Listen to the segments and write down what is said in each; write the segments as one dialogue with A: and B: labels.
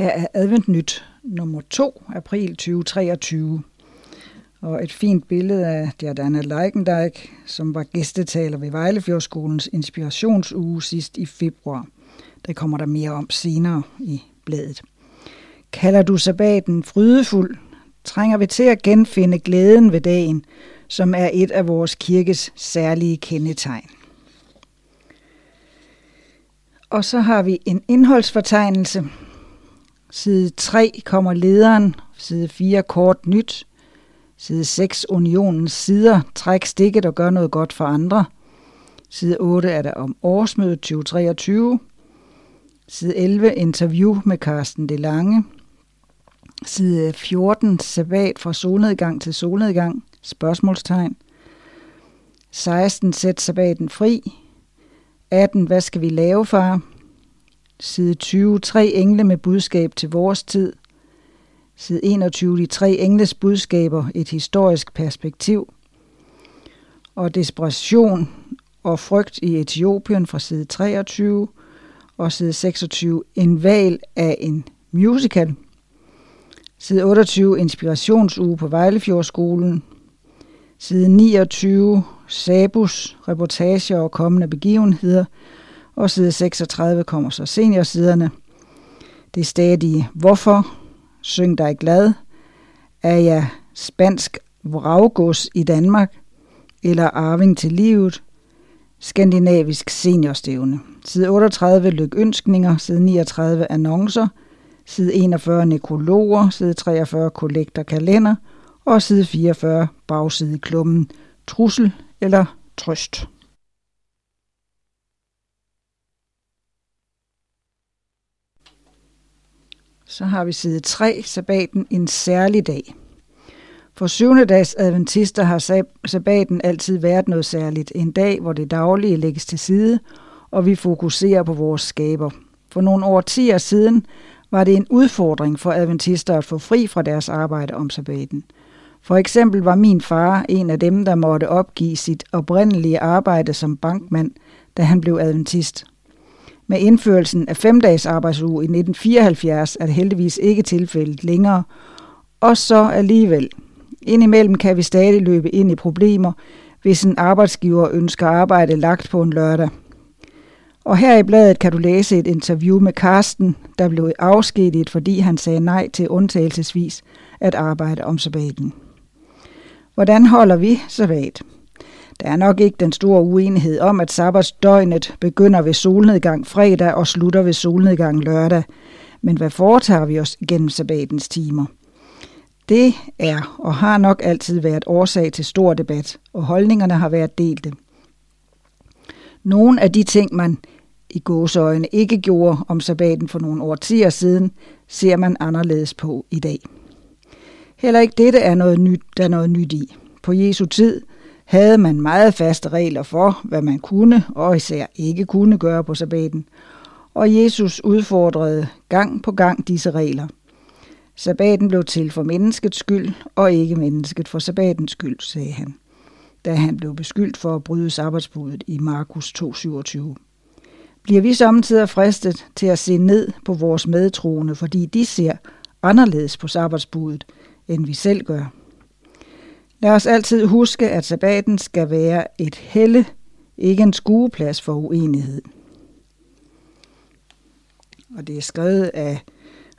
A: Her er Advent Nyt nummer 2, april 2023. Og et fint billede af Jardana Leikendijk, som var gæstetaler ved Vejlefjordskolens inspirationsuge sidst i februar. Der kommer der mere om senere i bladet. Kalder du sabbaten frydefuld, trænger vi til at genfinde glæden ved dagen, som er et af vores kirkes særlige kendetegn. Og så har vi en indholdsfortegnelse, Side 3 kommer lederen, side 4 kort nyt, side 6 unionens sider, træk stikket og gør noget godt for andre. Side 8 er der om årsmødet 2023. Side 11 interview med Carsten De Lange. Side 14 sabbat fra solnedgang til solnedgang, spørgsmålstegn. 16 sæt sabbaten fri. 18 hvad skal vi lave, far? Side 20, tre engle med budskab til vores tid. Side 21, de tre engles budskaber, et historisk perspektiv. Og desperation og frygt i Etiopien fra side 23. Og side 26, en valg af en musical. Side 28, inspirationsuge på Vejlefjordskolen. Side 29, Sabus, reportager og kommende begivenheder – og side 36 kommer så seniorsiderne. Det stadige hvorfor, syng dig glad, er jeg spansk vraggods i Danmark, eller arving til livet, skandinavisk seniorstævne. Side 38 lykønskninger, side 39 annoncer, side 41 nekrologer, side 43 kollekter kalender. Og side 44 bagside klummen. Trussel eller trøst. Så har vi side 3, sabbaten en særlig dag. For syvende dags adventister har sabbaten altid været noget særligt. En dag, hvor det daglige lægges til side, og vi fokuserer på vores skaber. For nogle årtier siden var det en udfordring for adventister at få fri fra deres arbejde om sabbaten. For eksempel var min far en af dem, der måtte opgive sit oprindelige arbejde som bankmand, da han blev adventist. Med indførelsen af femdages arbejdsuge i 1974 er det heldigvis ikke tilfældet længere. Og så alligevel. Indimellem kan vi stadig løbe ind i problemer, hvis en arbejdsgiver ønsker arbejde lagt på en lørdag. Og her i bladet kan du læse et interview med Karsten, der blev afskediget, fordi han sagde nej til undtagelsesvis at arbejde om sabbaten. Hvordan holder vi sabbat? Der er nok ikke den store uenighed om, at sabbatsdøgnet begynder ved solnedgang fredag og slutter ved solnedgang lørdag. Men hvad foretager vi os gennem sabbatens timer? Det er og har nok altid været årsag til stor debat, og holdningerne har været delte. Nogle af de ting, man i gåseøjne ikke gjorde om sabbaten for nogle årtier siden, ser man anderledes på i dag. Heller ikke dette er noget nyt, der er noget nyt i. På Jesu tid havde man meget faste regler for, hvad man kunne og især ikke kunne gøre på sabbaten, og Jesus udfordrede gang på gang disse regler. Sabbaten blev til for menneskets skyld, og ikke mennesket for sabbatens skyld, sagde han, da han blev beskyldt for at bryde sabbatsbuddet i Markus 2:27. Bliver vi samtidig fristet til at se ned på vores medtroende, fordi de ser anderledes på sabbatsbuddet, end vi selv gør? Lad os altid huske, at sabbaten skal være et helle, ikke en skueplads for uenighed. Og det er skrevet af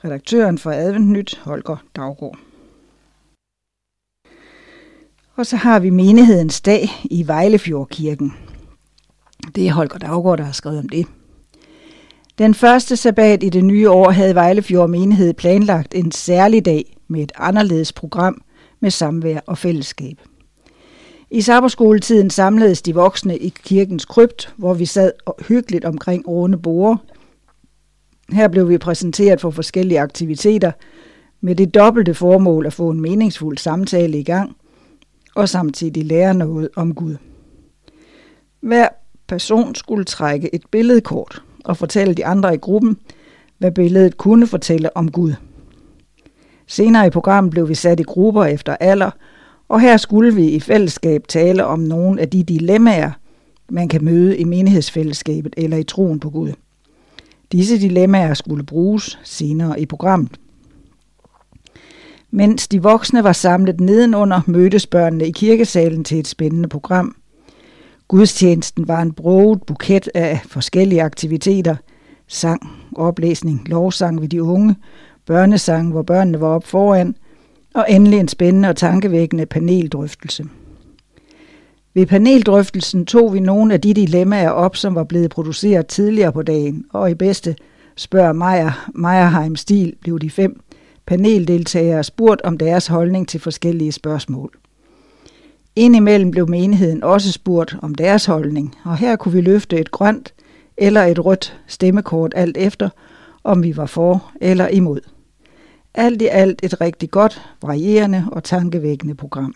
A: redaktøren for Adventnyt, Holger Daggaard. Og så har vi menighedens dag i Vejlefjordkirken. Det er Holger Daggaard, der har skrevet om det. Den første sabbat i det nye år havde Vejlefjord menighed planlagt en særlig dag med et anderledes program – med samvær og fællesskab. I sabberskoletiden samledes de voksne i kirkens krypt, hvor vi sad hyggeligt omkring runde borde. Her blev vi præsenteret for forskellige aktiviteter med det dobbelte formål at få en meningsfuld samtale i gang og samtidig lære noget om Gud. Hver person skulle trække et billedkort og fortælle de andre i gruppen, hvad billedet kunne fortælle om Gud. Senere i programmet blev vi sat i grupper efter alder, og her skulle vi i fællesskab tale om nogle af de dilemmaer, man kan møde i menighedsfællesskabet eller i troen på Gud. Disse dilemmaer skulle bruges senere i programmet. Mens de voksne var samlet nedenunder, mødtes børnene i kirkesalen til et spændende program. Gudstjenesten var en broget buket af forskellige aktiviteter. Sang, oplæsning, lovsang ved de unge, børnesang, hvor børnene var op foran, og endelig en spændende og tankevækkende paneldrøftelse. Ved paneldrøftelsen tog vi nogle af de dilemmaer op, som var blevet produceret tidligere på dagen, og i bedste spørger Meyer, Meyerheim-stil blev de fem paneldeltagere spurgt om deres holdning til forskellige spørgsmål. Indimellem blev menigheden også spurgt om deres holdning, og her kunne vi løfte et grønt eller et rødt stemmekort alt efter, om vi var for eller imod. Alt i alt et rigtig godt, varierende og tankevækkende program.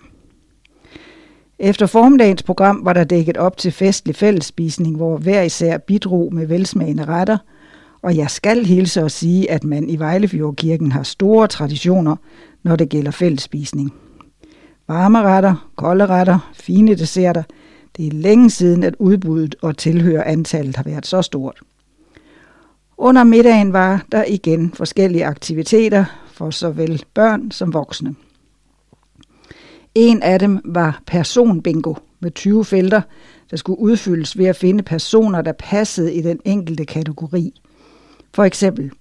A: Efter formiddagens program var der dækket op til festlig fællesspisning, hvor hver især bidrog med velsmagende retter, og jeg skal hilse og sige, at man i Vejlefjordkirken har store traditioner, når det gælder fællesspisning. Varme retter, kolde retter, fine desserter. Det er længe siden, at udbuddet og tilhører antallet har været så stort. Under middagen var der igen forskellige aktiviteter for såvel børn som voksne. En af dem var personbingo med 20 felter, der skulle udfyldes ved at finde personer, der passede i den enkelte kategori. For eksempel,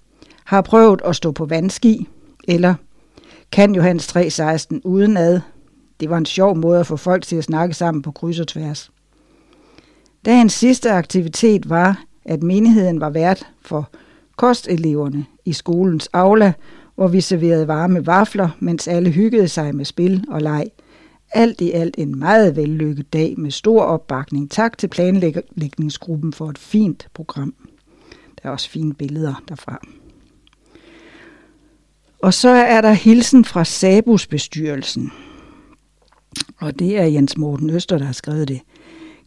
A: har prøvet at stå på vandski, eller kan Johannes 3.16 udenad. Det var en sjov måde at få folk til at snakke sammen på kryds og tværs. Dagens sidste aktivitet var, at menigheden var vært for kosteleverne i skolens aula, hvor vi serverede varme vafler, mens alle hyggede sig med spil og leg. Alt i alt en meget vellykket dag med stor opbakning. Tak til planlægningsgruppen for et fint program. Der er også fine billeder derfra. Og så er der hilsen fra Sabus bestyrelsen. Og det er Jens Morten Øster, der har skrevet det.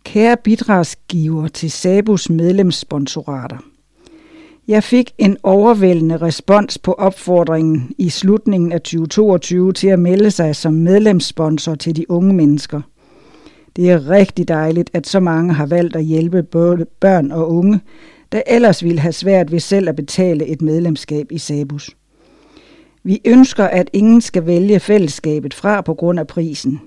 A: Kære bidragsgiver til Sabus medlemssponsorater. Jeg fik en overvældende respons på opfordringen i slutningen af 2022 til at melde sig som medlemssponsor til de unge mennesker. Det er rigtig dejligt, at så mange har valgt at hjælpe både børn og unge, der ellers ville have svært ved selv at betale et medlemskab i Sabus. Vi ønsker, at ingen skal vælge fællesskabet fra på grund af prisen.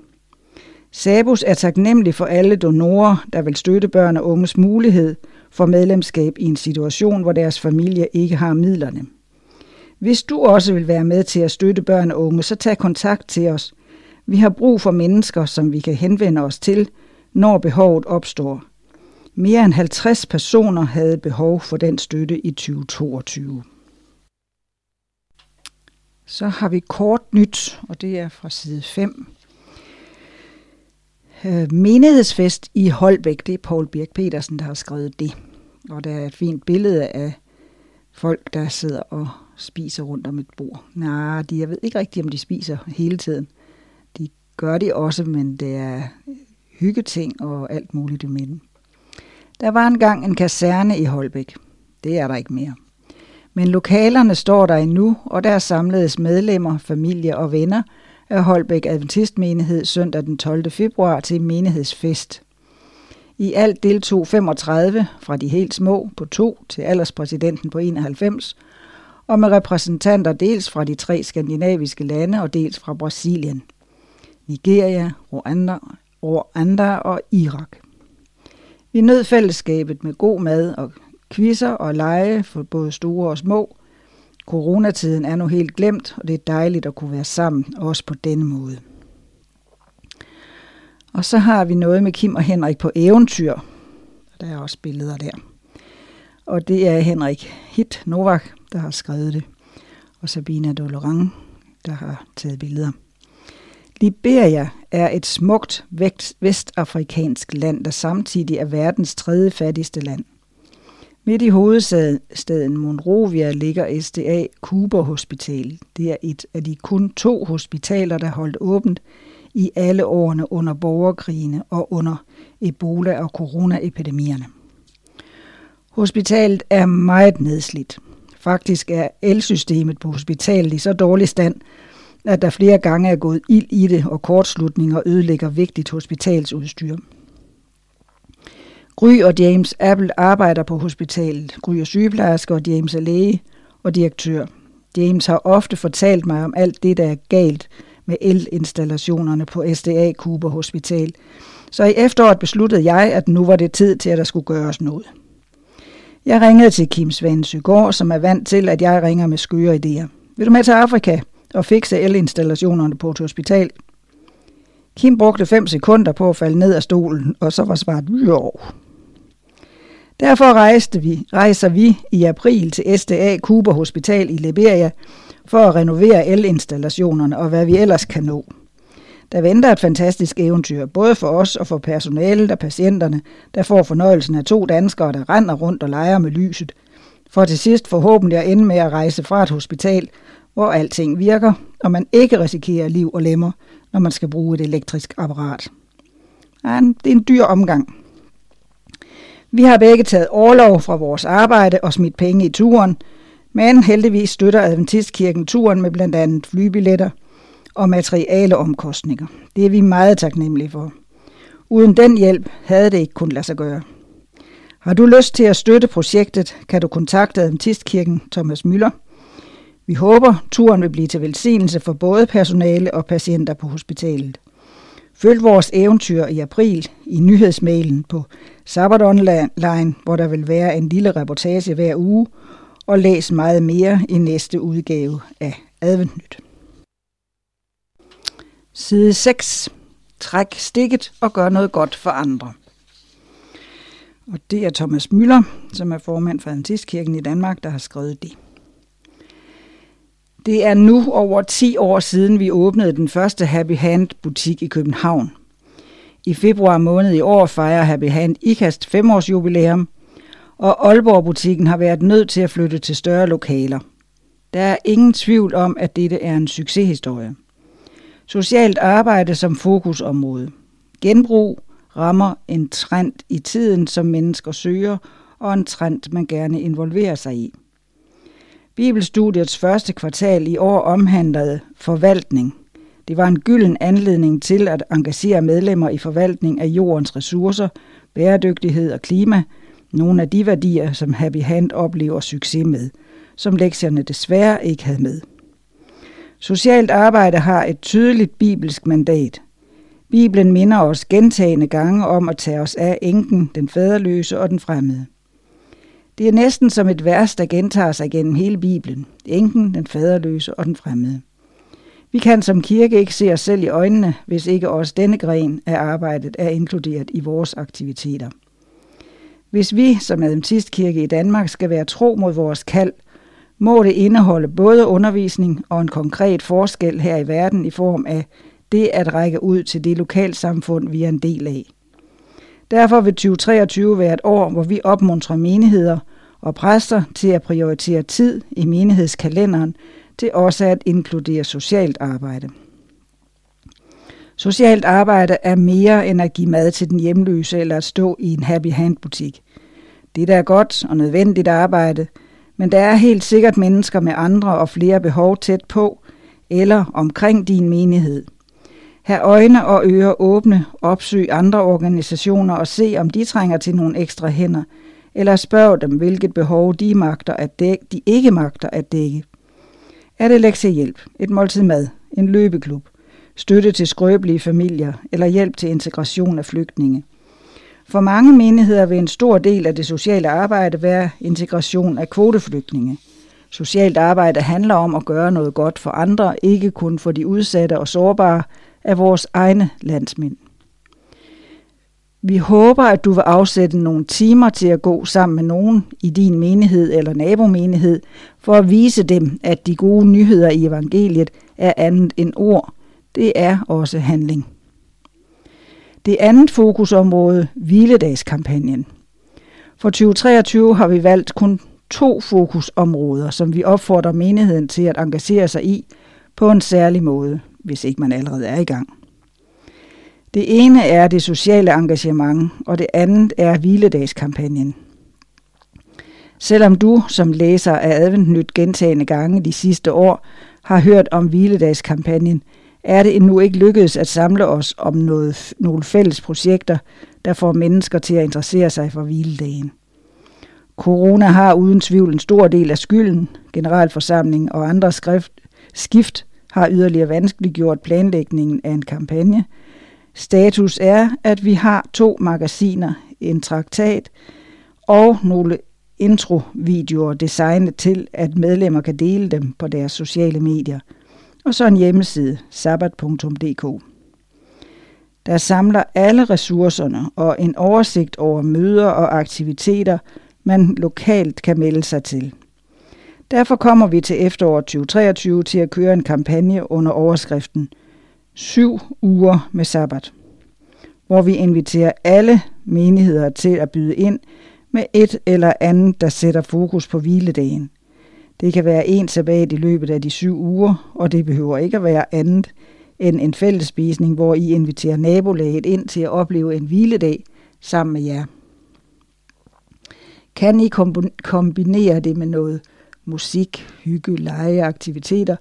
A: Sabus er taknemmelig for alle donorer, der vil støtte børn og unges mulighed for medlemskab i en situation, hvor deres familie ikke har midlerne. Hvis du også vil være med til at støtte børn og unge, så tag kontakt til os. Vi har brug for mennesker, som vi kan henvende os til, når behovet opstår. Mere end 50 personer havde behov for den støtte i 2022. Så har vi kort nyt, og det er fra side 5. Øh, menighedsfest i Holbæk, det er Paul Birk Petersen, der har skrevet det. Og der er et fint billede af folk, der sidder og spiser rundt om et bord. Nej, de, jeg ved ikke rigtigt, om de spiser hele tiden. De gør det også, men det er hyggeting og alt muligt imellem. Der var engang en kaserne i Holbæk. Det er der ikke mere. Men lokalerne står der endnu, og der samledes medlemmer, familie og venner Holbæk Adventistmenighed søndag den 12. februar til menighedsfest. I alt deltog 35 fra de helt små på to til alderspræsidenten på 91, og med repræsentanter dels fra de tre skandinaviske lande og dels fra Brasilien, Nigeria, Rwanda, Rwanda og Irak. Vi nød fællesskabet med god mad og quizzer og lege for både store og små. Coronatiden er nu helt glemt, og det er dejligt at kunne være sammen, også på denne måde. Og så har vi noget med Kim og Henrik på eventyr. Der er også billeder der. Og det er Henrik Hit Novak, der har skrevet det. Og Sabina Dolorang, der har taget billeder. Liberia er et smukt vestafrikansk land, der samtidig er verdens tredje fattigste land. Midt i hovedstaden Monrovia ligger SDA Cooper Hospital. Det er et af de kun to hospitaler, der holdt åbent i alle årene under borgerkrigene og under Ebola- og coronaepidemierne. Hospitalet er meget nedslidt. Faktisk er elsystemet på hospitalet i så dårlig stand, at der flere gange er gået ild i det, og kortslutninger ødelægger vigtigt hospitalsudstyr. Gry og James Apple arbejder på hospitalet. Gry er sygeplejerske, og James er læge og direktør. James har ofte fortalt mig om alt det, der er galt med elinstallationerne på SDA Kuber Hospital. Så i efteråret besluttede jeg, at nu var det tid til, at der skulle gøres noget. Jeg ringede til Kim Svend som er vant til, at jeg ringer med skøre idéer. Vil du med til Afrika og fikse elinstallationerne på et hospital? Kim brugte 5 sekunder på at falde ned af stolen, og så var svaret jo. Derfor rejste vi, rejser vi i april til SDA Cooper Hospital i Liberia for at renovere elinstallationerne og hvad vi ellers kan nå. Der venter et fantastisk eventyr, både for os og for personalet og patienterne, der får fornøjelsen af to danskere, der render rundt og leger med lyset, for til sidst forhåbentlig at ende med at rejse fra et hospital, hvor alting virker, og man ikke risikerer liv og lemmer, når man skal bruge et elektrisk apparat. Ja, det er en dyr omgang. Vi har begge taget overlov fra vores arbejde og smidt penge i turen, men heldigvis støtter Adventistkirken turen med blandt andet flybilletter og materiale omkostninger. Det er vi meget taknemmelige for. Uden den hjælp havde det ikke kunnet lade sig gøre. Har du lyst til at støtte projektet, kan du kontakte Adventistkirken Thomas Møller. Vi håber, turen vil blive til velsignelse for både personale og patienter på hospitalet. Følg vores eventyr i april i nyhedsmailen på Sabbat Online, hvor der vil være en lille reportage hver uge, og læs meget mere i næste udgave af Adventnyt. Side 6. Træk stikket og gør noget godt for andre. Og det er Thomas Møller, som er formand for Adventistkirken i Danmark, der har skrevet det. Det er nu over 10 år siden, vi åbnede den første Happy Hand butik i København. I februar måned i år fejrer Happy Hand IKAST 5 års jubilæum, og Aalborg-butikken har været nødt til at flytte til større lokaler. Der er ingen tvivl om, at dette er en succeshistorie. Socialt arbejde som fokusområde. Genbrug rammer en trend i tiden, som mennesker søger, og en trend, man gerne involverer sig i. Bibelstudiets første kvartal i år omhandlede forvaltning. Det var en gylden anledning til at engagere medlemmer i forvaltning af jordens ressourcer, bæredygtighed og klima, nogle af de værdier, som Happy Hand oplever succes med, som lektierne desværre ikke havde med. Socialt arbejde har et tydeligt bibelsk mandat. Bibelen minder os gentagende gange om at tage os af enken, den faderløse og den fremmede. Det er næsten som et vers, der gentager sig gennem hele Bibelen. Enken, den faderløse og den fremmede. Vi kan som kirke ikke se os selv i øjnene, hvis ikke også denne gren af arbejdet er inkluderet i vores aktiviteter. Hvis vi som Adventistkirke i Danmark skal være tro mod vores kald, må det indeholde både undervisning og en konkret forskel her i verden i form af det at række ud til det lokalsamfund, vi er en del af. Derfor vil 2023 være et år, hvor vi opmuntrer menigheder og præster til at prioritere tid i menighedskalenderen til også at inkludere socialt arbejde. Socialt arbejde er mere end at give mad til den hjemløse eller at stå i en happy hand butik. Det er godt og nødvendigt arbejde, men der er helt sikkert mennesker med andre og flere behov tæt på eller omkring din menighed. Have øjne og ører åbne, opsøg andre organisationer og se, om de trænger til nogle ekstra hænder, eller spørg dem, hvilket behov de, magter at dække, de ikke magter at dække. Er det lektiehjælp, et måltid mad, en løbeklub, støtte til skrøbelige familier eller hjælp til integration af flygtninge? For mange menigheder vil en stor del af det sociale arbejde være integration af kvoteflygtninge. Socialt arbejde handler om at gøre noget godt for andre, ikke kun for de udsatte og sårbare af vores egne landsmænd. Vi håber, at du vil afsætte nogle timer til at gå sammen med nogen i din menighed eller nabomenighed, for at vise dem, at de gode nyheder i evangeliet er andet end ord. Det er også handling. Det andet fokusområde, hviledagskampagnen. For 2023 har vi valgt kun to fokusområder, som vi opfordrer menigheden til at engagere sig i på en særlig måde, hvis ikke man allerede er i gang. Det ene er det sociale engagement, og det andet er hviledagskampagnen. Selvom du som læser af Adventnyt gentagende gange de sidste år har hørt om hviledagskampagnen, er det endnu ikke lykkedes at samle os om noget, nogle fælles projekter, der får mennesker til at interessere sig for hviledagen. Corona har uden tvivl en stor del af skylden. Generalforsamling og andre skrift, skift har yderligere vanskeliggjort planlægningen af en kampagne. Status er, at vi har to magasiner, en traktat og nogle introvideoer designet til, at medlemmer kan dele dem på deres sociale medier. Og så en hjemmeside, sabbat.dk. Der samler alle ressourcerne og en oversigt over møder og aktiviteter, man lokalt kan melde sig til. Derfor kommer vi til efteråret 2023 til at køre en kampagne under overskriften 7 uger med sabbat, hvor vi inviterer alle menigheder til at byde ind med et eller andet, der sætter fokus på hviledagen. Det kan være en sabbat i løbet af de syv uger, og det behøver ikke at være andet end en fællesspisning, hvor I inviterer nabolaget ind til at opleve en hviledag sammen med jer. Kan I kombinere det med noget musik, hygge, lege, aktiviteter,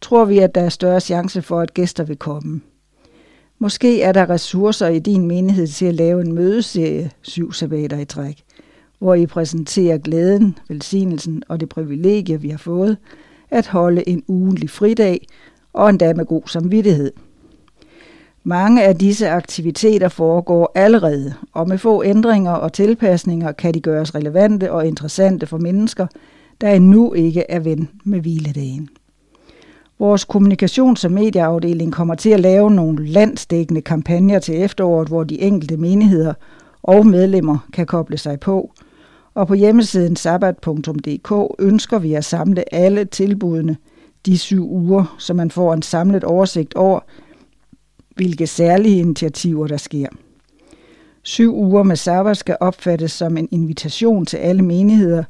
A: tror vi, at der er større chance for, at gæster vil komme. Måske er der ressourcer i din menighed til at lave en mødeserie syv sabbater i træk, hvor I præsenterer glæden, velsignelsen og det privilegie, vi har fået, at holde en ugentlig fridag og endda med god samvittighed. Mange af disse aktiviteter foregår allerede, og med få ændringer og tilpasninger kan de gøres relevante og interessante for mennesker, der endnu ikke er ven med hviledagen. Vores kommunikations- og medieafdeling kommer til at lave nogle landsdækkende kampagner til efteråret, hvor de enkelte menigheder og medlemmer kan koble sig på. Og på hjemmesiden sabbat.dk ønsker vi at samle alle tilbudene de syv uger, så man får en samlet oversigt over, hvilke særlige initiativer der sker. Syv uger med sabbat skal opfattes som en invitation til alle menigheder,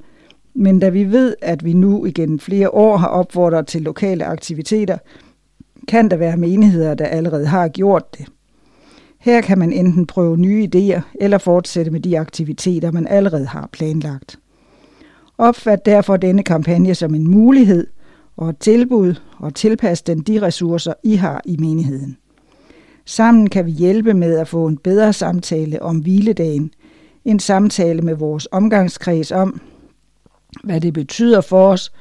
A: men da vi ved, at vi nu igen flere år har opfordret til lokale aktiviteter, kan der være menigheder, der allerede har gjort det. Her kan man enten prøve nye idéer eller fortsætte med de aktiviteter, man allerede har planlagt. Opfat derfor denne kampagne som en mulighed og et tilbud og tilpas den de ressourcer, I har i menigheden. Sammen kan vi hjælpe med at få en bedre samtale om hviledagen, en samtale med vores omgangskreds om, hvad det betyder for os,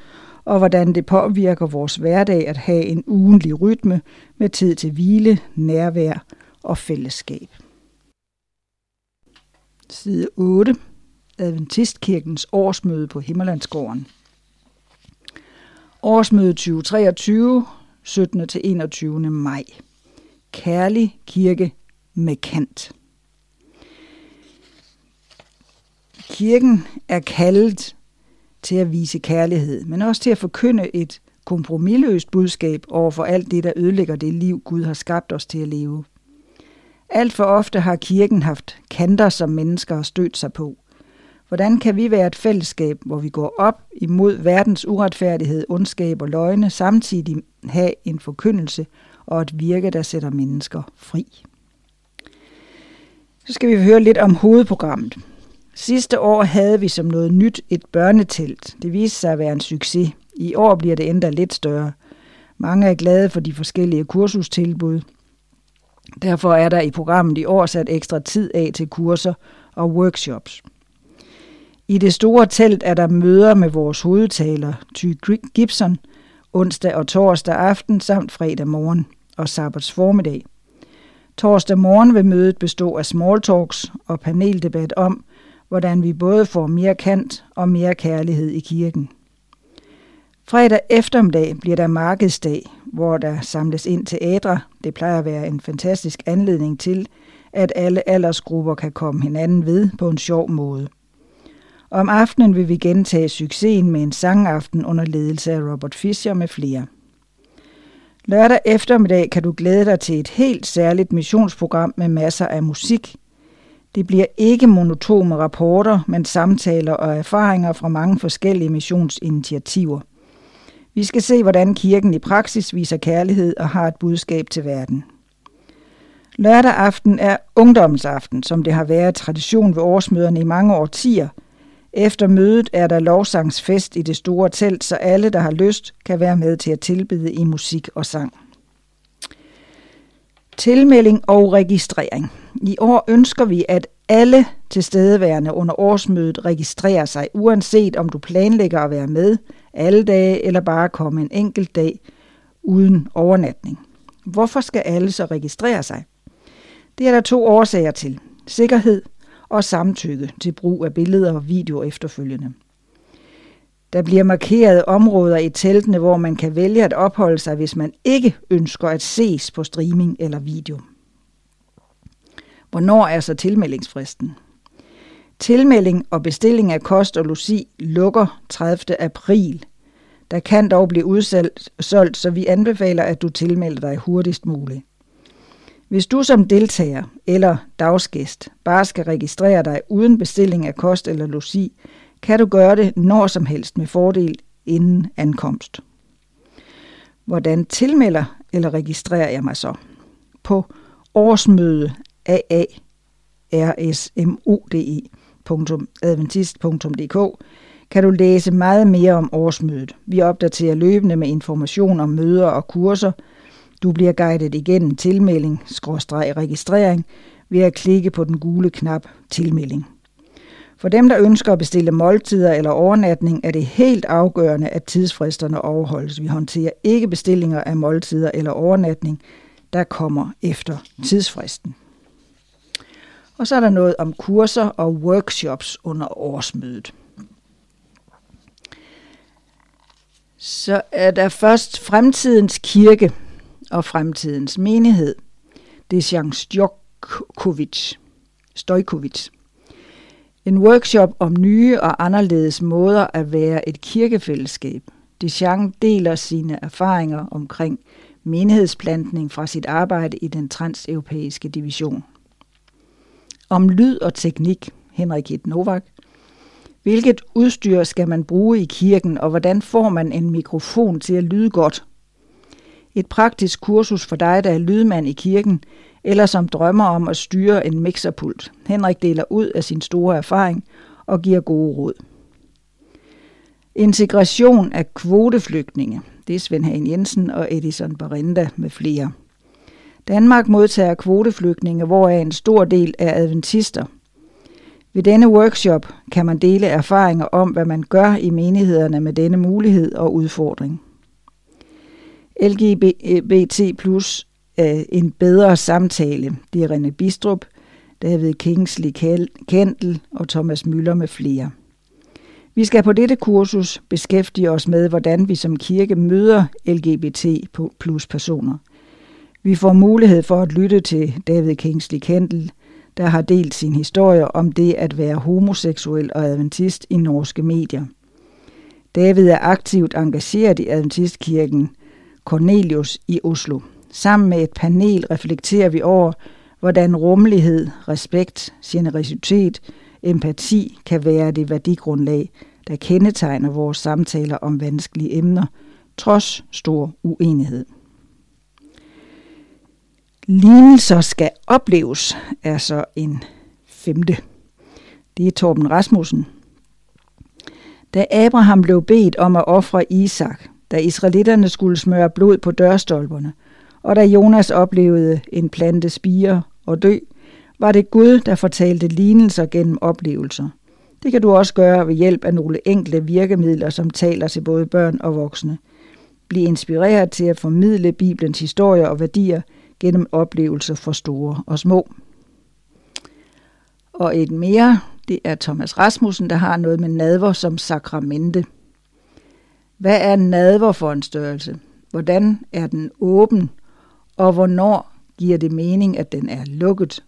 A: og hvordan det påvirker vores hverdag at have en ugenlig rytme med tid til hvile, nærvær og fællesskab. Side 8. Adventistkirkens årsmøde på Himmerlandsgården. Årsmøde 2023, 17. til 21. maj. Kærlig kirke med kant. Kirken er kaldet til at vise kærlighed, men også til at forkynde et kompromilløst budskab over for alt det, der ødelægger det liv, Gud har skabt os til at leve. Alt for ofte har kirken haft kanter, som mennesker har stødt sig på. Hvordan kan vi være et fællesskab, hvor vi går op imod verdens uretfærdighed, ondskab og løgne, samtidig have en forkyndelse og et virke, der sætter mennesker fri? Så skal vi høre lidt om hovedprogrammet. Sidste år havde vi som noget nyt et børnetelt. Det viste sig at være en succes. I år bliver det endda lidt større. Mange er glade for de forskellige kursustilbud. Derfor er der i programmet i år sat ekstra tid af til kurser og workshops. I det store telt er der møder med vores hovedtaler, Ty Gibson, onsdag og torsdag aften samt fredag morgen og sabbats formiddag. Torsdag morgen vil mødet bestå af small talks og paneldebat om, hvordan vi både får mere kant og mere kærlighed i kirken. Fredag eftermiddag bliver der markedsdag, hvor der samles ind til ædre. Det plejer at være en fantastisk anledning til, at alle aldersgrupper kan komme hinanden ved på en sjov måde. Om aftenen vil vi gentage succesen med en sangaften under ledelse af Robert Fischer med flere. Lørdag eftermiddag kan du glæde dig til et helt særligt missionsprogram med masser af musik, det bliver ikke monotome rapporter, men samtaler og erfaringer fra mange forskellige missionsinitiativer. Vi skal se, hvordan kirken i praksis viser kærlighed og har et budskab til verden. Lørdag aften er ungdomsaften, som det har været tradition ved årsmøderne i mange årtier. Efter mødet er der lovsangsfest i det store telt, så alle, der har lyst, kan være med til at tilbede i musik og sang. Tilmelding og registrering. I år ønsker vi, at alle tilstedeværende under årsmødet registrerer sig, uanset om du planlægger at være med alle dage eller bare komme en enkelt dag uden overnatning. Hvorfor skal alle så registrere sig? Det er der to årsager til. Sikkerhed og samtykke til brug af billeder og video efterfølgende. Der bliver markeret områder i teltene, hvor man kan vælge at opholde sig, hvis man ikke ønsker at ses på streaming eller video. Hvornår er så tilmeldingsfristen? Tilmelding og bestilling af kost og logi lukker 30. april. Der kan dog blive udsolgt, så vi anbefaler, at du tilmelder dig hurtigst muligt. Hvis du som deltager eller dagsgæst bare skal registrere dig uden bestilling af kost eller logi, kan du gøre det når som helst med fordel inden ankomst. Hvordan tilmelder eller registrerer jeg mig så? På årsmøde aarsmode.adventist.dk kan du læse meget mere om årsmødet. Vi opdaterer løbende med information om møder og kurser. Du bliver guidet igennem tilmelding, skråstreg registrering, ved at klikke på den gule knap tilmelding. For dem, der ønsker at bestille måltider eller overnatning, er det helt afgørende, at tidsfristerne overholdes. Vi håndterer ikke bestillinger af måltider eller overnatning, der kommer efter tidsfristen. Og så er der noget om kurser og workshops under årsmødet. Så er der først fremtidens kirke og fremtidens menighed. Det er Jean Stojkovic. En workshop om nye og anderledes måder at være et kirkefællesskab. Deschamps deler sine erfaringer omkring menighedsplantning fra sit arbejde i den transeuropæiske division. Om lyd og teknik, Henrik Hitt Novak. Hvilket udstyr skal man bruge i kirken, og hvordan får man en mikrofon til at lyde godt? Et praktisk kursus for dig, der er lydmand i kirken, eller som drømmer om at styre en mixerpult. Henrik deler ud af sin store erfaring og giver gode råd. Integration af kvoteflygtninge. Det er Svend Hagen Jensen og Edison Barinda med flere. Danmark modtager kvoteflygtninge, hvoraf en stor del er adventister. Ved denne workshop kan man dele erfaringer om, hvad man gør i menighederne med denne mulighed og udfordring. LGBT plus øh, en bedre samtale. Det er René Bistrup, David Kingsley Kendel og Thomas Møller med flere. Vi skal på dette kursus beskæftige os med, hvordan vi som kirke møder LGBT plus personer. Vi får mulighed for at lytte til David Kingsley Kendel, der har delt sin historie om det at være homoseksuel og adventist i norske medier. David er aktivt engageret i Adventistkirken Cornelius i Oslo. Sammen med et panel reflekterer vi over, hvordan rummelighed, respekt, generøsitet, empati kan være det værdigrundlag, der kendetegner vores samtaler om vanskelige emner, trods stor uenighed. Lignelser skal opleves, er så en femte. Det er Torben Rasmussen. Da Abraham blev bedt om at ofre Isak, da israelitterne skulle smøre blod på dørstolperne, og da Jonas oplevede en plante spire og dø, var det Gud, der fortalte lignelser gennem oplevelser. Det kan du også gøre ved hjælp af nogle enkle virkemidler, som taler til både børn og voksne. Bliv inspireret til at formidle Bibelens historier og værdier gennem oplevelser for store og små. Og et mere, det er Thomas Rasmussen, der har noget med nadver som sakramente. Hvad er nadver for en størrelse? Hvordan er den åben? Og hvornår giver det mening, at den er lukket?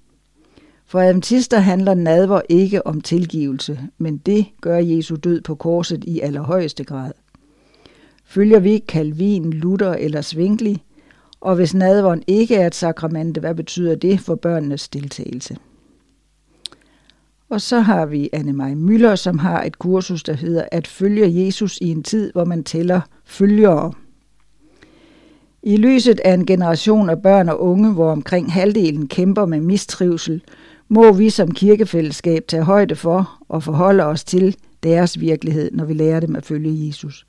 A: For adventister handler nadver ikke om tilgivelse, men det gør Jesu død på korset i allerhøjeste grad. Følger vi Calvin, Luther eller Svingli, og hvis nadveren ikke er et sakramente, hvad betyder det for børnenes deltagelse? Og så har vi Anne-Marie Møller, som har et kursus, der hedder At følge Jesus i en tid, hvor man tæller følgere. I lyset af en generation af børn og unge, hvor omkring halvdelen kæmper med mistrivsel, må vi som kirkefællesskab tage højde for og forholde os til deres virkelighed, når vi lærer dem at følge Jesus.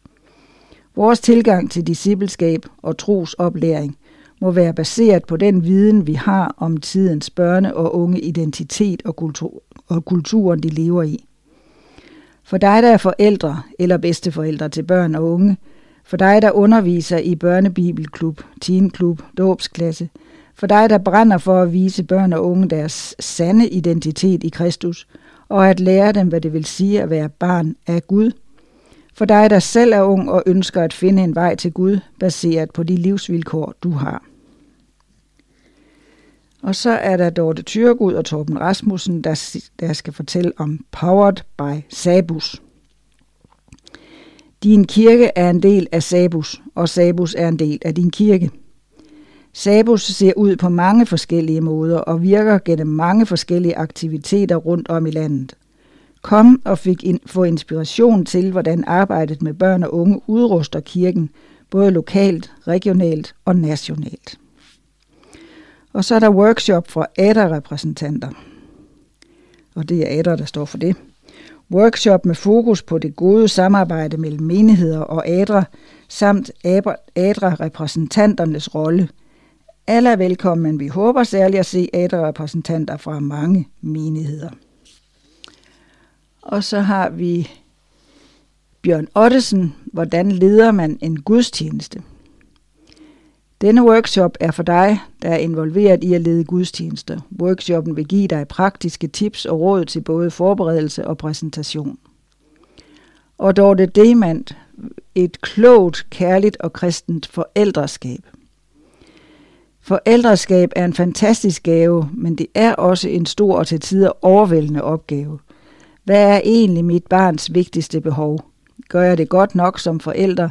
A: Vores tilgang til discipleskab og trosoplæring må være baseret på den viden, vi har om tidens børne- og unge identitet og, kultur, og kulturen, de lever i. For dig, der er forældre eller bedsteforældre til børn og unge, for dig, der underviser i børnebibelklub, teenklub, dåbsklasse, for dig, der brænder for at vise børn og unge deres sande identitet i Kristus, og at lære dem, hvad det vil sige at være barn af Gud. For dig, der selv er ung og ønsker at finde en vej til Gud, baseret på de livsvilkår, du har. Og så er der Dorte Thyregud og Torben Rasmussen, der, der skal fortælle om Powered by Sabus. Din kirke er en del af Sabus, og Sabus er en del af din kirke. Sabus ser ud på mange forskellige måder og virker gennem mange forskellige aktiviteter rundt om i landet. Kom og fik in, få inspiration til, hvordan arbejdet med børn og unge udruster kirken, både lokalt, regionalt og nationalt. Og så er der workshop for ADA-repræsentanter. Og det er ADA, der står for det. Workshop med fokus på det gode samarbejde mellem menigheder og ADRA, samt ADRA-repræsentanternes rolle. Alle er velkommen, men vi håber særligt at se ADRA-repræsentanter fra mange menigheder. Og så har vi Bjørn Ottesen, hvordan leder man en gudstjeneste? Denne workshop er for dig, der er involveret i at lede gudstjenester. Workshoppen vil give dig praktiske tips og råd til både forberedelse og præsentation. Og Dorte Demand, et klogt, kærligt og kristent forældreskab. Forældreskab er en fantastisk gave, men det er også en stor og til tider overvældende opgave. Hvad er egentlig mit barns vigtigste behov? Gør jeg det godt nok som forælder?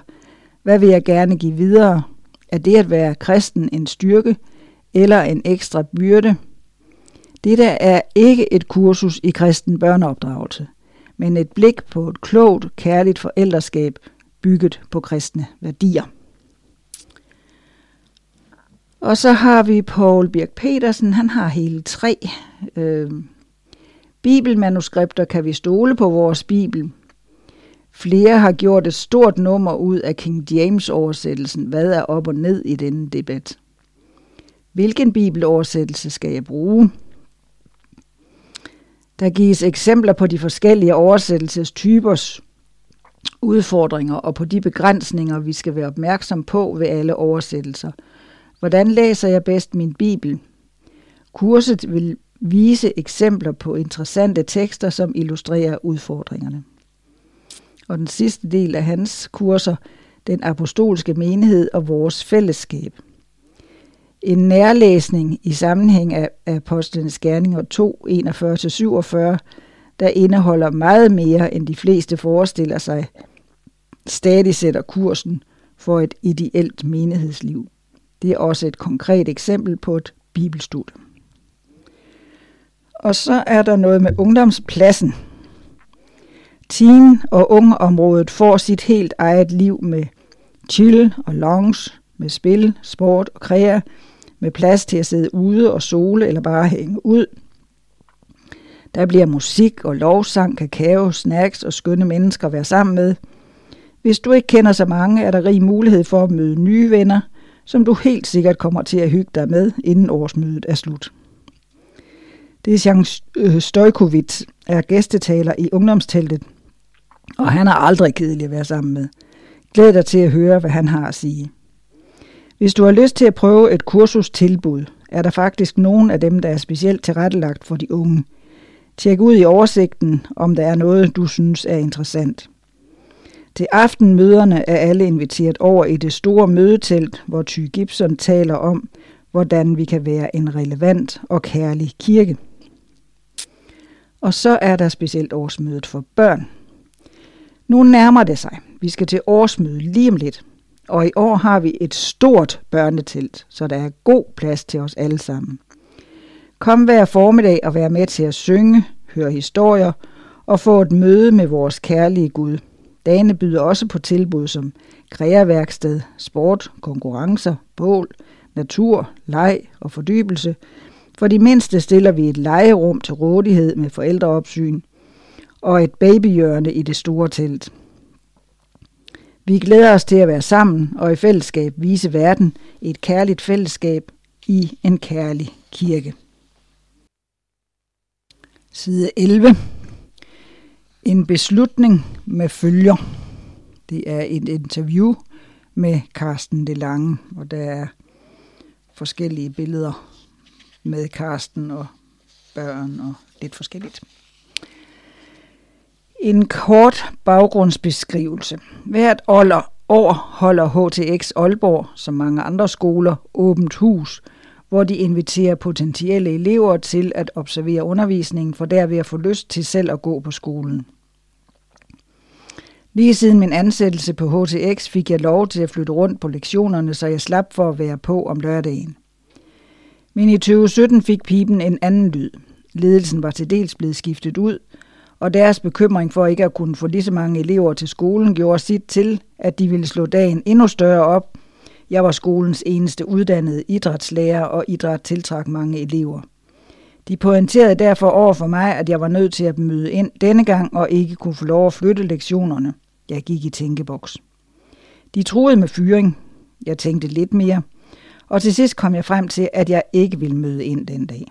A: Hvad vil jeg gerne give videre? Er det at være kristen en styrke eller en ekstra byrde? Dette er ikke et kursus i kristen børneopdragelse, men et blik på et klogt, kærligt forældreskab bygget på kristne værdier. Og så har vi Paul Birk Petersen, han har hele tre øh, bibelmanuskripter. Kan vi stole på vores bibel? Flere har gjort et stort nummer ud af King James oversættelsen. Hvad er op og ned i denne debat? Hvilken bibeloversættelse skal jeg bruge? Der gives eksempler på de forskellige oversættelsestypers udfordringer og på de begrænsninger, vi skal være opmærksom på ved alle oversættelser. Hvordan læser jeg bedst min bibel? Kurset vil vise eksempler på interessante tekster, som illustrerer udfordringerne og den sidste del af hans kurser, den apostolske menighed og vores fællesskab. En nærlæsning i sammenhæng af Apostlenes Gerninger 2, 41-47, der indeholder meget mere, end de fleste forestiller sig, stadig sætter kursen for et ideelt menighedsliv. Det er også et konkret eksempel på et bibelstudie. Og så er der noget med ungdomspladsen – Teen- og ungeområdet får sit helt eget liv med chill og lounge, med spil, sport og kræer, med plads til at sidde ude og sole eller bare hænge ud. Der bliver musik og lovsang, kakao, snacks og skønne mennesker at være sammen med. Hvis du ikke kender så mange, er der rig mulighed for at møde nye venner, som du helt sikkert kommer til at hygge dig med, inden årsmødet er slut. Det er Jean øh, Stojkovic, er gæstetaler i ungdomsteltet og han er aldrig kedelig at være sammen med. Glæd dig til at høre, hvad han har at sige. Hvis du har lyst til at prøve et kursustilbud, er der faktisk nogen af dem, der er specielt tilrettelagt for de unge. Tjek ud i oversigten, om der er noget, du synes er interessant. Til aftenmøderne er alle inviteret over i det store mødetelt, hvor Ty Gibson taler om, hvordan vi kan være en relevant og kærlig kirke. Og så er der specielt årsmødet for børn. Nu nærmer det sig. Vi skal til årsmøde lige om lidt. Og i år har vi et stort børnetelt, så der er god plads til os alle sammen. Kom hver formiddag og vær med til at synge, høre historier og få et møde med vores kærlige Gud. Dagene byder også på tilbud som kreaværksted, sport, konkurrencer, bål, natur, leg og fordybelse. For de mindste stiller vi et legerum til rådighed med forældreopsyn – og et babyhjørne i det store telt. Vi glæder os til at være sammen og i fællesskab vise verden et kærligt fællesskab i en kærlig kirke. Side 11. En beslutning med følger. Det er et interview med Karsten de Lange, og der er forskellige billeder med Karsten og børn og lidt forskelligt. En kort baggrundsbeskrivelse. Hvert år holder HTX Aalborg, som mange andre skoler, åbent hus, hvor de inviterer potentielle elever til at observere undervisningen, for derved at få lyst til selv at gå på skolen. Lige siden min ansættelse på HTX fik jeg lov til at flytte rundt på lektionerne, så jeg slap for at være på om lørdagen. Men i 2017 fik pipen en anden lyd. Ledelsen var til dels blevet skiftet ud, og deres bekymring for ikke at kunne få lige så mange elever til skolen gjorde sit til, at de ville slå dagen endnu større op. Jeg var skolens eneste uddannede idrætslærer, og idræt tiltrak mange elever. De pointerede derfor over for mig, at jeg var nødt til at møde ind denne gang og ikke kunne få lov at flytte lektionerne. Jeg gik i tænkeboks. De troede med fyring. Jeg tænkte lidt mere. Og til sidst kom jeg frem til, at jeg ikke ville møde ind den dag.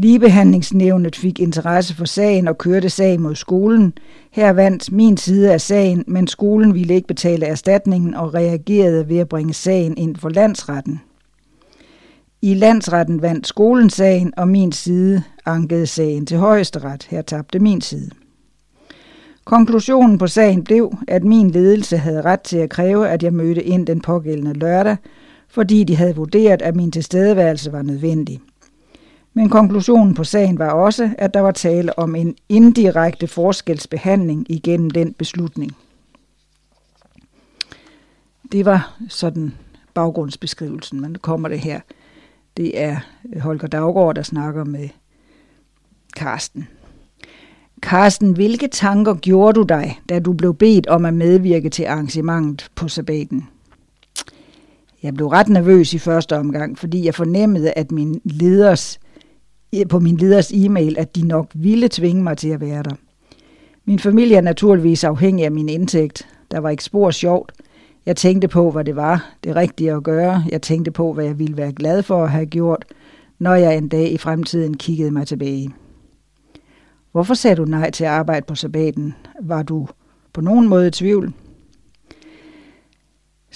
A: Ligebehandlingsnævnet fik interesse for sagen og kørte sag mod skolen. Her vandt min side af sagen, men skolen ville ikke betale erstatningen og reagerede ved at bringe sagen ind for landsretten. I landsretten vandt skolen sagen, og min side ankede sagen til højesteret. Her tabte min side. Konklusionen på sagen blev, at min ledelse havde ret til at kræve, at jeg mødte ind den pågældende lørdag, fordi de havde vurderet, at min tilstedeværelse var nødvendig. Men konklusionen på sagen var også, at der var tale om en indirekte forskelsbehandling igennem den beslutning. Det var sådan baggrundsbeskrivelsen, men nu kommer det her. Det er Holger Daggaard, der snakker med Karsten. Karsten, hvilke tanker gjorde du dig, da du blev bedt om at medvirke til arrangementet på sabbaten? Jeg blev ret nervøs i første omgang, fordi jeg fornemmede, at min leders, på min leders e-mail, at de nok ville tvinge mig til at være der. Min familie er naturligvis afhængig af min indtægt. Der var ikke spor sjovt. Jeg tænkte på, hvad det var, det rigtige at gøre. Jeg tænkte på, hvad jeg ville være glad for at have gjort, når jeg en dag i fremtiden kiggede mig tilbage. Hvorfor sagde du nej til at arbejde på sabbaten? Var du på nogen måde i tvivl?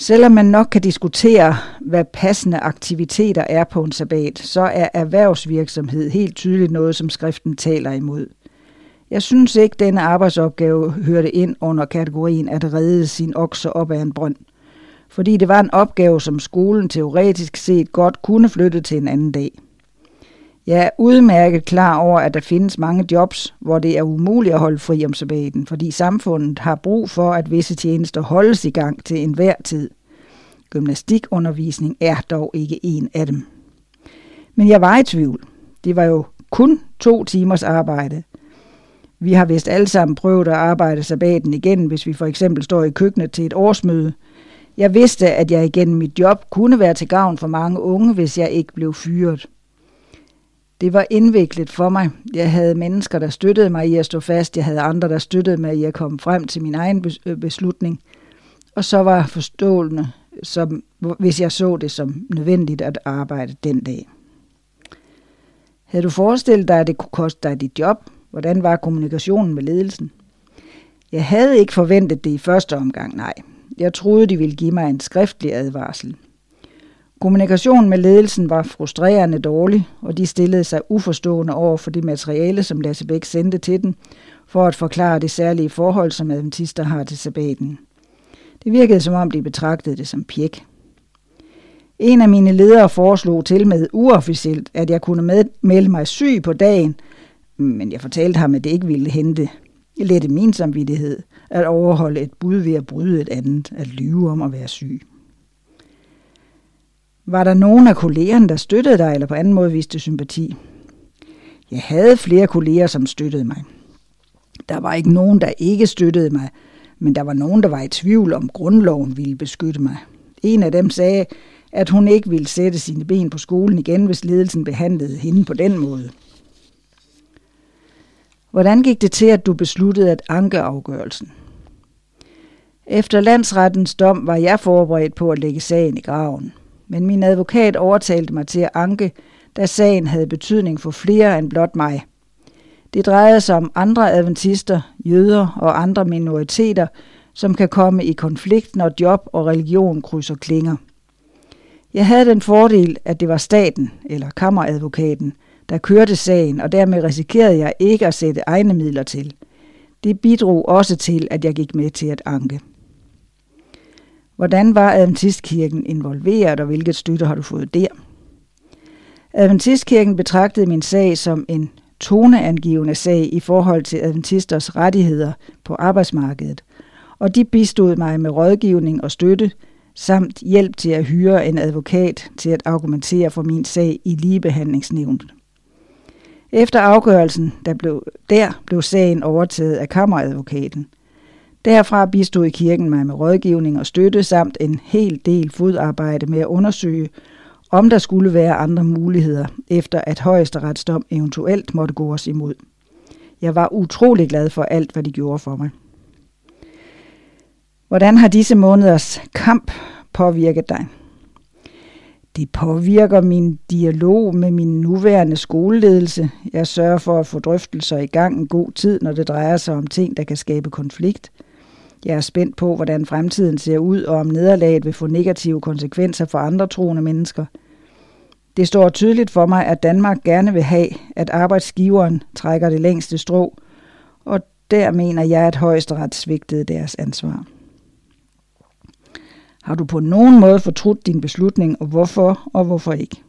A: Selvom man nok kan diskutere, hvad passende aktiviteter er på en sabbat, så er erhvervsvirksomhed helt tydeligt noget, som skriften taler imod. Jeg synes ikke, denne arbejdsopgave hørte ind under kategorien at redde sin okse op af en brønd, fordi det var en opgave, som skolen teoretisk set godt kunne flytte til en anden dag. Jeg er udmærket klar over, at der findes mange jobs, hvor det er umuligt at holde fri om sabbaten, fordi samfundet har brug for, at visse tjenester holdes i gang til enhver tid. Gymnastikundervisning er dog ikke en af dem. Men jeg var i tvivl. Det var jo kun to timers arbejde. Vi har vist alle sammen prøvet at arbejde sabbaten igen, hvis vi for eksempel står i køkkenet til et årsmøde. Jeg vidste, at jeg igennem mit job kunne være til gavn for mange unge, hvis jeg ikke blev fyret. Det var indviklet for mig. Jeg havde mennesker, der støttede mig i at stå fast. Jeg havde andre, der støttede mig i at komme frem til min egen øh, beslutning. Og så var forstående, som, hvis jeg så det som nødvendigt at arbejde den dag. Havde du forestillet dig, at det kunne koste dig dit job? Hvordan var kommunikationen med ledelsen? Jeg havde ikke forventet det i første omgang, nej. Jeg troede, de ville give mig en skriftlig advarsel. Kommunikationen med ledelsen var frustrerende dårlig, og de stillede sig uforstående over for det materiale, som Lasse Bæk sendte til den, for at forklare det særlige forhold, som adventister har til sabbaten. Det virkede som om, de betragtede det som pjek. En af mine ledere foreslog til med uofficielt, at jeg kunne med, melde mig syg på dagen, men jeg fortalte ham, at det ikke ville hente lette min samvittighed at overholde et bud ved at bryde et andet, at lyve om at være syg. Var der nogen af kollegerne, der støttede dig, eller på anden måde viste sympati? Jeg havde flere kolleger, som støttede mig. Der var ikke nogen, der ikke støttede mig, men der var nogen, der var i tvivl om, grundloven ville beskytte mig. En af dem sagde, at hun ikke ville sætte sine ben på skolen igen, hvis ledelsen behandlede hende på den måde. Hvordan gik det til, at du besluttede at anke afgørelsen? Efter landsrettens dom var jeg forberedt på at lægge sagen i graven. Men min advokat overtalte mig til at anke, da sagen havde betydning for flere end blot mig. Det drejede sig om andre adventister, jøder og andre minoriteter, som kan komme i konflikt, når job og religion krydser klinger. Jeg havde den fordel, at det var staten, eller kammeradvokaten, der kørte sagen, og dermed risikerede jeg ikke at sætte egne midler til. Det bidrog også til, at jeg gik med til at anke. Hvordan var Adventistkirken involveret, og hvilket støtte har du fået der? Adventistkirken betragtede min sag som en toneangivende sag i forhold til adventisters rettigheder på arbejdsmarkedet, og de bistod mig med rådgivning og støtte, samt hjælp til at hyre en advokat til at argumentere for min sag i ligebehandlingsnævnet. Efter afgørelsen der blev, der blev sagen overtaget af kammeradvokaten. Derfra bistod kirken mig med rådgivning og støtte samt en hel del fodarbejde med at undersøge, om der skulle være andre muligheder, efter at højesteretsdom eventuelt måtte gå os imod. Jeg var utrolig glad for alt, hvad de gjorde for mig. Hvordan har disse måneders kamp påvirket dig? Det påvirker min dialog med min nuværende skoleledelse. Jeg sørger for at få drøftelser i gang en god tid, når det drejer sig om ting, der kan skabe konflikt. Jeg er spændt på, hvordan fremtiden ser ud, og om nederlaget vil få negative konsekvenser for andre troende mennesker. Det står tydeligt for mig, at Danmark gerne vil have, at arbejdsgiveren trækker det længste strå, og der mener jeg, at højesteret svigtede deres ansvar. Har du på nogen måde fortrudt din beslutning, og hvorfor og hvorfor ikke?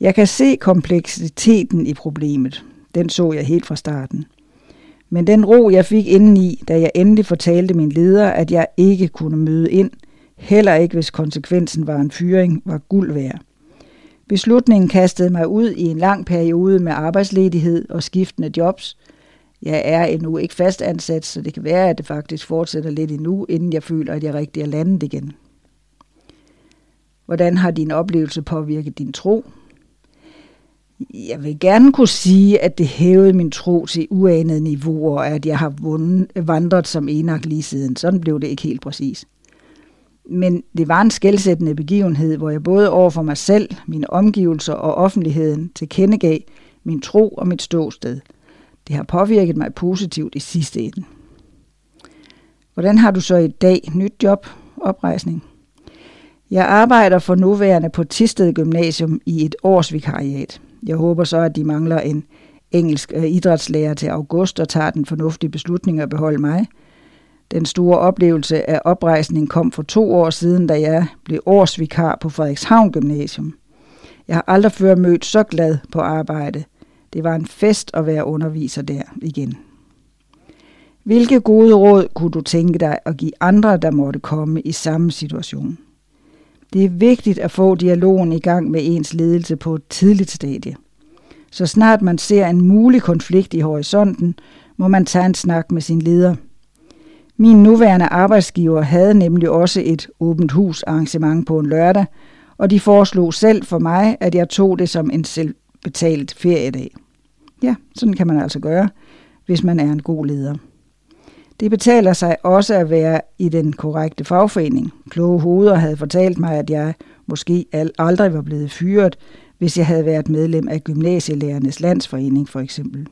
A: Jeg kan se kompleksiteten i problemet. Den så jeg helt fra starten. Men den ro, jeg fik indeni, da jeg endelig fortalte min leder, at jeg ikke kunne møde ind, heller ikke hvis konsekvensen var en fyring, var guld værd. Beslutningen kastede mig ud i en lang periode med arbejdsledighed og skiftende jobs, jeg er endnu ikke fast ansat, så det kan være, at det faktisk fortsætter lidt endnu, inden jeg føler, at jeg rigtig er landet igen. Hvordan har din oplevelse påvirket din tro? Jeg vil gerne kunne sige, at det hævede min tro til uanede niveauer, at jeg har vundet, vandret som enak lige siden. Sådan blev det ikke helt præcis. Men det var en skældsættende begivenhed, hvor jeg både over for mig selv, mine omgivelser og offentligheden tilkendegav min tro og mit ståsted – det har påvirket mig positivt i sidste ende. Hvordan har du så i dag nyt job, oprejsning? Jeg arbejder for nuværende på Tisted Gymnasium i et års vikariat. Jeg håber så, at de mangler en engelsk øh, idrætslærer til august og tager den fornuftige beslutning at beholde mig. Den store oplevelse af oprejsning kom for to år siden, da jeg blev årsvikar på Frederikshavn Gymnasium. Jeg har aldrig før mødt så glad på arbejde – det var en fest at være underviser der igen. Hvilke gode råd kunne du tænke dig at give andre, der måtte komme i samme situation? Det er vigtigt at få dialogen i gang med ens ledelse på et tidligt stadie. Så snart man ser en mulig konflikt i horisonten, må man tage en snak med sin leder. Min nuværende arbejdsgiver havde nemlig også et åbent hus arrangement på en lørdag, og de foreslog selv for mig, at jeg tog det som en selvbetalt feriedag. Ja, sådan kan man altså gøre, hvis man er en god leder. Det betaler sig også at være i den korrekte fagforening. Kloge hoveder havde fortalt mig, at jeg måske aldrig var blevet fyret, hvis jeg havde været medlem af Gymnasielærernes Landsforening for eksempel.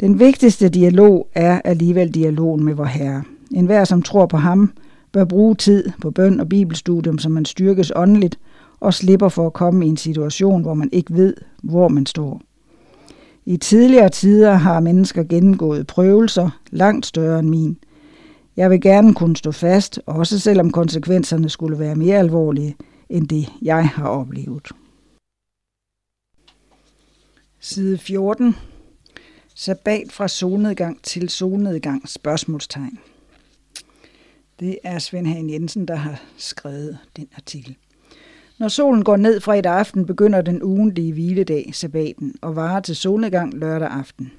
A: Den vigtigste dialog er alligevel dialogen med vor Herre. En hver, som tror på ham, bør bruge tid på bøn og bibelstudium, så man styrkes åndeligt og slipper for at komme i en situation, hvor man ikke ved, hvor man står. I tidligere tider har mennesker gennemgået prøvelser langt større end min. Jeg vil gerne kunne stå fast, også selvom konsekvenserne skulle være mere alvorlige end det, jeg har oplevet. Side 14. Sabbat fra solnedgang til solnedgang? Spørgsmålstegn. Det er Svend Hagen Jensen, der har skrevet den artikel. Når solen går ned fredag aften, begynder den ugentlige hviledag, sabbaten, og varer til solnedgang lørdag aften.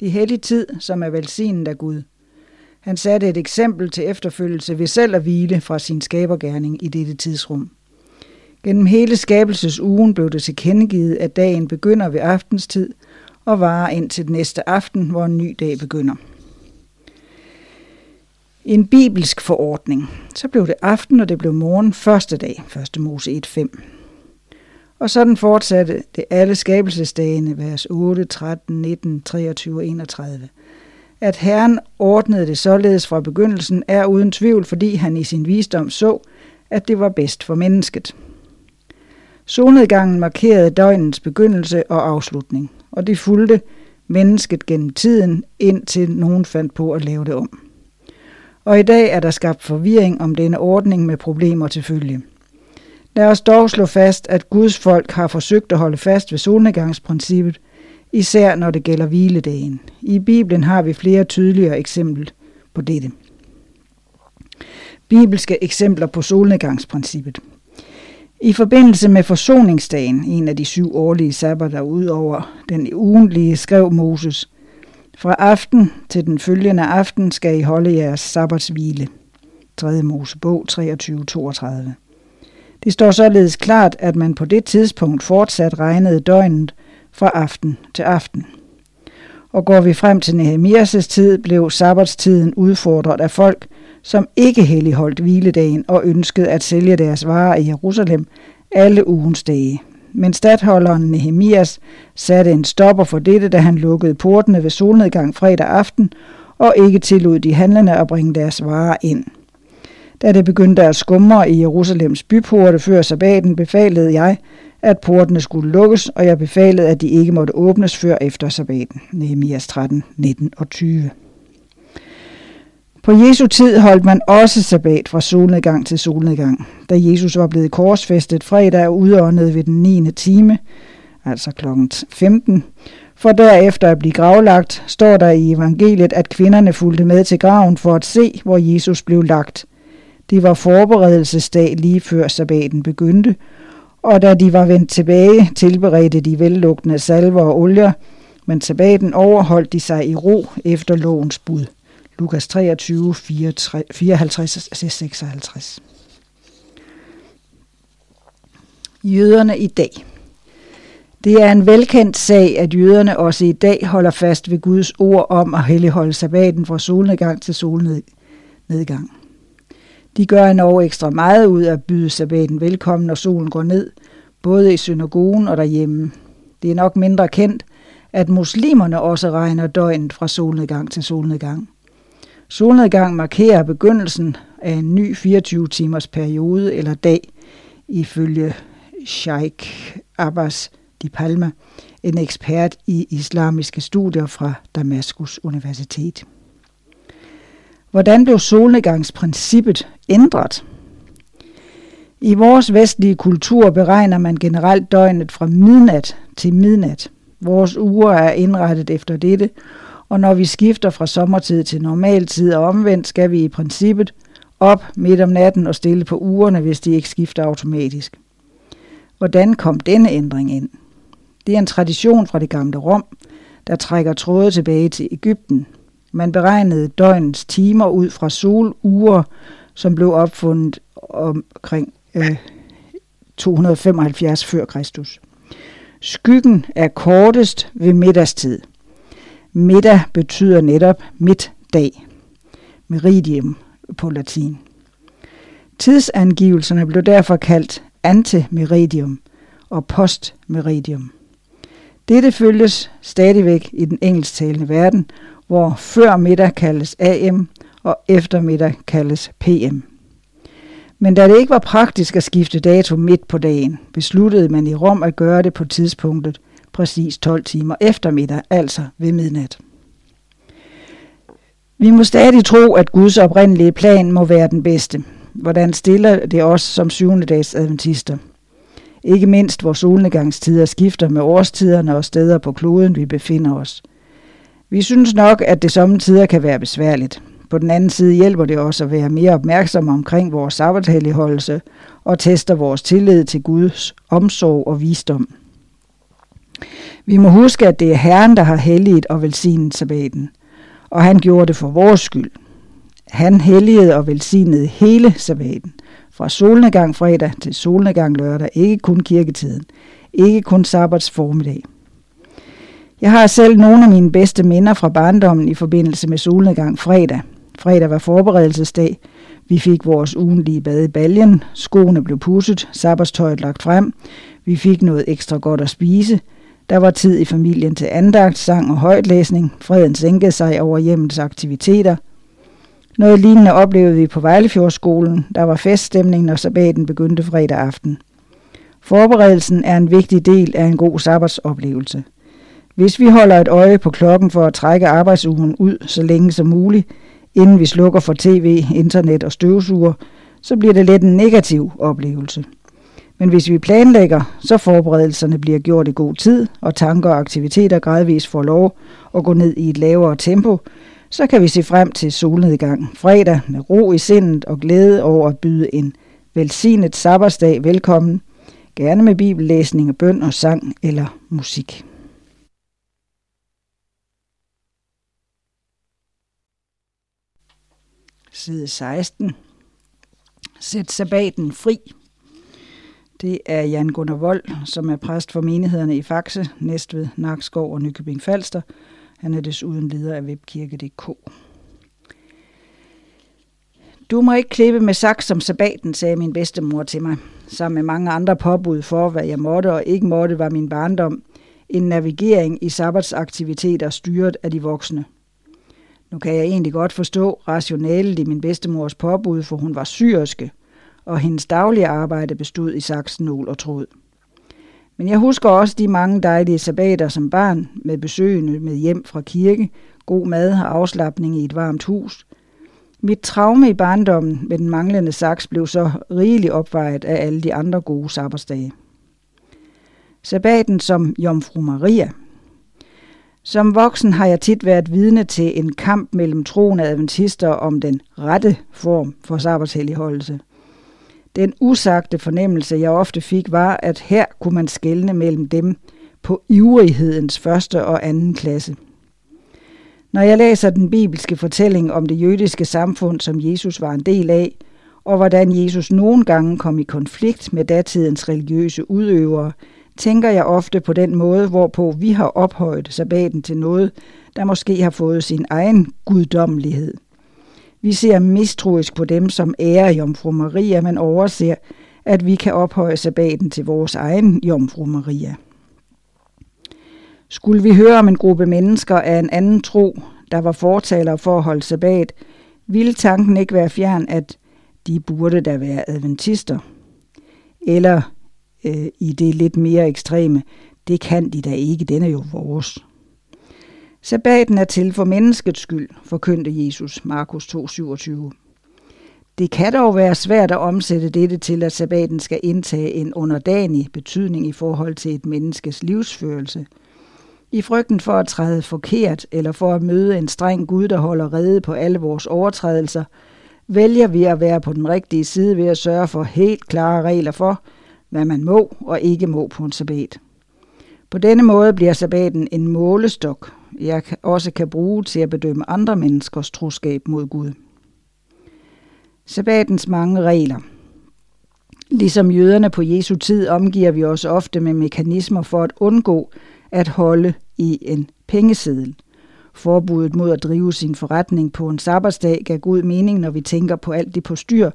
A: Det er hellig tid, som er velsignet af Gud. Han satte et eksempel til efterfølgelse ved selv at hvile fra sin skabergærning i dette tidsrum. Gennem hele skabelsesugen blev det tilkendegivet, at dagen begynder ved aftenstid og varer ind til næste aften, hvor en ny dag begynder. En bibelsk forordning. Så blev det aften, og det blev morgen første dag, 1. Mose 1.5. Og sådan fortsatte det alle skabelsesdagene, vers 8, 13, 19, 23 og 31. At Herren ordnede det således fra begyndelsen, er uden tvivl, fordi han i sin visdom så, at det var bedst for mennesket. Solnedgangen markerede døgnens begyndelse og afslutning, og det fulgte mennesket gennem tiden, indtil nogen fandt på at lave det om. Og i dag er der skabt forvirring om denne ordning med problemer til følge. Lad os dog slå fast, at Guds folk har forsøgt at holde fast ved solnedgangsprincippet, især når det gælder hviledagen. I Bibelen har vi flere tydeligere eksempler på dette. Bibelske eksempler på solnedgangsprincippet. I forbindelse med forsoningsdagen, en af de syv årlige sabbater ud over den ugentlige, skrev Moses, fra aften til den følgende aften skal I holde jeres sabbatshvile. 3. Mosebog 23-32. Det står således klart, at man på det tidspunkt fortsat regnede døgnet fra aften til aften. Og går vi frem til Nehemias' tid, blev sabbatstiden udfordret af folk, som ikke helligholdt hviledagen og ønskede at sælge deres varer i Jerusalem alle ugens dage. Men stadholderen Nehemias satte en stopper for dette, da han lukkede portene ved solnedgang fredag aften og ikke tillod de handlende at bringe deres varer ind. Da det begyndte at skumre i Jerusalems byporte før sabbaten, befalede jeg, at portene skulle lukkes, og jeg befalede, at de ikke måtte åbnes før efter sabbaten. Nehemias 13, 19 og 20. På Jesu tid holdt man også sabbat fra solnedgang til solnedgang. Da Jesus var blevet korsfæstet fredag og udåndet ved den 9. time, altså kl. 15, for derefter at blive gravlagt, står der i evangeliet, at kvinderne fulgte med til graven for at se, hvor Jesus blev lagt. Det var forberedelsesdag lige før sabbaten begyndte, og da de var vendt tilbage, tilberedte de vellugtende salver og olier, men sabbaten overholdt de sig i ro efter lovens bud. Lukas 23, 54-56. Altså jøderne i dag. Det er en velkendt sag, at jøderne også i dag holder fast ved Guds ord om at helligholde sabbaten fra solnedgang til solnedgang. De gør endnu ekstra meget ud af at byde sabbaten velkommen, når solen går ned, både i synagogen og derhjemme. Det er nok mindre kendt, at muslimerne også regner døgnet fra solnedgang til solnedgang. Solnedgang markerer begyndelsen af en ny 24-timers periode eller dag, ifølge Sheikh Abbas Di Palma, en ekspert i islamiske studier fra Damaskus Universitet. Hvordan blev solnedgangsprincippet ændret? I vores vestlige kultur beregner man generelt døgnet fra midnat til midnat. Vores uger er indrettet efter dette, og når vi skifter fra sommertid til normaltid og omvendt, skal vi i princippet op midt om natten og stille på ugerne, hvis de ikke skifter automatisk. Hvordan kom denne ændring ind? Det er en tradition fra det gamle Rom, der trækker tråde tilbage til Ægypten. Man beregnede døgnets timer ud fra soluger, som blev opfundet omkring øh, 275 f.Kr. Skyggen er kortest ved middagstid – Middag betyder netop middag, meridium på latin. Tidsangivelserne blev derfor kaldt antemeridium og postmeridium. Dette følges stadigvæk i den engelsktalende verden, hvor før middag kaldes AM og eftermiddag kaldes PM. Men da det ikke var praktisk at skifte dato midt på dagen, besluttede man i Rom at gøre det på tidspunktet – præcis 12 timer efter middag, altså ved midnat. Vi må stadig tro, at Guds oprindelige plan må være den bedste. Hvordan stiller det os som syvende dags adventister? Ikke mindst hvor solnedgangstider skifter med årstiderne og steder på kloden, vi befinder os. Vi synes nok, at det sommetider kan være besværligt. På den anden side hjælper det os at være mere opmærksomme omkring vores sabbathelligholdelse og tester vores tillid til Guds omsorg og visdom. Vi må huske, at det er Herren, der har helliget og velsignet sabbaten, og han gjorde det for vores skyld. Han helligede og velsignede hele sabbaten, fra solnedgang fredag til solnedgang lørdag, ikke kun kirketiden, ikke kun sabbats formiddag. Jeg har selv nogle af mine bedste minder fra barndommen i forbindelse med solnedgang fredag. Fredag var forberedelsesdag. Vi fik vores ugenlige bad i baljen. Skoene blev pusset, sabbatstøjet lagt frem. Vi fik noget ekstra godt at spise. Der var tid i familien til andagt, sang og højtlæsning. Freden sænkede sig over hjemmets aktiviteter. Noget lignende oplevede vi på Vejlefjordskolen. Der var feststemning, når sabbaten begyndte fredag aften. Forberedelsen er en vigtig del af en god sabbatsoplevelse. Hvis vi holder et øje på klokken for at trække arbejdsugen ud så længe som muligt, inden vi slukker for tv, internet og støvsuger, så bliver det let en negativ oplevelse. Men hvis vi planlægger, så forberedelserne bliver gjort i god tid, og tanker og aktiviteter gradvist får lov at gå ned i et lavere tempo, så kan vi se frem til solnedgang fredag med ro i sindet og glæde over at byde en velsignet sabbatsdag velkommen, gerne med bibellæsning, og bøn og sang eller musik. Side 16. Sæt sabbaten fri. Det er Jan Gunnar Vold, som er præst for menighederne i Faxe, Næstved, Nakskov og Nykøbing Falster. Han er desuden leder af webkirke.dk. Du må ikke klippe med saks som sabbaten, sagde min bedstemor til mig. Sammen med mange andre påbud for, hvad jeg måtte og ikke måtte, var min barndom en navigering i sabbatsaktiviteter styret af de voksne. Nu kan jeg egentlig godt forstå rationalet i min bedstemors påbud, for hun var syrske, og hendes daglige arbejde bestod i saksen, og tråd. Men jeg husker også de mange dejlige sabbater som barn, med besøgende med hjem fra kirke, god mad og afslappning i et varmt hus. Mit traume i barndommen med den manglende saks blev så rigeligt opvejet af alle de andre gode sabbatsdage. Sabbaten som Jomfru Maria – som voksen har jeg tit været vidne til en kamp mellem troende adventister om den rette form for sabbatshelligholdelse. Den usagte fornemmelse, jeg ofte fik, var, at her kunne man skelne mellem dem på ivrighedens første og anden klasse. Når jeg læser den bibelske fortælling om det jødiske samfund, som Jesus var en del af, og hvordan Jesus nogle gange kom i konflikt med datidens religiøse udøvere, tænker jeg ofte på den måde, hvorpå vi har ophøjet sabbaten til noget, der måske har fået sin egen guddommelighed. Vi ser mistroisk på dem, som ærer Jomfru Maria, men overser, at vi kan ophøje sabbaten til vores egen Jomfru Maria. Skulle vi høre om en gruppe mennesker af en anden tro, der var fortalere for at holde sabbat, ville tanken ikke være fjern, at de burde da være adventister. Eller øh, i det lidt mere ekstreme, det kan de da ikke, den er jo vores. Sabbaten er til for menneskets skyld, forkyndte Jesus, Markus 2:27. Det kan dog være svært at omsætte dette til, at sabbaten skal indtage en underdanig betydning i forhold til et menneskes livsførelse. I frygten for at træde forkert eller for at møde en streng Gud, der holder rede på alle vores overtrædelser, vælger vi at være på den rigtige side ved at sørge for helt klare regler for, hvad man må og ikke må på en sabbat. På denne måde bliver sabbaten en målestok, jeg også kan bruge til at bedømme andre menneskers troskab mod Gud. Sabbatens mange regler. Ligesom jøderne på Jesu tid omgiver vi os ofte med mekanismer for at undgå at holde i en pengeseddel. Forbuddet mod at drive sin forretning på en sabbatsdag gav god mening, når vi tænker på alt det på styr,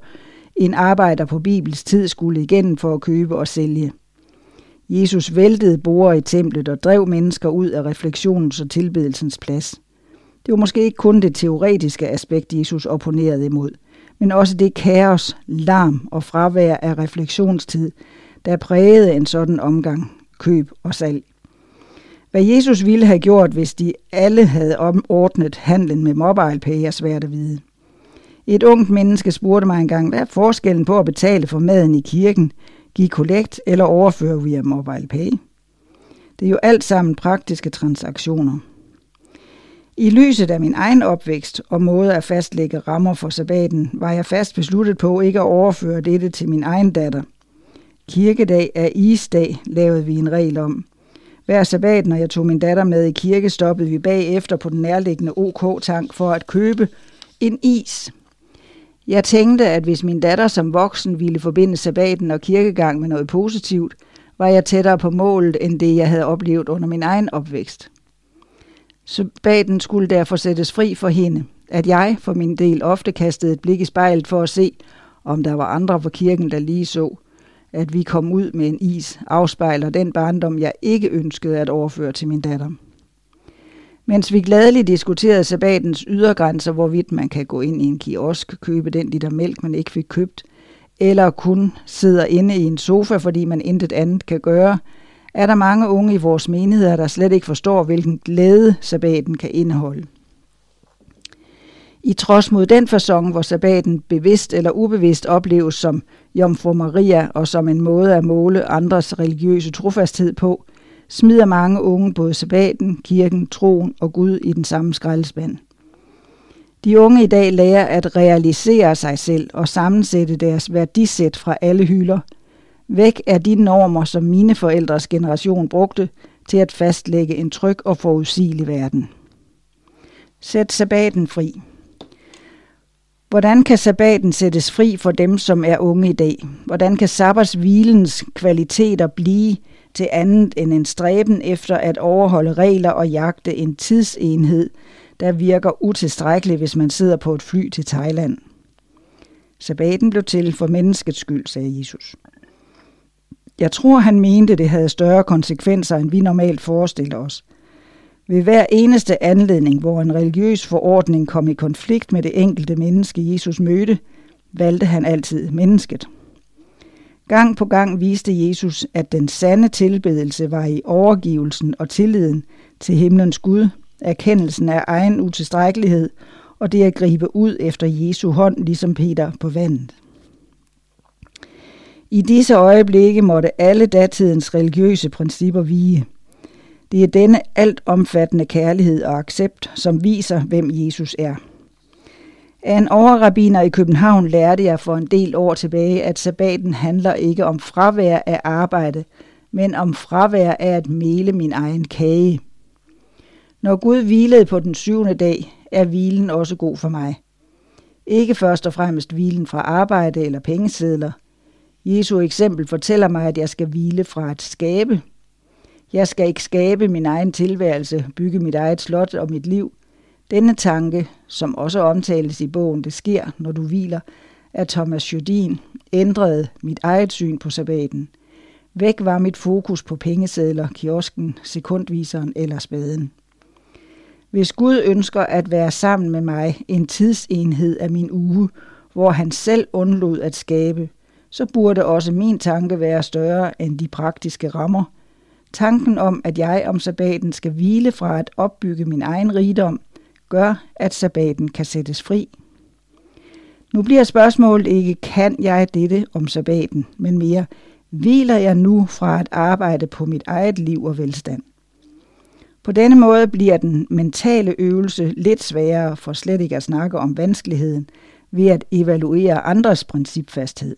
A: en arbejder på Bibels tid skulle igennem for at købe og sælge. Jesus væltede borer i templet og drev mennesker ud af refleksionens og tilbedelsens plads. Det var måske ikke kun det teoretiske aspekt, Jesus opponerede imod, men også det kaos, larm og fravær af refleksionstid, der prægede en sådan omgang, køb og salg. Hvad Jesus ville have gjort, hvis de alle havde ordnet handlen med MobilePay, er svært at vide. Et ungt menneske spurgte mig engang, hvad er forskellen på at betale for maden i kirken, give kollekt eller overføre via MobilePay? Det er jo alt sammen praktiske transaktioner. I lyset af min egen opvækst og måde at fastlægge rammer for sabbaten, var jeg fast besluttet på ikke at overføre dette til min egen datter. Kirkedag er isdag, lavede vi en regel om. Hver sabbat, når jeg tog min datter med i kirke, stoppede vi bagefter på den nærliggende OK-tank for at købe en is. Jeg tænkte, at hvis min datter som voksen ville forbinde sabbaten og kirkegang med noget positivt, var jeg tættere på målet, end det jeg havde oplevet under min egen opvækst. Sabbaten skulle derfor sættes fri for hende. at jeg for min del ofte kastede et blik i spejlet for at se, om der var andre fra kirken, der lige så, at vi kom ud med en is, afspejler den barndom, jeg ikke ønskede at overføre til min datter. Mens vi gladeligt diskuterede sabbatens ydergrænser, hvorvidt man kan gå ind i en kiosk, købe den liter mælk, man ikke fik købt, eller kun sidder inde i en sofa, fordi man intet andet kan gøre, er der mange unge i vores menigheder, der slet ikke forstår, hvilken glæde sabbaten kan indeholde. I trods mod den fasong, hvor sabbaten bevidst eller ubevidst opleves som Jomfru Maria og som en måde at måle andres religiøse trofasthed på, smider mange unge både sabbaten, kirken, troen og Gud i den samme skraldespand. De unge i dag lærer at realisere sig selv og sammensætte deres værdisæt fra alle hylder. Væk er de normer, som mine forældres generation brugte til at fastlægge en tryg og forudsigelig verden. Sæt sabbaten fri. Hvordan kan sabbaten sættes fri for dem, som er unge i dag? Hvordan kan sabbatshvilens kvaliteter blive til andet end en stræben efter at overholde regler og jagte en tidsenhed, der virker utilstrækkelig, hvis man sidder på et fly til Thailand? Sabbaten blev til for menneskets skyld, sagde Jesus. Jeg tror, han mente, det havde større konsekvenser, end vi normalt forestiller os – ved hver eneste anledning, hvor en religiøs forordning kom i konflikt med det enkelte menneske, Jesus mødte, valgte han altid mennesket. Gang på gang viste Jesus, at den sande tilbedelse var i overgivelsen og tilliden til himlens Gud, erkendelsen af egen utilstrækkelighed og det at gribe ud efter Jesu hånd, ligesom Peter på vandet. I disse øjeblikke måtte alle datidens religiøse principper vige – det er denne altomfattende kærlighed og accept, som viser, hvem Jesus er. Af en overrabiner i København lærte jeg for en del år tilbage, at sabbaten handler ikke om fravær af arbejde, men om fravær af at mele min egen kage. Når Gud hvilede på den syvende dag, er hvilen også god for mig. Ikke først og fremmest hvilen fra arbejde eller pengesedler. Jesu eksempel fortæller mig, at jeg skal hvile fra at skabe, jeg skal ikke skabe min egen tilværelse, bygge mit eget slot og mit liv. Denne tanke, som også omtales i bogen Det sker, når du hviler, af Thomas Jodin, ændrede mit eget syn på sabbaten. Væk var mit fokus på pengesedler, kiosken, sekundviseren eller spaden. Hvis Gud ønsker at være sammen med mig en tidsenhed af min uge, hvor han selv undlod at skabe, så burde også min tanke være større end de praktiske rammer – Tanken om, at jeg om sabbaten skal hvile fra at opbygge min egen rigdom, gør, at sabbaten kan sættes fri. Nu bliver spørgsmålet ikke, kan jeg dette om sabbaten, men mere, hviler jeg nu fra at arbejde på mit eget liv og velstand? På denne måde bliver den mentale øvelse lidt sværere, for slet ikke at snakke om vanskeligheden, ved at evaluere andres principfasthed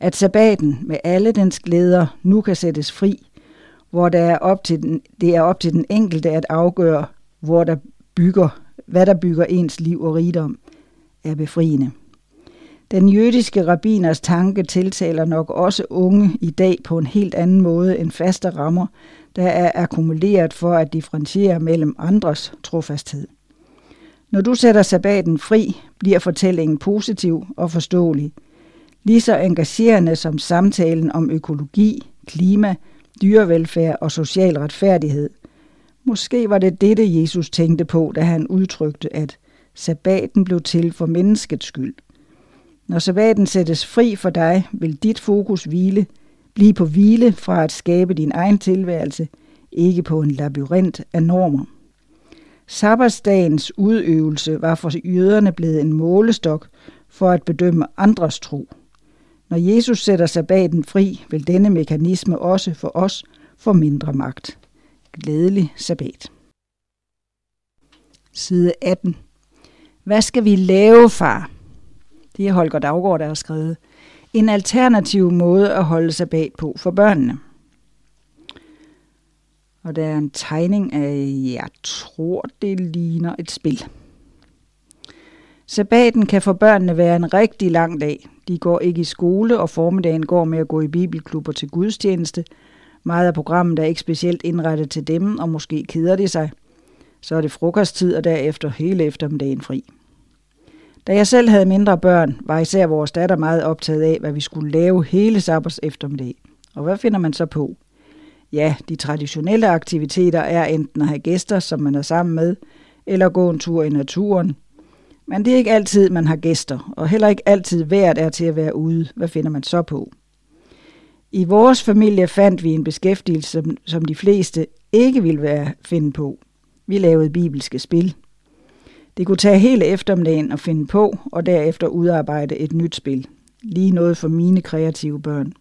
A: at sabbaten med alle dens glæder nu kan sættes fri, hvor der er op til den, det er op til den enkelte at afgøre, hvor der bygger, hvad der bygger ens liv og rigdom, er befriende. Den jødiske rabbiners tanke tiltaler nok også unge i dag på en helt anden måde end faste rammer, der er akkumuleret for at differentiere mellem andres trofasthed. Når du sætter sabbaten fri, bliver fortællingen positiv og forståelig – lige så engagerende som samtalen om økologi, klima, dyrevelfærd og social retfærdighed. Måske var det dette, Jesus tænkte på, da han udtrykte, at sabbaten blev til for menneskets skyld. Når sabbaten sættes fri for dig, vil dit fokus hvile, blive på hvile fra at skabe din egen tilværelse, ikke på en labyrint af normer. Sabbatsdagens udøvelse var for jøderne blevet en målestok for at bedømme andres tro. Når Jesus sætter sabbaten fri, vil denne mekanisme også for os få mindre magt. Glædelig sabbat. Side 18. Hvad skal vi lave, far? Det er Holger Daggaard, der har skrevet. En alternativ måde at holde sabbat på for børnene. Og der er en tegning af, jeg tror, det ligner et spil. Sabbaten kan for børnene være en rigtig lang dag. De går ikke i skole, og formiddagen går med at gå i bibelklubber til gudstjeneste. Meget af programmet er ikke specielt indrettet til dem, og måske keder de sig. Så er det frokosttid og derefter hele eftermiddagen fri. Da jeg selv havde mindre børn, var især vores datter meget optaget af, hvad vi skulle lave hele sabbers eftermiddag. Og hvad finder man så på? Ja, de traditionelle aktiviteter er enten at have gæster, som man er sammen med, eller gå en tur i naturen. Men det er ikke altid, man har gæster, og heller ikke altid hvert er til at være ude. Hvad finder man så på? I vores familie fandt vi en beskæftigelse, som, som de fleste ikke ville være finde på. Vi lavede bibelske spil. Det kunne tage hele eftermiddagen at finde på, og derefter udarbejde et nyt spil. Lige noget for mine kreative børn.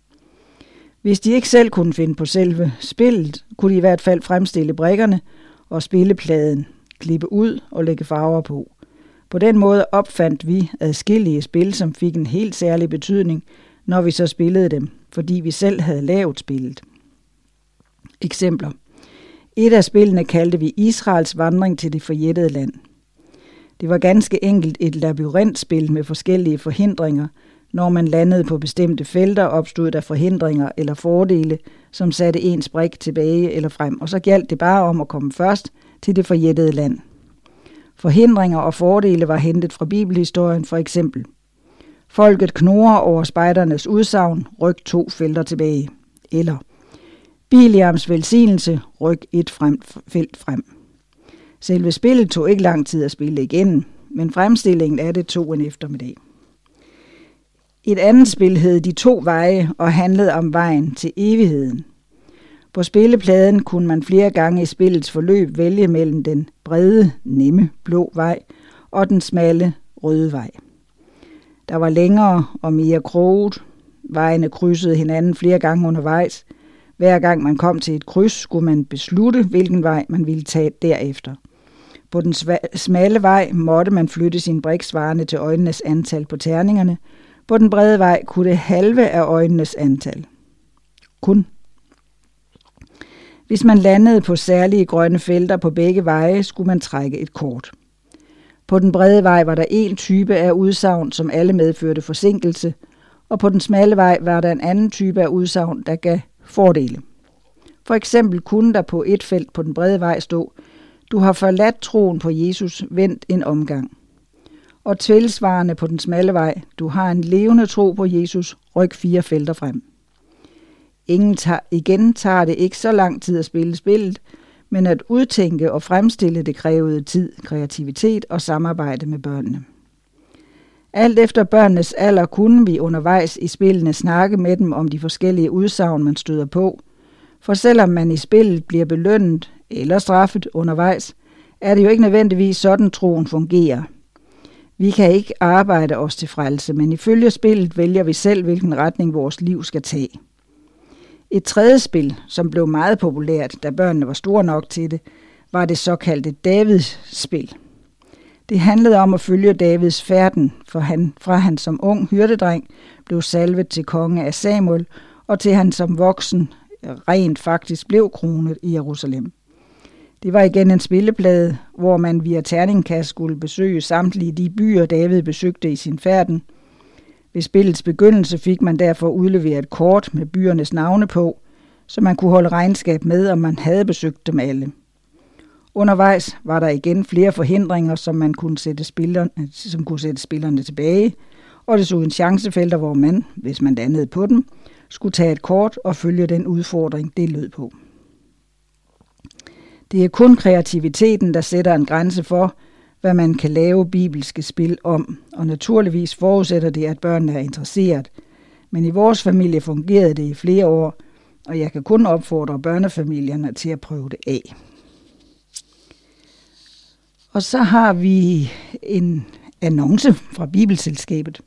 A: Hvis de ikke selv kunne finde på selve spillet, kunne de i hvert fald fremstille brikkerne og spille pladen, klippe ud og lægge farver på. På den måde opfandt vi adskillige spil, som fik en helt særlig betydning, når vi så spillede dem, fordi vi selv havde lavet spillet. Eksempler. Et af spillene kaldte vi Israels vandring til det forjættede land. Det var ganske enkelt et labyrintspil med forskellige forhindringer. Når man landede på bestemte felter, opstod der forhindringer eller fordele, som satte ens brik tilbage eller frem, og så galt det bare om at komme først til det forjættede land. Forhindringer og fordele var hentet fra bibelhistorien for eksempel. Folket knurrer over spejdernes udsagn, ryk to felter tilbage. Eller Biliams velsignelse, ryk et frem, felt frem. Selve spillet tog ikke lang tid at spille igen, men fremstillingen af det tog en eftermiddag. Et andet spil hed De to veje og handlede om vejen til evigheden. På spillepladen kunne man flere gange i spillets forløb vælge mellem den brede, nemme blå vej og den smalle røde vej. Der var længere og mere kroget. Vejene krydsede hinanden flere gange undervejs. Hver gang man kom til et kryds, skulle man beslutte, hvilken vej man ville tage derefter. På den smalle vej måtte man flytte sin brik svarende til øjnenes antal på terningerne. På den brede vej kunne det halve af øjnenes antal. Kun. Hvis man landede på særlige grønne felter på begge veje, skulle man trække et kort. På den brede vej var der en type af udsagn, som alle medførte forsinkelse, og på den smalle vej var der en anden type af udsagn, der gav fordele. For eksempel kunne der på et felt på den brede vej stå, du har forladt troen på Jesus, vendt en omgang. Og tilsvarende på den smalle vej, du har en levende tro på Jesus, ryk fire felter frem. Ingen tager, igen tager det ikke så lang tid at spille spillet, men at udtænke og fremstille det krævede tid, kreativitet og samarbejde med børnene. Alt efter børnenes alder kunne vi undervejs i spillene snakke med dem om de forskellige udsagn, man støder på. For selvom man i spillet bliver belønnet eller straffet undervejs, er det jo ikke nødvendigvis sådan troen fungerer. Vi kan ikke arbejde os til frelse, men ifølge spillet vælger vi selv, hvilken retning vores liv skal tage. Et tredje spil, som blev meget populært, da børnene var store nok til det, var det såkaldte Davids spil. Det handlede om at følge Davids færden, for han, fra han som ung hyrdedreng blev salvet til konge af Samuel, og til han som voksen rent faktisk blev kronet i Jerusalem. Det var igen en spilleplade, hvor man via terningkast skulle besøge samtlige de byer, David besøgte i sin færden – ved spillets begyndelse fik man derfor udleveret et kort med byernes navne på, så man kunne holde regnskab med, om man havde besøgt dem alle. Undervejs var der igen flere forhindringer, som man kunne sætte, spillerne, som kunne sætte spillerne tilbage, og desuden chancefelter, hvor man, hvis man landede på dem, skulle tage et kort og følge den udfordring, det lød på. Det er kun kreativiteten, der sætter en grænse for, hvad man kan lave bibelske spil om, og naturligvis forudsætter det, at børnene er interesseret. Men i vores familie fungerede det i flere år, og jeg kan kun opfordre børnefamilierne til at prøve det af. Og så har vi en annonce fra Bibelselskabet.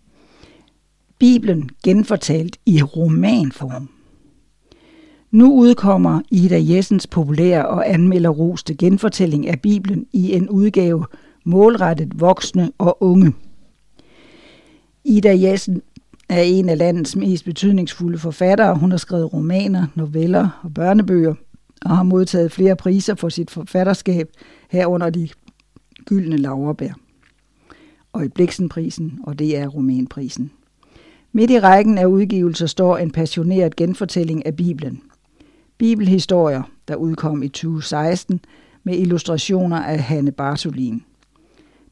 A: Bibelen genfortalt i romanform. Nu udkommer Ida Jessens populære og anmelderroste genfortælling af Bibelen i en udgave målrettet voksne og unge. Ida Jessen er en af landets mest betydningsfulde forfattere. Hun har skrevet romaner, noveller og børnebøger og har modtaget flere priser for sit forfatterskab herunder de gyldne laverbær og i Bliksenprisen, og det er romanprisen. Midt i rækken af udgivelser står en passioneret genfortælling af Bibelen. Bibelhistorier, der udkom i 2016, med illustrationer af Hanne Bartolin.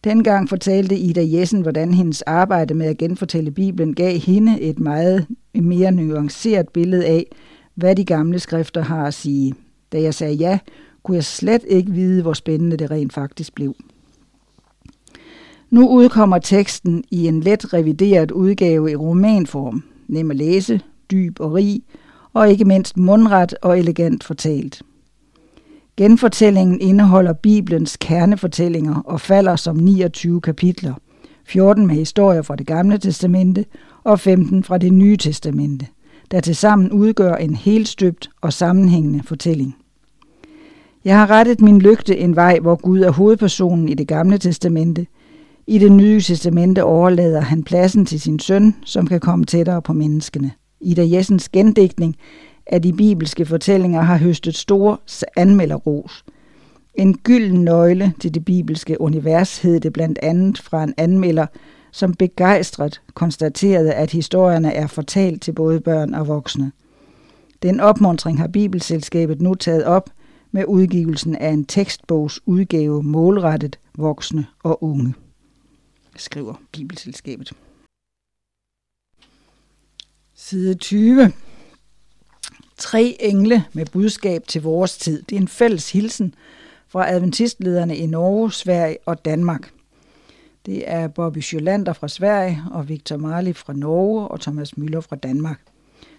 A: Dengang fortalte Ida Jessen, hvordan hendes arbejde med at genfortælle Bibelen gav hende et meget mere nuanceret billede af, hvad de gamle skrifter har at sige. Da jeg sagde ja, kunne jeg slet ikke vide, hvor spændende det rent faktisk blev. Nu udkommer teksten i en let revideret udgave i romanform, nem at læse, dyb og rig, og ikke mindst mundret og elegant fortalt. Genfortællingen indeholder Bibelens kernefortællinger og falder som 29 kapitler, 14 med historier fra det gamle testamente og 15 fra det nye testamente, der tilsammen udgør en helstøbt og sammenhængende fortælling. Jeg har rettet min lygte en vej, hvor Gud er hovedpersonen i det gamle testamente. I det nye testamente overlader han pladsen til sin søn, som kan komme tættere på menneskene. Ida Jessens gendigtning af de bibelske fortællinger har høstet stor anmelderros. En gylden nøgle til det bibelske univers hed det blandt andet fra en anmelder, som begejstret konstaterede, at historierne er fortalt til både børn og voksne. Den opmuntring har Bibelselskabet nu taget op med udgivelsen af en tekstbogs udgave målrettet voksne og unge, skriver Bibelselskabet. Side 20. Tre engle med budskab til vores tid. Det er en fælles hilsen fra adventistlederne i Norge, Sverige og Danmark. Det er Bobby Sjølander fra Sverige og Victor Marli fra Norge og Thomas Møller fra Danmark.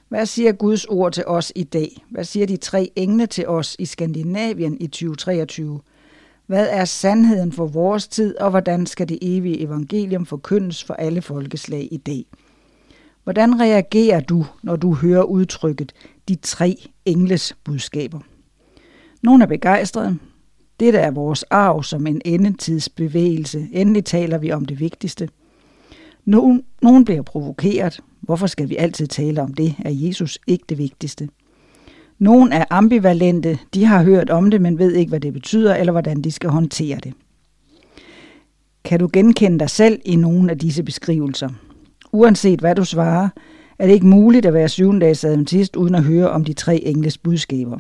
A: Hvad siger Guds ord til os i dag? Hvad siger de tre engle til os i Skandinavien i 2023? Hvad er sandheden for vores tid, og hvordan skal det evige evangelium forkyndes for alle folkeslag i dag? Hvordan reagerer du, når du hører udtrykket de tre engles budskaber? Nogle er begejstrede. Dette er vores arv som en endetidsbevægelse. Endelig taler vi om det vigtigste. Nogen, nogen bliver provokeret. Hvorfor skal vi altid tale om det? Er Jesus ikke det vigtigste? Nogen er ambivalente. De har hørt om det, men ved ikke, hvad det betyder, eller hvordan de skal håndtere det. Kan du genkende dig selv i nogle af disse beskrivelser? Uanset hvad du svarer, er det ikke muligt at være syvendags adventist uden at høre om de tre engles budskaber.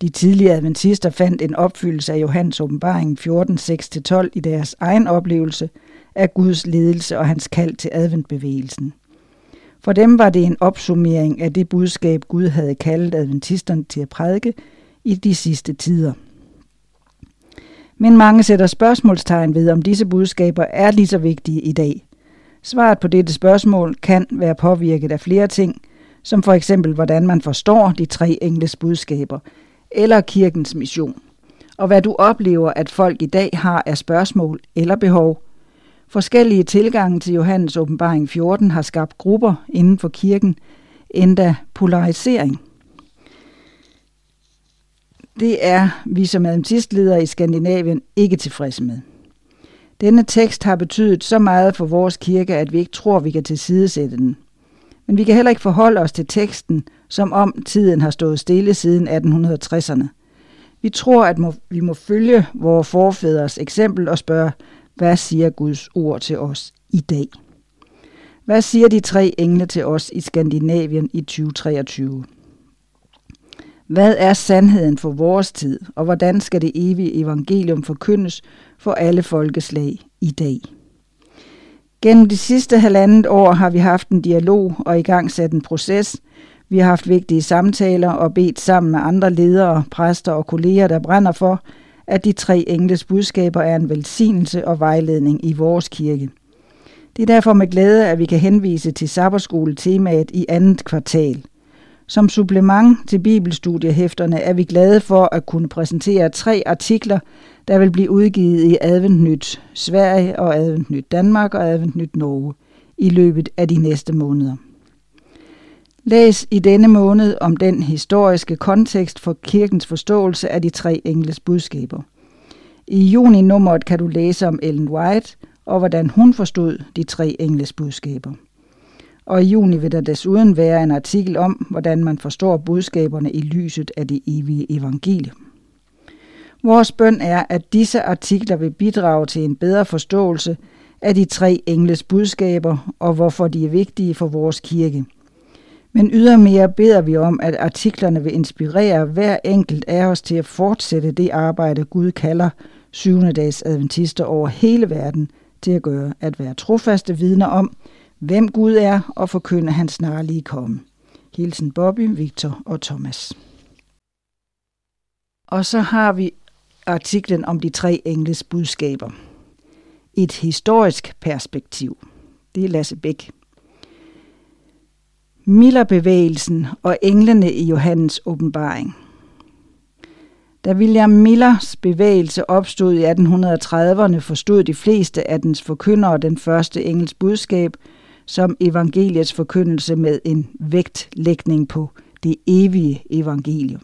A: De tidlige adventister fandt en opfyldelse af Johannes åbenbaring 14.6-12 i deres egen oplevelse af Guds ledelse og hans kald til adventbevægelsen. For dem var det en opsummering af det budskab, Gud havde kaldet adventisterne til at prædike i de sidste tider. Men mange sætter spørgsmålstegn ved, om disse budskaber er lige så vigtige i dag. Svaret på dette spørgsmål kan være påvirket af flere ting, som for eksempel hvordan man forstår de tre engles budskaber, eller kirkens mission, og hvad du oplever, at folk i dag har af spørgsmål eller behov. Forskellige tilgange til Johannes åbenbaring 14 har skabt grupper inden for kirken, endda polarisering. Det er vi som adventistledere i Skandinavien ikke tilfredse med. Denne tekst har betydet så meget for vores kirke, at vi ikke tror, vi kan tilsidesætte den. Men vi kan heller ikke forholde os til teksten, som om tiden har stået stille siden 1860'erne. Vi tror, at vi må følge vores forfædres eksempel og spørge, hvad siger Guds ord til os i dag? Hvad siger de tre engle til os i Skandinavien i 2023? Hvad er sandheden for vores tid, og hvordan skal det evige evangelium forkyndes for alle folkeslag i dag? Gennem de sidste halvandet år har vi haft en dialog og i gang sat en proces. Vi har haft vigtige samtaler og bedt sammen med andre ledere, præster og kolleger, der brænder for, at de tre engles budskaber er en velsignelse og vejledning i vores kirke. Det er derfor med glæde, at vi kan henvise til sabberskole-temaet i andet kvartal – som supplement til bibelstudiehæfterne er vi glade for at kunne præsentere tre artikler, der vil blive udgivet i Adventnyt Sverige og Adventnyt Danmark og Adventnyt Norge i løbet af de næste måneder. Læs i denne måned om den historiske kontekst for kirkens forståelse af de tre engles budskaber. I juni-nummeret kan du læse om Ellen White og hvordan hun forstod de tre engles budskaber og i juni vil der desuden være en artikel om, hvordan man forstår budskaberne i lyset af det evige evangelium. Vores bøn er, at disse artikler vil bidrage til en bedre forståelse af de tre engles budskaber og hvorfor de er vigtige for vores kirke. Men ydermere beder vi om, at artiklerne vil inspirere hver enkelt af os til at fortsætte det arbejde, Gud kalder syvende dags adventister over hele verden til at gøre, at være trofaste vidner om, hvem Gud er og forkynde hans snarlige komme. Hilsen Bobby, Victor og Thomas. Og så har vi artiklen om de tre engles budskaber. Et historisk perspektiv. Det er Lasse Bæk. Millerbevægelsen og englene i Johannes åbenbaring. Da William Millers bevægelse opstod i 1830'erne, forstod de fleste af dens forkyndere den første engels budskab som evangeliets forkyndelse med en vægtlægning på det evige evangelium.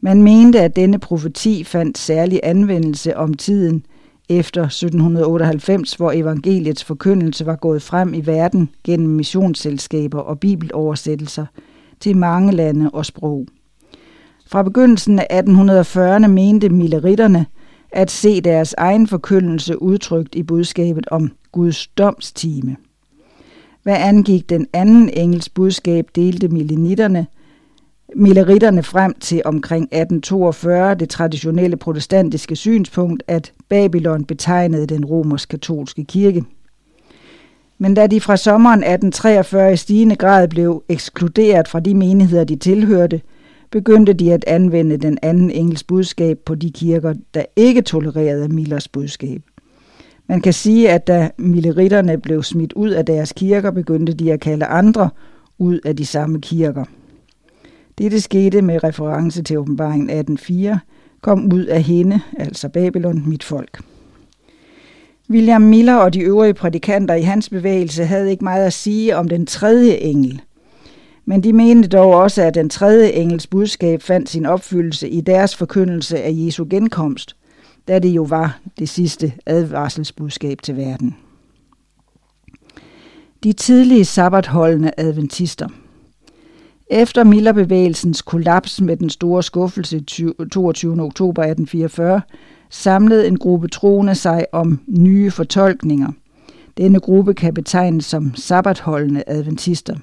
A: Man mente, at denne profeti fandt særlig anvendelse om tiden efter 1798, hvor evangeliets forkyndelse var gået frem i verden gennem missionsselskaber og bibeloversættelser til mange lande og sprog. Fra begyndelsen af 1840'erne mente milleritterne at se deres egen forkyndelse udtrykt i budskabet om Guds domstime. Hvad angik den anden engels budskab, delte millenitterne milleritterne frem til omkring 1842 det traditionelle protestantiske synspunkt, at Babylon betegnede den romersk-katolske kirke. Men da de fra sommeren 1843 i stigende grad blev ekskluderet fra de menigheder, de tilhørte, begyndte de at anvende den anden engels budskab på de kirker, der ikke tolererede Millers budskab. Man kan sige, at da milleritterne blev smidt ud af deres kirker, begyndte de at kalde andre ud af de samme kirker. Dette skete med reference til åbenbaringen 18.4, kom ud af hende, altså Babylon, mit folk. William Miller og de øvrige prædikanter i hans bevægelse havde ikke meget at sige om den tredje engel. Men de mente dog også, at den tredje engels budskab fandt sin opfyldelse i deres forkyndelse af Jesu genkomst, da det jo var det sidste advarselsbudskab til verden. De tidlige sabbatholdende adventister – efter Millerbevægelsens kollaps med den store skuffelse 22. oktober 1844, samlede en gruppe troende sig om nye fortolkninger. Denne gruppe kan betegnes som sabbatholdende adventister.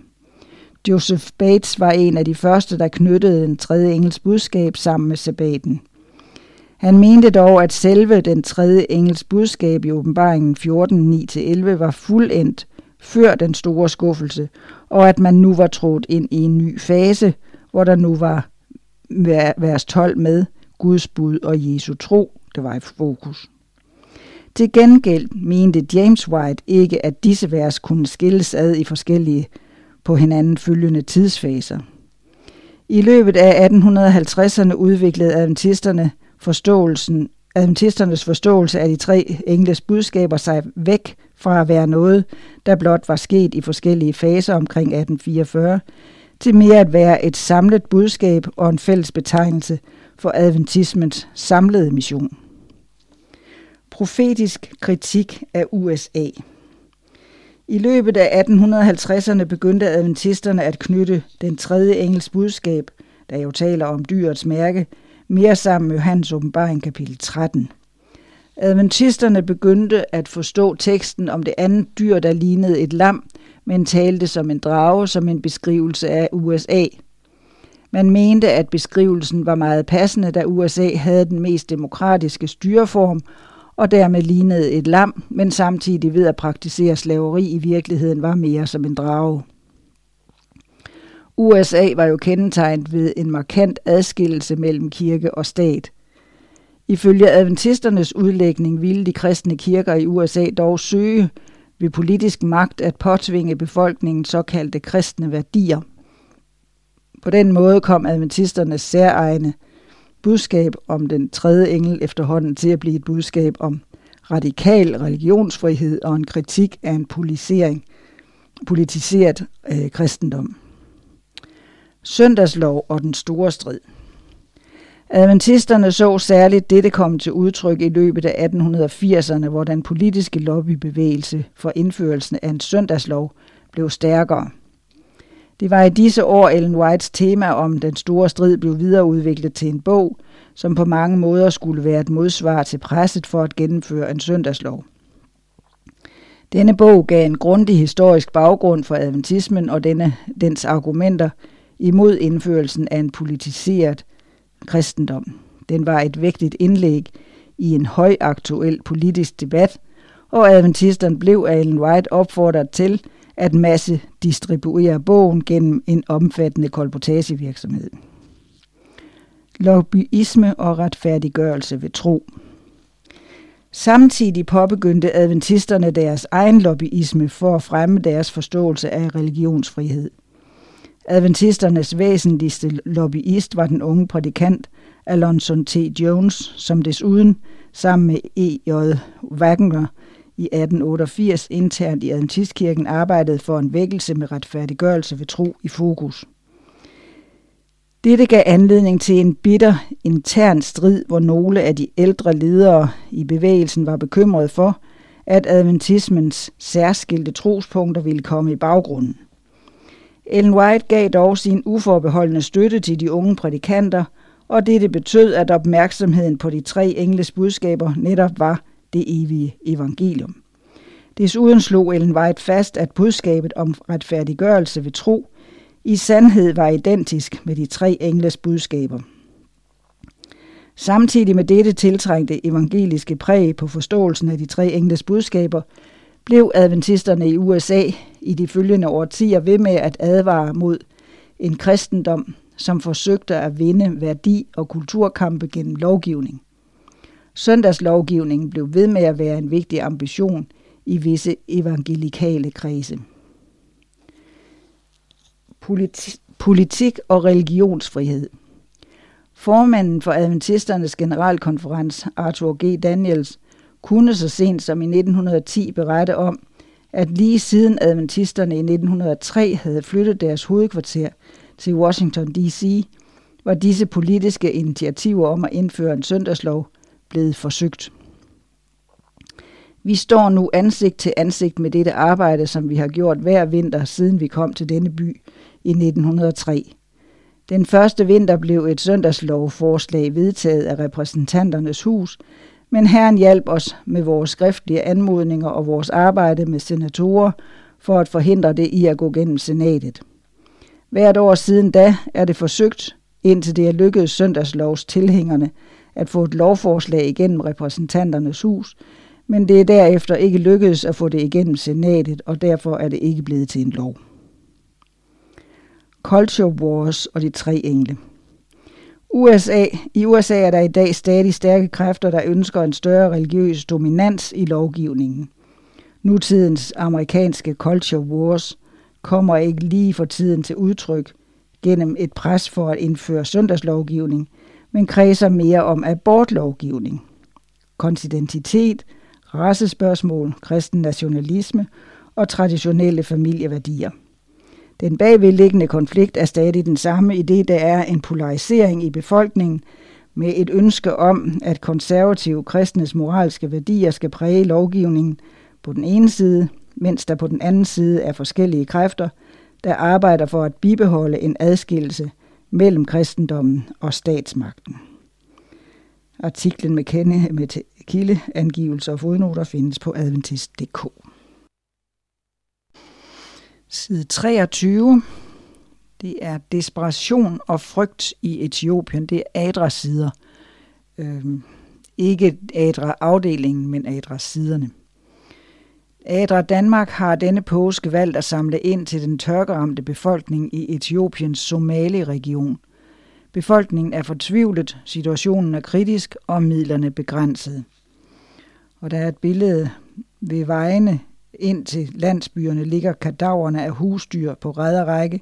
A: Joseph Bates var en af de første, der knyttede den tredje engels budskab sammen med sabbaten. Han mente dog, at selve den tredje engels budskab i åbenbaringen 14.9-11 var fuldendt før den store skuffelse, og at man nu var trådt ind i en ny fase, hvor der nu var vers 12 med Guds bud og Jesu tro, det var i fokus. Til gengæld mente James White ikke, at disse vers kunne skilles ad i forskellige på hinanden følgende tidsfaser. I løbet af 1850'erne udviklede adventisterne forståelsen, adventisternes forståelse af de tre engles budskaber sig væk fra at være noget, der blot var sket i forskellige faser omkring 1844, til mere at være et samlet budskab og en fælles betegnelse for adventismens samlede mission. Profetisk kritik af USA I løbet af 1850'erne begyndte adventisterne at knytte den tredje engels budskab, der jo taler om dyrets mærke, mere sammen med Johannes åbenbaring kapitel 13. Adventisterne begyndte at forstå teksten om det andet dyr, der lignede et lam, men talte som en drage, som en beskrivelse af USA. Man mente, at beskrivelsen var meget passende, da USA havde den mest demokratiske styreform, og dermed lignede et lam, men samtidig ved at praktisere slaveri i virkeligheden var mere som en drage. USA var jo kendetegnet ved en markant adskillelse mellem kirke og stat – Ifølge adventisternes udlægning ville de kristne kirker i USA dog søge ved politisk magt at påtvinge befolkningen såkaldte kristne værdier. På den måde kom adventisternes særegne budskab om den tredje engel efterhånden til at blive et budskab om radikal religionsfrihed og en kritik af en politisering, politiseret øh, kristendom. Søndagslov og den store strid – Adventisterne så særligt dette komme til udtryk i løbet af 1880'erne, hvor den politiske lobbybevægelse for indførelsen af en søndagslov blev stærkere. Det var i disse år, Ellen Whites tema om den store strid blev videreudviklet til en bog, som på mange måder skulle være et modsvar til presset for at gennemføre en søndagslov. Denne bog gav en grundig historisk baggrund for adventismen og denne, dens argumenter imod indførelsen af en politiseret kristendom. Den var et vigtigt indlæg i en højaktuel politisk debat, og adventisterne blev af Ellen White opfordret til at masse distribuere bogen gennem en omfattende kolportagevirksomhed. Lobbyisme og retfærdiggørelse ved tro. Samtidig påbegyndte adventisterne deres egen lobbyisme for at fremme deres forståelse af religionsfrihed. Adventisternes væsentligste lobbyist var den unge prædikant Alonson T. Jones, som desuden sammen med E.J. Wagner i 1888 internt i Adventistkirken arbejdede for en vækkelse med retfærdiggørelse ved tro i fokus. Dette gav anledning til en bitter intern strid, hvor nogle af de ældre ledere i bevægelsen var bekymrede for, at adventismens særskilte trospunkter ville komme i baggrunden. Ellen White gav dog sin uforbeholdende støtte til de unge prædikanter, og dette betød, at opmærksomheden på de tre engles budskaber netop var det evige evangelium. Desuden slog Ellen White fast, at budskabet om retfærdiggørelse ved tro i sandhed var identisk med de tre engles budskaber. Samtidig med dette tiltrængte evangeliske præg på forståelsen af de tre engles budskaber, blev adventisterne i USA i de følgende årtier ved med at advare mod en kristendom, som forsøgte at vinde værdi- og kulturkampe gennem lovgivning. Søndagslovgivningen blev ved med at være en vigtig ambition i visse evangelikale kredse. Politi- politik og religionsfrihed. Formanden for Adventisternes generalkonferens, Arthur G. Daniels, kunne så sent som i 1910 berette om, at lige siden adventisterne i 1903 havde flyttet deres hovedkvarter til Washington D.C., var disse politiske initiativer om at indføre en søndagslov blevet forsøgt. Vi står nu ansigt til ansigt med dette arbejde, som vi har gjort hver vinter, siden vi kom til denne by i 1903. Den første vinter blev et søndagslovforslag vedtaget af repræsentanternes hus, men Herren hjalp os med vores skriftlige anmodninger og vores arbejde med senatorer for at forhindre det i at gå gennem senatet. Hvert år siden da er det forsøgt, indtil det er lykkedes søndagslovs tilhængerne, at få et lovforslag igennem repræsentanternes hus, men det er derefter ikke lykkedes at få det igennem senatet, og derfor er det ikke blevet til en lov. Culture Wars og de tre engle. USA. I USA er der i dag stadig stærke kræfter, der ønsker en større religiøs dominans i lovgivningen. Nutidens amerikanske culture wars kommer ikke lige for tiden til udtryk gennem et pres for at indføre søndagslovgivning, men kredser mere om abortlovgivning, konsidentitet, racespørgsmål, kristen nationalisme og traditionelle familieværdier. Den bagvedliggende konflikt er stadig den samme i det, der er en polarisering i befolkningen med et ønske om, at konservative kristnes moralske værdier skal præge lovgivningen på den ene side, mens der på den anden side er forskellige kræfter, der arbejder for at bibeholde en adskillelse mellem kristendommen og statsmagten. Artiklen med, kende, med kildeangivelser og fodnoter findes på adventist.dk. Side 23. Det er desperation og frygt i Etiopien. Det er adra-sider. Øhm, ikke adra-afdelingen, men adra-siderne. Adra Danmark har denne påske valgt at samle ind til den tørkeramte befolkning i Etiopiens Somali-region. Befolkningen er fortvivlet, situationen er kritisk og midlerne begrænsede. Og der er et billede ved vejene ind til landsbyerne ligger kadaverne af husdyr på række.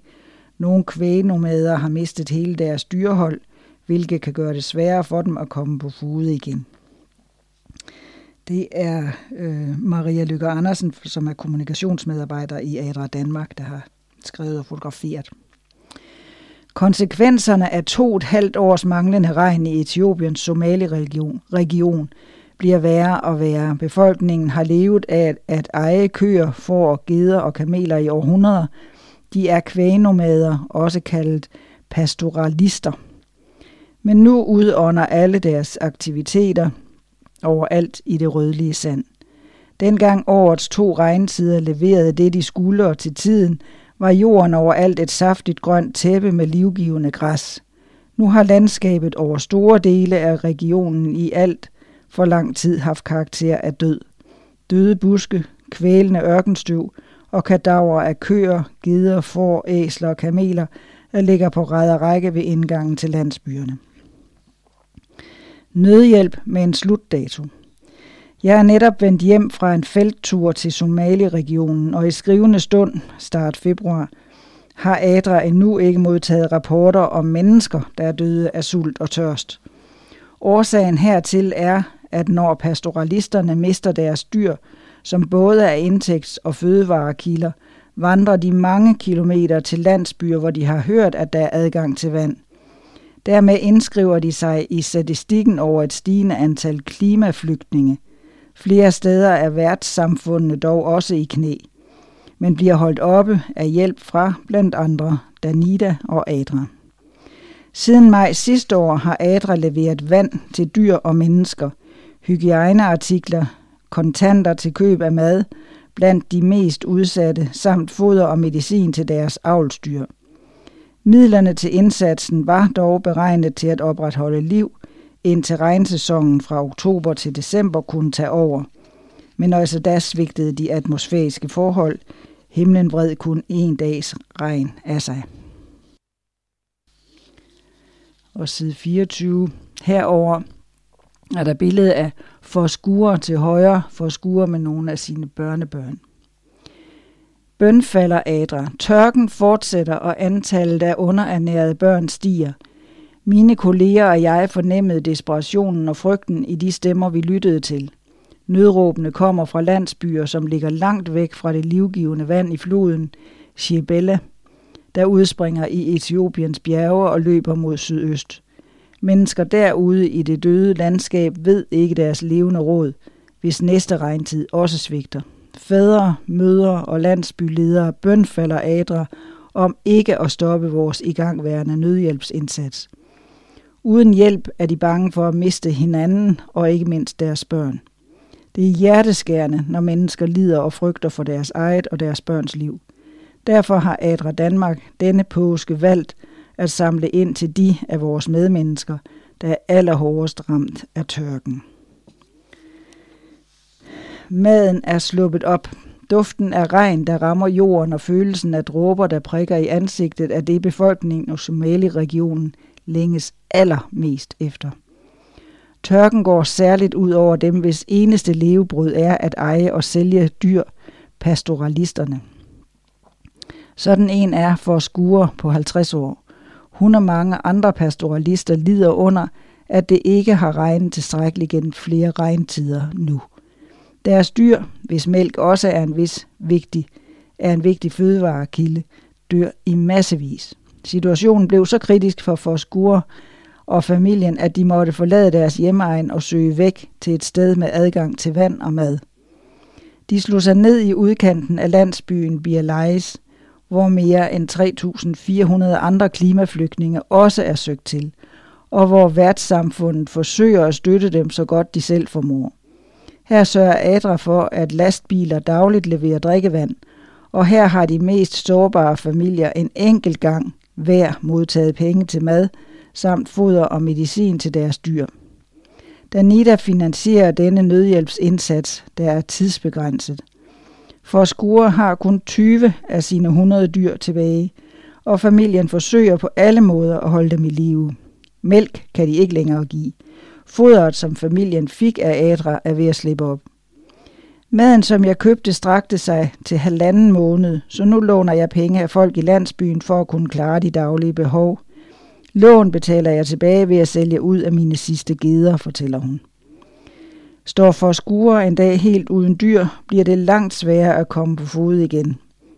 A: Nogle kvægnomader har mistet hele deres dyrehold, hvilket kan gøre det sværere for dem at komme på fode igen. Det er øh, Maria Lykke Andersen, som er kommunikationsmedarbejder i Adra Danmark, der har skrevet og fotograferet. Konsekvenserne af to et halvt års manglende regn i Etiopiens Somali-region region bliver værre og værre. Befolkningen har levet af at eje køer, får, geder og kameler i århundreder. De er kvægnomader, også kaldet pastoralister. Men nu udånder alle deres aktiviteter overalt i det rødlige sand. Dengang årets to regntider leverede det, de skulle og til tiden, var jorden overalt et saftigt grønt tæppe med livgivende græs. Nu har landskabet over store dele af regionen i alt for lang tid haft karakter af død. Døde buske, kvælende ørkenstøv og kadaver af køer, geder, får, æsler og kameler, der ligger på ræd og række ved indgangen til landsbyerne. Nødhjælp med en slutdato. Jeg er netop vendt hjem fra en felttur til Somali-regionen, og i skrivende stund, start februar, har Adra endnu ikke modtaget rapporter om mennesker, der er døde af sult og tørst. Årsagen hertil er, at når pastoralisterne mister deres dyr, som både er indtægts- og fødevarekilder, vandrer de mange kilometer til landsbyer, hvor de har hørt, at der er adgang til vand. Dermed indskriver de sig i statistikken over et stigende antal klimaflygtninge. Flere steder er værtssamfundene dog også i knæ, men bliver holdt oppe af hjælp fra blandt andre Danida og Adra. Siden maj sidste år har Adra leveret vand til dyr og mennesker, hygiejneartikler, kontanter til køb af mad blandt de mest udsatte, samt foder og medicin til deres avlsdyr. Midlerne til indsatsen var dog beregnet til at opretholde liv, indtil regnsæsonen fra oktober til december kunne tage over. Men også da svigtede de atmosfæriske forhold. Himlen vred kun en dags regn af sig. Og side 24. Herover er der billede af forskuer til højre, forskuer med nogle af sine børnebørn. Bøn falder adre. Tørken fortsætter, og antallet af underernærede børn stiger. Mine kolleger og jeg fornemmede desperationen og frygten i de stemmer, vi lyttede til. Nødråbene kommer fra landsbyer, som ligger langt væk fra det livgivende vand i floden Shebella, der udspringer i Etiopiens bjerge og løber mod sydøst. Mennesker derude i det døde landskab ved ikke deres levende råd, hvis næste regntid også svigter. Fædre, mødre og landsbyledere bønfalder adre om ikke at stoppe vores igangværende nødhjælpsindsats. Uden hjælp er de bange for at miste hinanden og ikke mindst deres børn. Det er hjerteskærende, når mennesker lider og frygter for deres eget og deres børns liv. Derfor har Adra Danmark denne påske valgt at samle ind til de af vores medmennesker, der er allerhårdest ramt af tørken. Maden er sluppet op. Duften af regn, der rammer jorden, og følelsen af dråber, der prikker i ansigtet, er det befolkningen og Somali-regionen længes allermest efter. Tørken går særligt ud over dem, hvis eneste levebrød er at eje og sælge dyr, pastoralisterne. Sådan en er for skure på 50 år. Hun og mange andre pastoralister lider under, at det ikke har regnet tilstrækkeligt gennem flere regntider nu. Deres dyr, hvis mælk også er en vis vigtig, er en vigtig fødevarekilde, dør i massevis. Situationen blev så kritisk for Forskure og familien, at de måtte forlade deres hjemmeegn og søge væk til et sted med adgang til vand og mad. De slog sig ned i udkanten af landsbyen Bialais, hvor mere end 3.400 andre klimaflygtninge også er søgt til, og hvor værtssamfundet forsøger at støtte dem så godt de selv formår. Her sørger Adra for, at lastbiler dagligt leverer drikkevand, og her har de mest sårbare familier en enkelt gang hver modtaget penge til mad, samt foder og medicin til deres dyr. Danida finansierer denne nødhjælpsindsats, der er tidsbegrænset. For Skure har kun 20 af sine 100 dyr tilbage, og familien forsøger på alle måder at holde dem i live. Mælk kan de ikke længere give. Fodret, som familien fik af Adra, er ved at slippe op. Maden, som jeg købte, strakte sig til halvanden måned, så nu låner jeg penge af folk i landsbyen for at kunne klare de daglige behov. Lån betaler jeg tilbage ved at sælge ud af mine sidste geder, fortæller hun. Står for skure en dag helt uden dyr, bliver det langt sværere at komme på fod igen.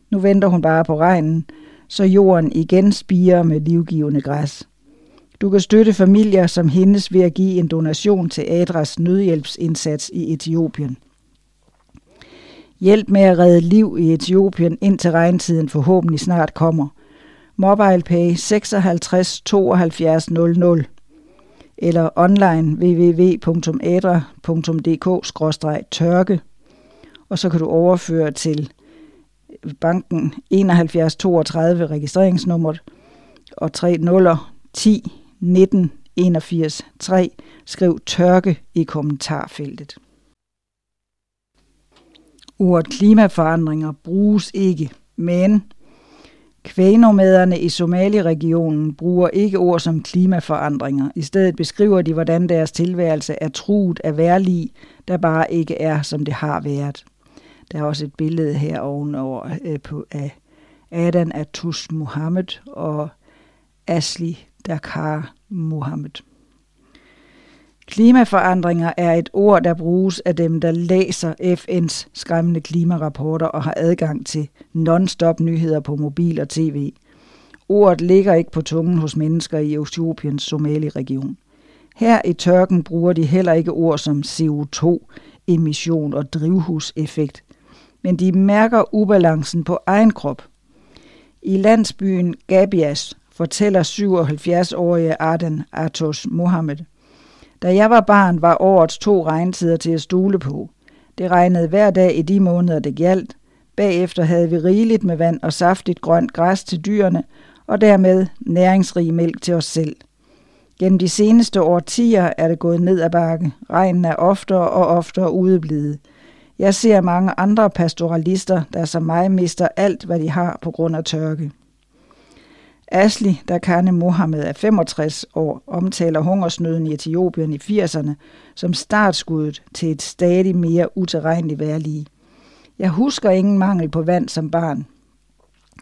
A: Nu venter hun bare på regnen, så jorden igen spiger med livgivende græs. Du kan støtte familier som hendes ved at give en donation til Adras nødhjælpsindsats i Etiopien. Hjælp med at redde liv i Etiopien indtil regntiden forhåbentlig snart kommer. MobilePay 56 72 00 eller online www.adra.dk-tørke og så kan du overføre til banken 7132 registreringsnummeret og 3 0 10 19 81 3. Skriv tørke i kommentarfeltet. Ordet klimaforandringer bruges ikke, men kvægnomaderne i Somali-regionen bruger ikke ord som klimaforandringer. I stedet beskriver de, hvordan deres tilværelse er truet af værlig, der bare ikke er, som det har været. Der er også et billede her ovenover øh, på, af Adan Atus Muhammed og Asli Dakar Muhammed. Klimaforandringer er et ord, der bruges af dem, der læser FN's skræmmende klimarapporter og har adgang til non-stop nyheder på mobil og tv. Ordet ligger ikke på tungen hos mennesker i Etiopiens Somali-region. Her i tørken bruger de heller ikke ord som CO2-emission og drivhuseffekt, men de mærker ubalancen på egen krop. I landsbyen Gabias fortæller 77-årige Aden Atos Mohammed. Da jeg var barn, var årets to regntider til at stole på. Det regnede hver dag i de måneder, det gjaldt. Bagefter havde vi rigeligt med vand og saftigt grønt græs til dyrene, og dermed næringsrig mælk til os selv. Gennem de seneste årtier er det gået ned ad bakke. Regnen er oftere og oftere udeblevet. Jeg ser mange andre pastoralister, der som mig mister alt, hvad de har på grund af tørke. Asli Dakane Mohammed er 65 år, omtaler hungersnøden i Etiopien i 80'erne som startskuddet til et stadig mere uterrenligt værlige. Jeg husker ingen mangel på vand som barn.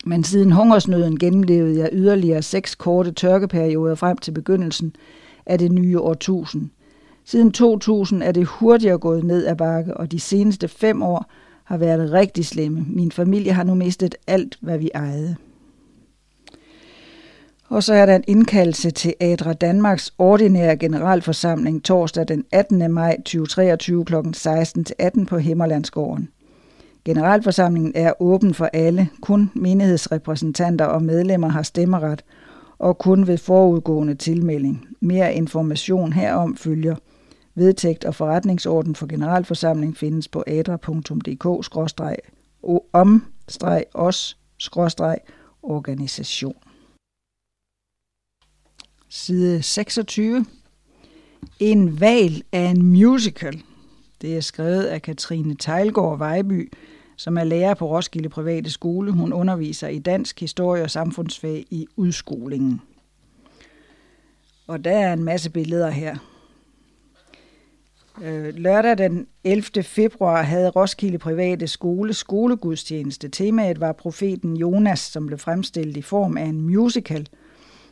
A: Men siden hungersnøden gennemlevede jeg yderligere seks korte tørkeperioder frem til begyndelsen af det nye årtusind. Siden 2000 er det hurtigere gået ned ad bakke, og de seneste fem år har været rigtig slemme. Min familie har nu mistet alt, hvad vi ejede. Og så er der en indkaldelse til ADRA Danmarks ordinære generalforsamling torsdag den 18. maj 2023 kl. 16-18 på Himmerlandsgården. Generalforsamlingen er åben for alle. Kun menighedsrepræsentanter og medlemmer har stemmeret, og kun ved forudgående tilmelding. Mere information herom følger. Vedtægt og forretningsorden for generalforsamling findes på adra.dk-om-os-organisation. Side 26. En val er en musical. Det er skrevet af Katrine Tejlgaard Vejby, som er lærer på Roskilde Private Skole. Hun underviser i dansk, historie og samfundsfag i udskolingen. Og der er en masse billeder her. Øh, lørdag den 11. februar havde Roskilde Private Skole skolegudstjeneste. Temaet var profeten Jonas, som blev fremstillet i form af en musical –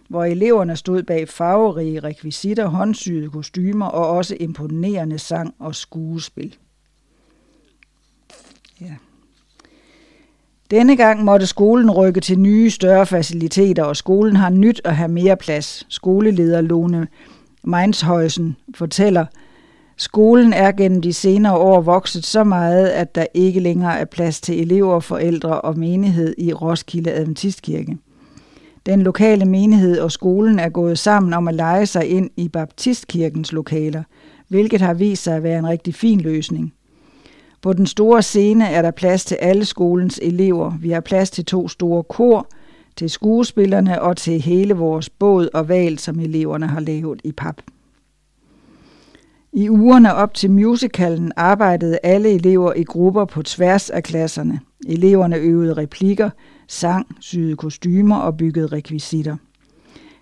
A: hvor eleverne stod bag farverige rekvisitter, håndsyede kostymer og også imponerende sang og skuespil. Ja. Denne gang måtte skolen rykke til nye, større faciliteter, og skolen har nyt at have mere plads. Skoleleder Lone Meinshøjsen fortæller, Skolen er gennem de senere år vokset så meget, at der ikke længere er plads til elever, forældre og menighed i Roskilde Adventistkirke. Den lokale menighed og skolen er gået sammen om at lege sig ind i Baptistkirkens lokaler, hvilket har vist sig at være en rigtig fin løsning. På den store scene er der plads til alle skolens elever. Vi har plads til to store kor, til skuespillerne og til hele vores båd og val, som eleverne har lavet i pap. I ugerne op til musicalen arbejdede alle elever i grupper på tværs af klasserne. Eleverne øvede replikker, sang, syede kostymer og byggede rekvisitter.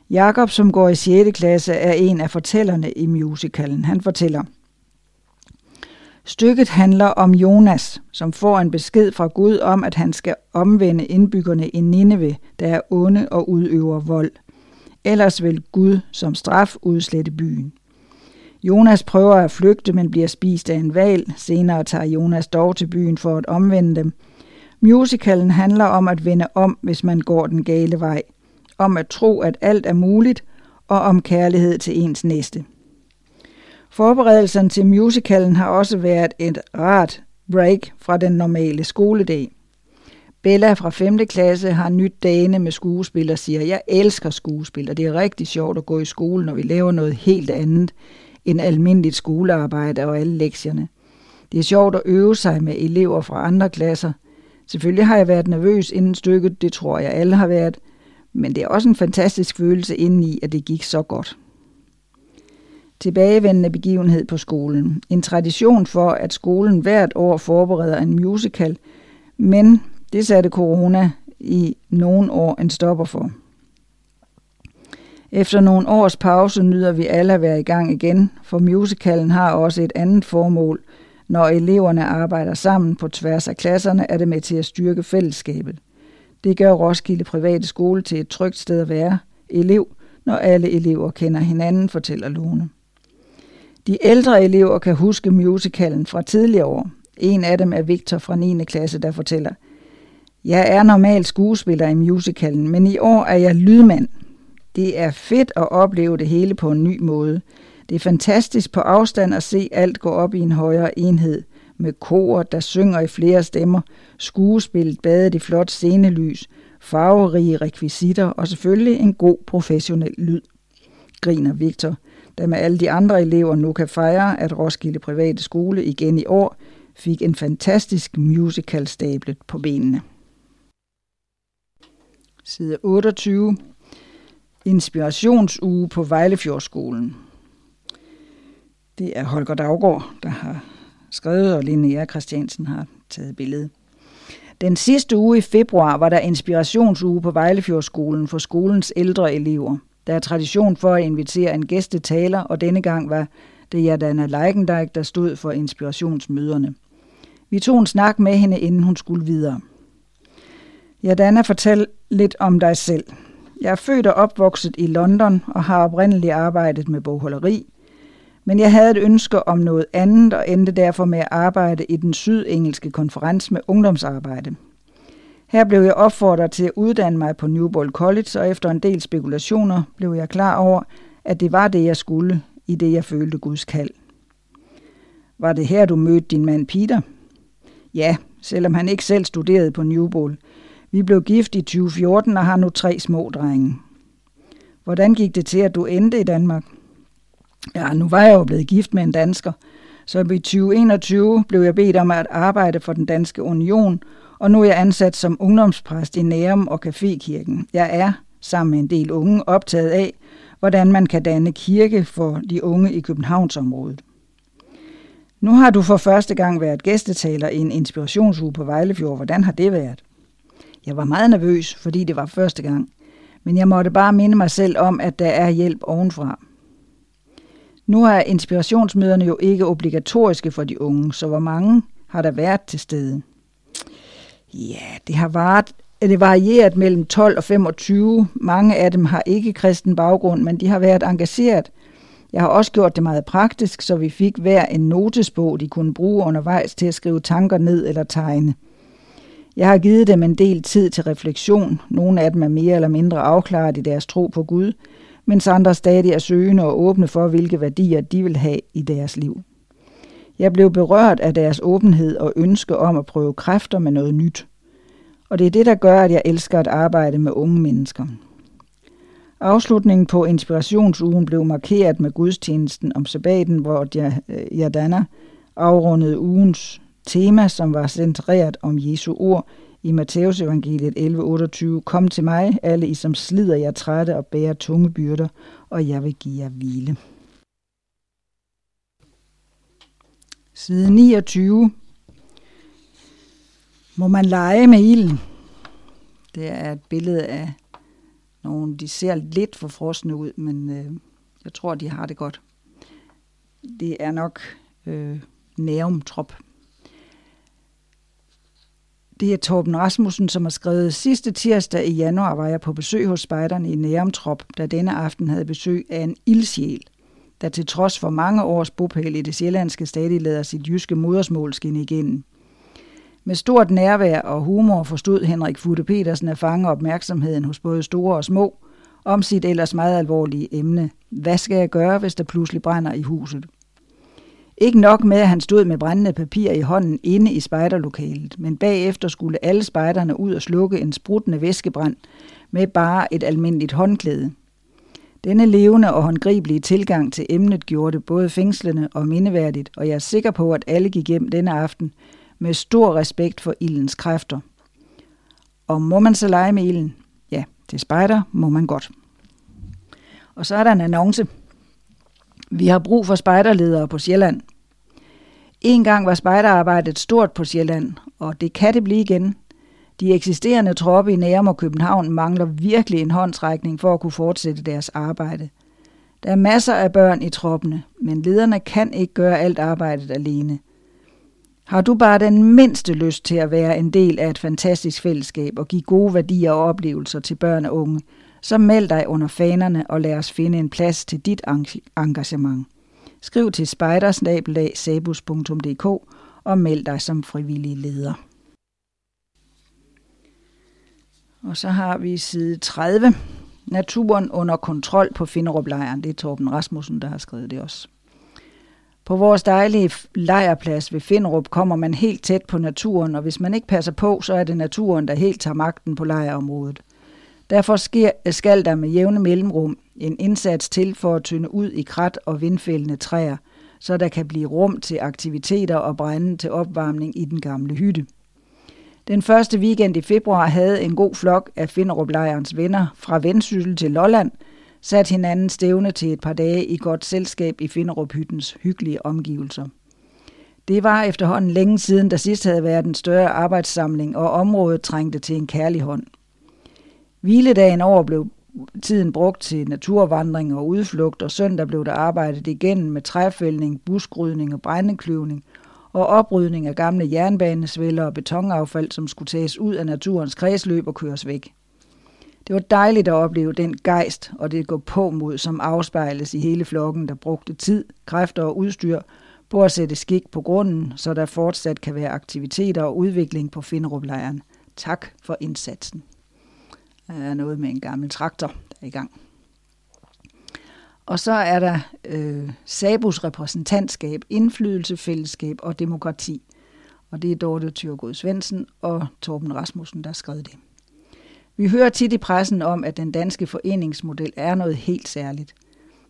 A: Jakob, som går i 6. klasse, er en af fortællerne i musicalen. Han fortæller, Stykket handler om Jonas, som får en besked fra Gud om, at han skal omvende indbyggerne i Nineve, der er onde og udøver vold. Ellers vil Gud som straf udslette byen. Jonas prøver at flygte, men bliver spist af en val. Senere tager Jonas dog til byen for at omvende dem, Musicalen handler om at vende om, hvis man går den gale vej. Om at tro, at alt er muligt, og om kærlighed til ens næste. Forberedelserne til musicalen har også været et rart break fra den normale skoledag. Bella fra 5. klasse har nyt dagene med skuespil og siger, jeg elsker skuespil, og det er rigtig sjovt at gå i skole, når vi laver noget helt andet end almindeligt skolearbejde og alle lektierne. Det er sjovt at øve sig med elever fra andre klasser. Selvfølgelig har jeg været nervøs inden stykket, det tror jeg alle har været, men det er også en fantastisk følelse indeni, at det gik så godt. Tilbagevendende begivenhed på skolen. En tradition for, at skolen hvert år forbereder en musical, men det satte corona i nogle år en stopper for. Efter nogle års pause nyder vi alle at være i gang igen, for musicalen har også et andet formål. Når eleverne arbejder sammen på tværs af klasserne, er det med til at styrke fællesskabet. Det gør Roskilde Private Skole til et trygt sted at være elev, når alle elever kender hinanden, fortæller Lone. De ældre elever kan huske musicalen fra tidligere år. En af dem er Victor fra 9. klasse, der fortæller, Jeg er normalt skuespiller i musicalen, men i år er jeg lydmand. Det er fedt at opleve det hele på en ny måde. Det er fantastisk på afstand at se alt gå op i en højere enhed, med kor, der synger i flere stemmer, skuespillet badet i flot scenelys, farverige rekvisitter og selvfølgelig en god professionel lyd, griner Victor, der med alle de andre elever nu kan fejre, at Roskilde Private Skole igen i år fik en fantastisk musical stablet på benene. Side 28. Inspirationsuge på Vejlefjordskolen. Det er Holger Daggaard, der har skrevet, og Linnea Christiansen har taget billedet. Den sidste uge i februar var der inspirationsuge på Vejlefjordskolen for skolens ældre elever. Der er tradition for at invitere en gæstetaler, og denne gang var det Jadana Leikendijk, der stod for inspirationsmøderne. Vi tog en snak med hende, inden hun skulle videre. Jadana, fortæl lidt om dig selv. Jeg er født og opvokset i London og har oprindeligt arbejdet med bogholderi, men jeg havde et ønske om noget andet og endte derfor med at arbejde i den sydengelske konference med ungdomsarbejde. Her blev jeg opfordret til at uddanne mig på Newbold College, og efter en del spekulationer blev jeg klar over, at det var det, jeg skulle, i det jeg følte Guds kald. Var det her, du mødte din mand Peter? Ja, selvom han ikke selv studerede på Newbold. Vi blev gift i 2014 og har nu tre små drenge. Hvordan gik det til, at du endte i Danmark? Ja, nu var jeg jo blevet gift med en dansker, så i 2021 blev jeg bedt om at arbejde for den danske union, og nu er jeg ansat som ungdomspræst i Nærum og Cafékirken. Jeg er, sammen med en del unge, optaget af, hvordan man kan danne kirke for de unge i Københavnsområdet. Nu har du for første gang været gæstetaler i en inspirationsuge på Vejlefjord. Hvordan har det været? Jeg var meget nervøs, fordi det var første gang. Men jeg måtte bare minde mig selv om, at der er hjælp ovenfra. Nu er inspirationsmøderne jo ikke obligatoriske for de unge, så hvor mange har der været til stede? Ja, det har varet, øh, det varieret mellem 12 og 25. Mange af dem har ikke kristen baggrund, men de har været engageret. Jeg har også gjort det meget praktisk, så vi fik hver en notesbog, de kunne bruge undervejs til at skrive tanker ned eller tegne. Jeg har givet dem en del tid til refleksion. Nogle af dem er mere eller mindre afklaret i deres tro på Gud, mens andre stadig er søgende og åbne for, hvilke værdier de vil have i deres liv. Jeg blev berørt af deres åbenhed og ønske om at prøve kræfter med noget nyt. Og det er det, der gør, at jeg elsker at arbejde med unge mennesker. Afslutningen på inspirationsugen blev markeret med gudstjenesten om sabbaten, hvor Jadana afrundede ugens tema, som var centreret om Jesu ord i Matteus evangeliet 11:28. Kom til mig, alle I som slider jer trætte og bærer tunge byrder, og jeg vil give jer hvile. Side 29. Må man lege med ilden? Det er et billede af nogle, de ser lidt for frosne ud, men øh, jeg tror, de har det godt. Det er nok øh, nærumtrop, det er Torben Rasmussen, som har skrevet, sidste tirsdag i januar var jeg på besøg hos spejderne i Nærumtrop, da denne aften havde besøg af en ildsjæl, der til trods for mange års bopæl i det sjællandske stadig lader sit jyske modersmål skinne igennem. Med stort nærvær og humor forstod Henrik Futte Petersen at fange opmærksomheden hos både store og små om sit ellers meget alvorlige emne. Hvad skal jeg gøre, hvis der pludselig brænder i huset? Ikke nok med, at han stod med brændende papir i hånden inde i spejderlokalet, men bagefter skulle alle spejderne ud og slukke en spruttende væskebrand med bare et almindeligt håndklæde. Denne levende og håndgribelige tilgang til emnet gjorde det både fængslende og mindeværdigt, og jeg er sikker på, at alle gik hjem denne aften med stor respekt for ildens kræfter. Og må man så lege med ilden? Ja, til spejder må man godt. Og så er der en annonce. Vi har brug for spejderledere på Sjælland. En gang var spejderarbejdet stort på Sjælland, og det kan det blive igen. De eksisterende tropper i Nærum og København mangler virkelig en håndtrækning for at kunne fortsætte deres arbejde. Der er masser af børn i troppene, men lederne kan ikke gøre alt arbejdet alene. Har du bare den mindste lyst til at være en del af et fantastisk fællesskab og give gode værdier og oplevelser til børn og unge, så meld dig under fanerne og lad os finde en plads til dit engagement. Skriv til spejdersnabelag.sabus.dk og meld dig som frivillig leder. Og så har vi side 30. Naturen under kontrol på Finderup-lejren. Det er Torben Rasmussen, der har skrevet det også. På vores dejlige lejrplads ved Finderup kommer man helt tæt på naturen, og hvis man ikke passer på, så er det naturen, der helt tager magten på lejrområdet. Derfor sker, skal der med jævne mellemrum en indsats til for at tynde ud i krat og vindfældende træer, så der kan blive rum til aktiviteter og brænde til opvarmning i den gamle hytte. Den første weekend i februar havde en god flok af finderup venner fra Vendsyssel til Lolland sat hinanden stævne til et par dage i godt selskab i Finderup-hyttens hyggelige omgivelser. Det var efterhånden længe siden, der sidst havde været en større arbejdssamling, og området trængte til en kærlig hånd. Hviledagen over blev tiden brugt til naturvandring og udflugt, og søndag blev der arbejdet igen med træfældning, buskrydning og brændeklyvning – og oprydning af gamle jernbanesvælder og betonaffald, som skulle tages ud af naturens kredsløb og køres væk. Det var dejligt at opleve den gejst og det gå på mod, som afspejles i hele flokken, der brugte tid, kræfter og udstyr på at sætte skik på grunden, så der fortsat kan være aktiviteter og udvikling på Finderup-lejren. Tak for indsatsen. Der er noget med en gammel traktor, der er i gang. Og så er der øh, Sabus repræsentantskab, indflydelse, fællesskab og demokrati. Og det er Dorte Tyrgod Svendsen og Torben Rasmussen, der har skrevet det. Vi hører tit i pressen om, at den danske foreningsmodel er noget helt særligt.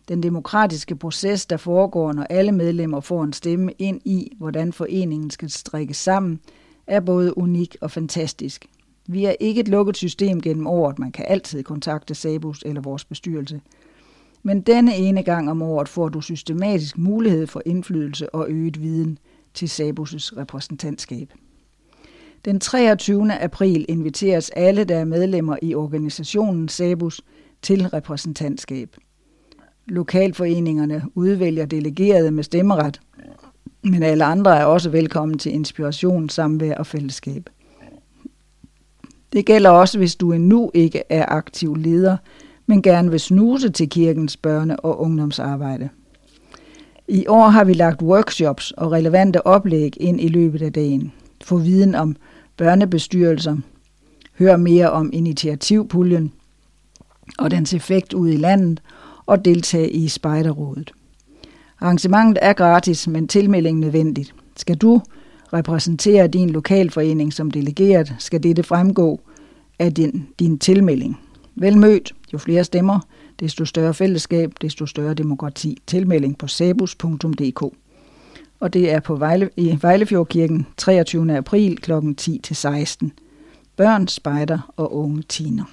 A: Den demokratiske proces, der foregår, når alle medlemmer får en stemme ind i, hvordan foreningen skal strikkes sammen, er både unik og fantastisk. Vi er ikke et lukket system gennem året. Man kan altid kontakte Sabus eller vores bestyrelse – men denne ene gang om året får du systematisk mulighed for indflydelse og øget viden til Sabus' repræsentantskab. Den 23. april inviteres alle, der er medlemmer i organisationen Sabus, til repræsentantskab. Lokalforeningerne udvælger delegerede med stemmeret, men alle andre er også velkommen til inspiration, samvær og fællesskab. Det gælder også, hvis du endnu ikke er aktiv leder, men gerne vil snuse til kirkens børne- og ungdomsarbejde. I år har vi lagt workshops og relevante oplæg ind i løbet af dagen. Få viden om børnebestyrelser, hør mere om initiativpuljen og dens effekt ude i landet og deltage i Spejderrådet. Arrangementet er gratis, men tilmelding nødvendigt. Skal du repræsentere din lokalforening som delegeret, skal dette fremgå af din, din tilmelding. Vel mødt. Jo flere stemmer, desto større fællesskab, desto større demokrati. Tilmelding på sabus.dk. Og det er på Vejle, i Vejlefjordkirken 23. april kl. 10-16. Børn, spejder og unge tiner.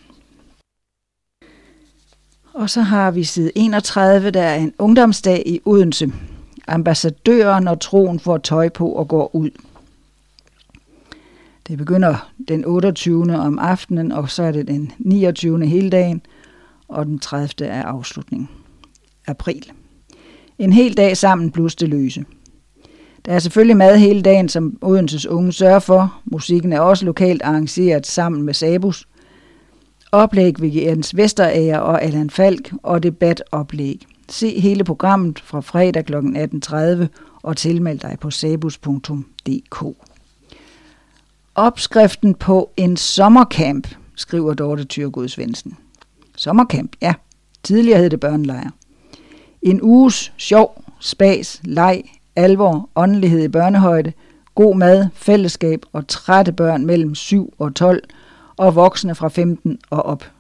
A: Og så har vi side 31, der er en ungdomsdag i Odense. Ambassadøren og troen får tøj på og går ud. Det begynder den 28. om aftenen, og så er det den 29. hele dagen, og den 30. er afslutningen. April. En hel dag sammen plus det løse. Der er selvfølgelig mad hele dagen, som Odenses unge sørger for. Musikken er også lokalt arrangeret sammen med Sabus. Oplæg ved Jens Vesterager og Allan Falk og debatoplæg. Se hele programmet fra fredag kl. 18.30 og tilmeld dig på sabus.dk. Opskriften på en sommercamp, skriver Dorte Tyrgod Svendsen. Sommercamp, ja. Tidligere hed det børnelejr. En uges sjov, spas, leg, alvor, åndelighed i børnehøjde, god mad, fællesskab og trætte børn mellem 7 og 12 og voksne fra 15 og op.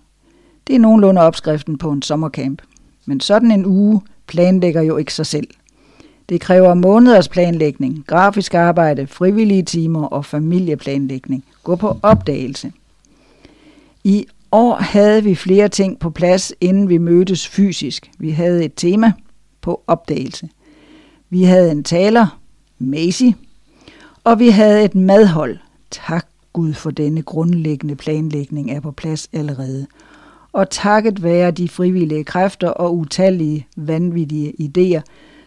A: Det er nogenlunde opskriften på en sommercamp. Men sådan en uge planlægger jo ikke sig selv. Det kræver måneders planlægning, grafisk arbejde, frivillige timer og familieplanlægning. Gå på opdagelse. I år havde vi flere ting på plads, inden vi mødtes fysisk. Vi havde et tema på opdagelse. Vi havde en taler, Macy, og vi havde et madhold. Tak Gud for denne grundlæggende planlægning er på plads allerede. Og takket være de frivillige kræfter og utallige vanvittige idéer,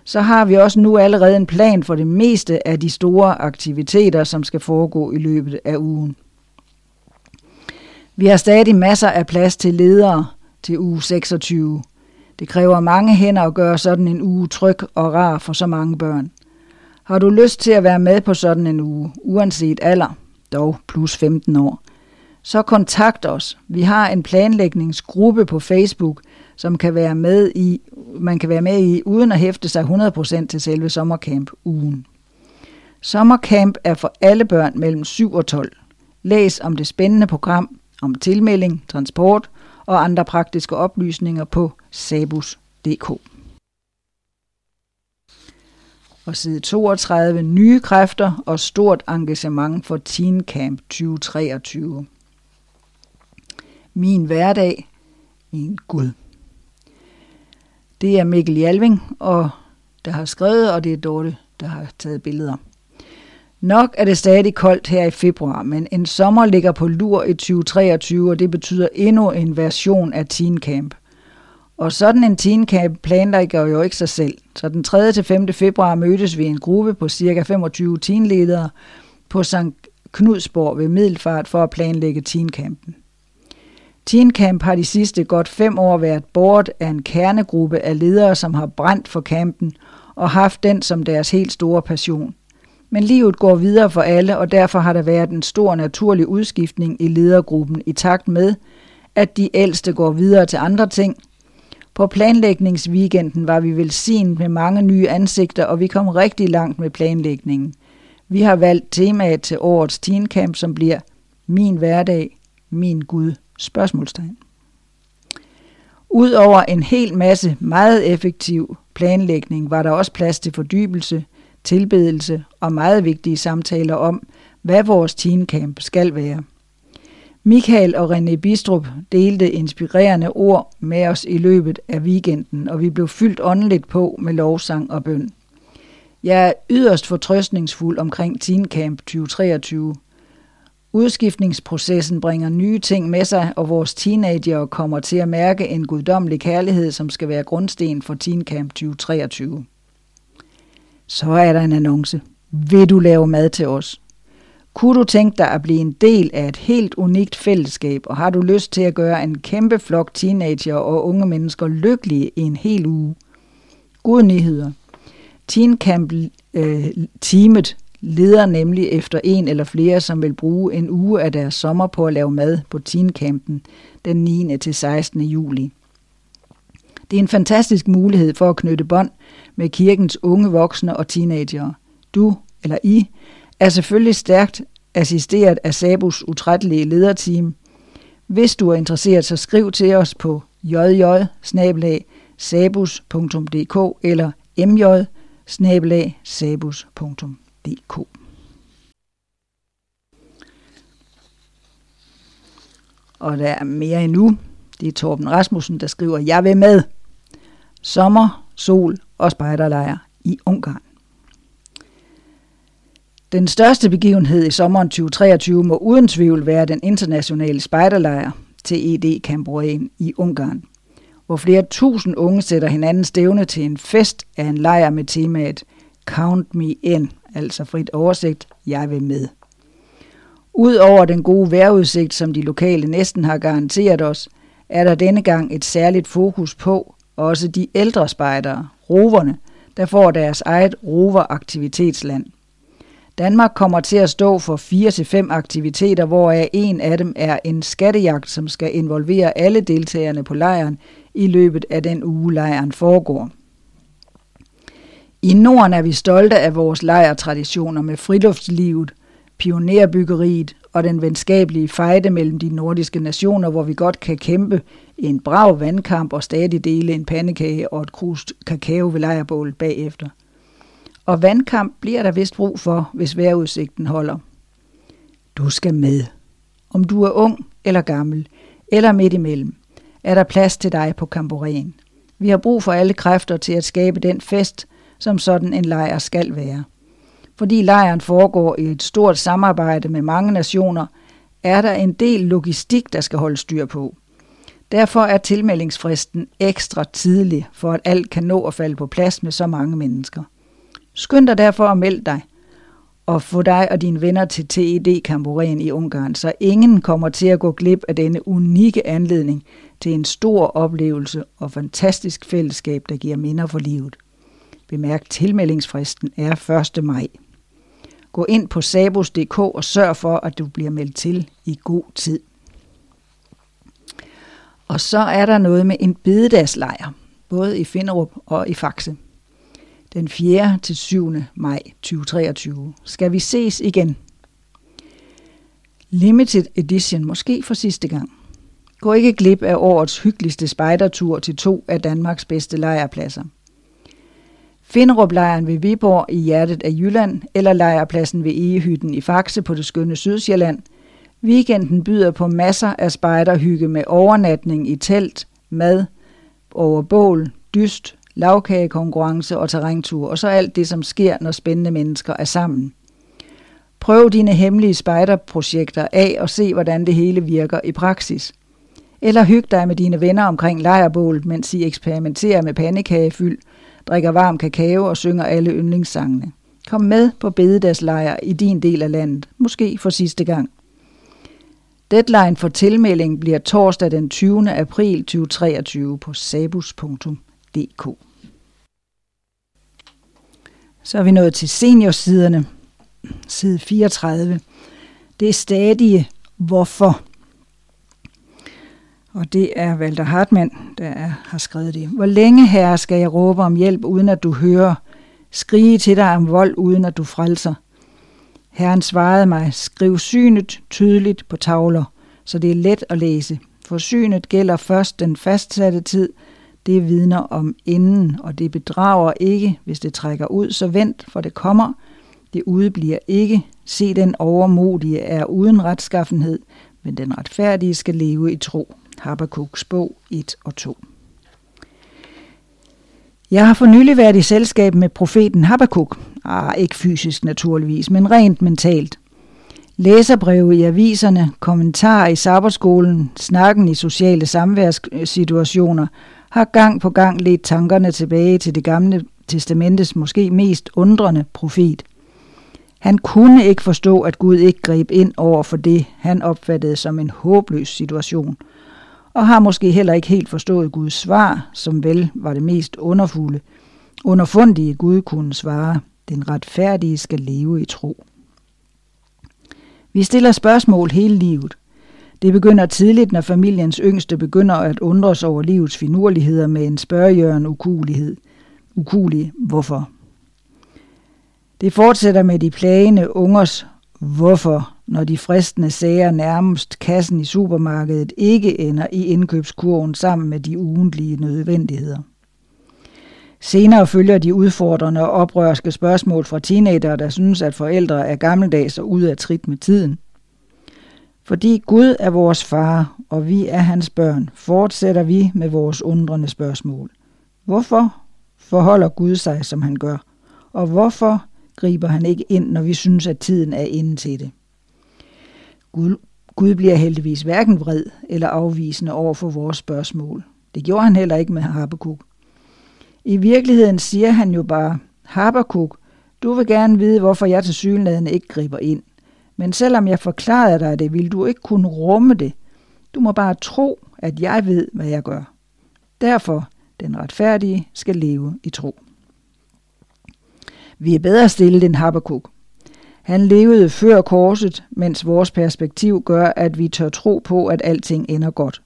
A: så har vi også nu allerede en plan for det meste af de store aktiviteter, som skal foregå i løbet af ugen. Vi har stadig masser af plads til ledere til uge 26. Det kræver mange hænder at gøre sådan en uge tryg og rar for så mange børn. Har du lyst til at være med på sådan en uge, uanset alder, dog plus 15 år, så kontakt os. Vi har en planlægningsgruppe på Facebook, som kan være med i, man kan være med i, uden at hæfte sig 100% til selve sommercamp-ugen. Sommercamp er for alle børn mellem 7 og 12. Læs om det spændende program, om tilmelding, transport og andre praktiske oplysninger på sabus.dk. Og side 32 nye kræfter og stort engagement for Teen Camp 2023. Min hverdag, min Gud. Det er Mikkel Jalving, og der har skrevet, og det er Dorte, der har taget billeder. Nok er det stadig koldt her i februar, men en sommer ligger på lur i 2023, og det betyder endnu en version af Teen Camp. Og sådan en Teen Camp planlægger jo ikke sig selv. Så den 3. til 5. februar mødtes vi en gruppe på ca. 25 teenledere på St. Knudsborg ved Middelfart for at planlægge Teen Campen. Teen Camp har de sidste godt fem år været bort af en kernegruppe af ledere, som har brændt for campen og haft den som deres helt store passion. Men livet går videre for alle, og derfor har der været en stor naturlig udskiftning i ledergruppen i takt med, at de ældste går videre til andre ting. På planlægningsweekenden var vi velsignet med mange nye ansigter, og vi kom rigtig langt med planlægningen. Vi har valgt temaet til årets teencamp, som bliver Min hverdag, min Gud. Spørgsmålstegn. Udover en hel masse meget effektiv planlægning, var der også plads til fordybelse, tilbedelse og meget vigtige samtaler om, hvad vores teencamp skal være. Michael og René Bistrup delte inspirerende ord med os i løbet af weekenden, og vi blev fyldt åndeligt på med lovsang og bøn. Jeg er yderst fortrøstningsfuld omkring Teen Camp 2023, Udskiftningsprocessen bringer nye ting med sig, og vores teenager kommer til at mærke en guddommelig kærlighed, som skal være grundsten for Teen Camp 2023. Så er der en annonce. Vil du lave mad til os? Kunne du tænke dig at blive en del af et helt unikt fællesskab, og har du lyst til at gøre en kæmpe flok teenager og unge mennesker lykkelige i en hel uge? Gode nyheder. Teen Camp øh, teamet leder nemlig efter en eller flere, som vil bruge en uge af deres sommer på at lave mad på Teencampen den 9. til 16. juli. Det er en fantastisk mulighed for at knytte bånd med kirkens unge voksne og teenagere. Du eller I er selvfølgelig stærkt assisteret af Sabus utrættelige lederteam. Hvis du er interesseret, så skriv til os på jj sabus.dk eller mj sabus.dk DK. Og der er mere endnu. Det er Torben Rasmussen, der skriver, jeg vil med. Sommer, sol og spejderlejr i Ungarn. Den største begivenhed i sommeren 2023 må uden tvivl være den internationale spejderlejr til ED Camboreen i Ungarn, hvor flere tusind unge sætter hinanden stævne til en fest af en lejr med temaet Count Me In, altså frit oversigt, jeg vil med. Udover den gode vejrudsigt, som de lokale næsten har garanteret os, er der denne gang et særligt fokus på også de ældre spejdere, roverne, der får deres eget roveraktivitetsland. Danmark kommer til at stå for 4-5 aktiviteter, hvoraf en af dem er en skattejagt, som skal involvere alle deltagerne på lejren i løbet af den uge lejren foregår. I Norden er vi stolte af vores lejrtraditioner med friluftslivet, pionerbyggeriet og den venskabelige fejde mellem de nordiske nationer, hvor vi godt kan kæmpe en brav vandkamp og stadig dele en pandekage og et krust kakao ved lejrbålet bagefter. Og vandkamp bliver der vist brug for, hvis vejrudsigten holder. Du skal med. Om du er ung eller gammel, eller midt imellem, er der plads til dig på Kamboren. Vi har brug for alle kræfter til at skabe den fest, som sådan en lejr skal være. Fordi lejren foregår i et stort samarbejde med mange nationer, er der en del logistik, der skal holde styr på. Derfor er tilmeldingsfristen ekstra tidlig, for at alt kan nå at falde på plads med så mange mennesker. Skynd dig derfor at melde dig og få dig og dine venner til TED Kamboren i Ungarn, så ingen kommer til at gå glip af denne unikke anledning til en stor oplevelse og fantastisk fællesskab, der giver minder for livet. Bemærk, tilmeldingsfristen er 1. maj. Gå ind på sabos.dk og sørg for, at du bliver meldt til i god tid. Og så er der noget med en bededagslejr, både i Finderup og i Faxe. Den 4. til 7. maj 2023 skal vi ses igen. Limited edition, måske for sidste gang. Gå ikke glip af årets hyggeligste spejdertur til to af Danmarks bedste lejrpladser. Finderup-lejren ved Viborg i hjertet af Jylland, eller lejrpladsen ved Egehytten i Faxe på det skønne Sydsjælland. Weekenden byder på masser af spejderhygge med overnatning i telt, mad, over bål, dyst, lavkagekonkurrence og terræntur, og så alt det, som sker, når spændende mennesker er sammen. Prøv dine hemmelige spejderprojekter af og se, hvordan det hele virker i praksis. Eller hyg dig med dine venner omkring lejrbålet, mens I eksperimenterer med pandekagefyld, drikker varm kakao og synger alle yndlingssangene. Kom med på bededagslejr i din del af landet, måske for sidste gang. Deadline for tilmelding bliver torsdag den 20. april 2023 på sabus.dk. Så er vi nået til seniorsiderne, side 34. Det er stadig hvorfor. Og det er Walter Hartmann, der er, har skrevet det. Hvor længe, herre, skal jeg råbe om hjælp, uden at du hører? Skrige til dig om vold, uden at du frelser? Herren svarede mig, skriv synet tydeligt på tavler, så det er let at læse. For synet gælder først den fastsatte tid, det vidner om inden, og det bedrager ikke, hvis det trækker ud, så vent, for det kommer. Det udebliver ikke. Se, den overmodige er uden retskaffenhed, men den retfærdige skal leve i tro. Habakkuk's bog 1 og 2. Jeg har for nylig været i selskab med profeten Habakkuk. Ah, ikke fysisk naturligvis, men rent mentalt. Læserbreve i aviserne, kommentarer i sabberskolen, snakken i sociale samværssituationer har gang på gang ledt tankerne tilbage til det gamle testamentes måske mest undrende profet. Han kunne ikke forstå, at Gud ikke greb ind over for det, han opfattede som en håbløs situation – og har måske heller ikke helt forstået Guds svar, som vel var det mest underfulde. Underfundige Gud kunne svare, den retfærdige skal leve i tro. Vi stiller spørgsmål hele livet. Det begynder tidligt, når familiens yngste begynder at undres over livets finurligheder med en spørgjørn ukulighed. Ukulig, hvorfor? Det fortsætter med de plagende ungers hvorfor når de fristende sager nærmest kassen i supermarkedet ikke ender i indkøbskurven sammen med de ugentlige nødvendigheder. Senere følger de udfordrende og oprørske spørgsmål fra teenager, der synes, at forældre er gammeldags og ude af trit med tiden. Fordi Gud er vores far, og vi er hans børn, fortsætter vi med vores undrende spørgsmål. Hvorfor forholder Gud sig, som han gør? Og hvorfor griber han ikke ind, når vi synes, at tiden er inde til det? Gud, Gud bliver heldigvis hverken vred eller afvisende over for vores spørgsmål. Det gjorde han heller ikke med Habakkuk. I virkeligheden siger han jo bare, Habakkuk, du vil gerne vide, hvorfor jeg til synligheden ikke griber ind. Men selvom jeg forklarede dig det, vil du ikke kunne rumme det. Du må bare tro, at jeg ved, hvad jeg gør. Derfor, den retfærdige skal leve i tro. Vi er bedre stillet end Habakkuk. Han levede før korset, mens vores perspektiv gør, at vi tør tro på, at alting ender godt.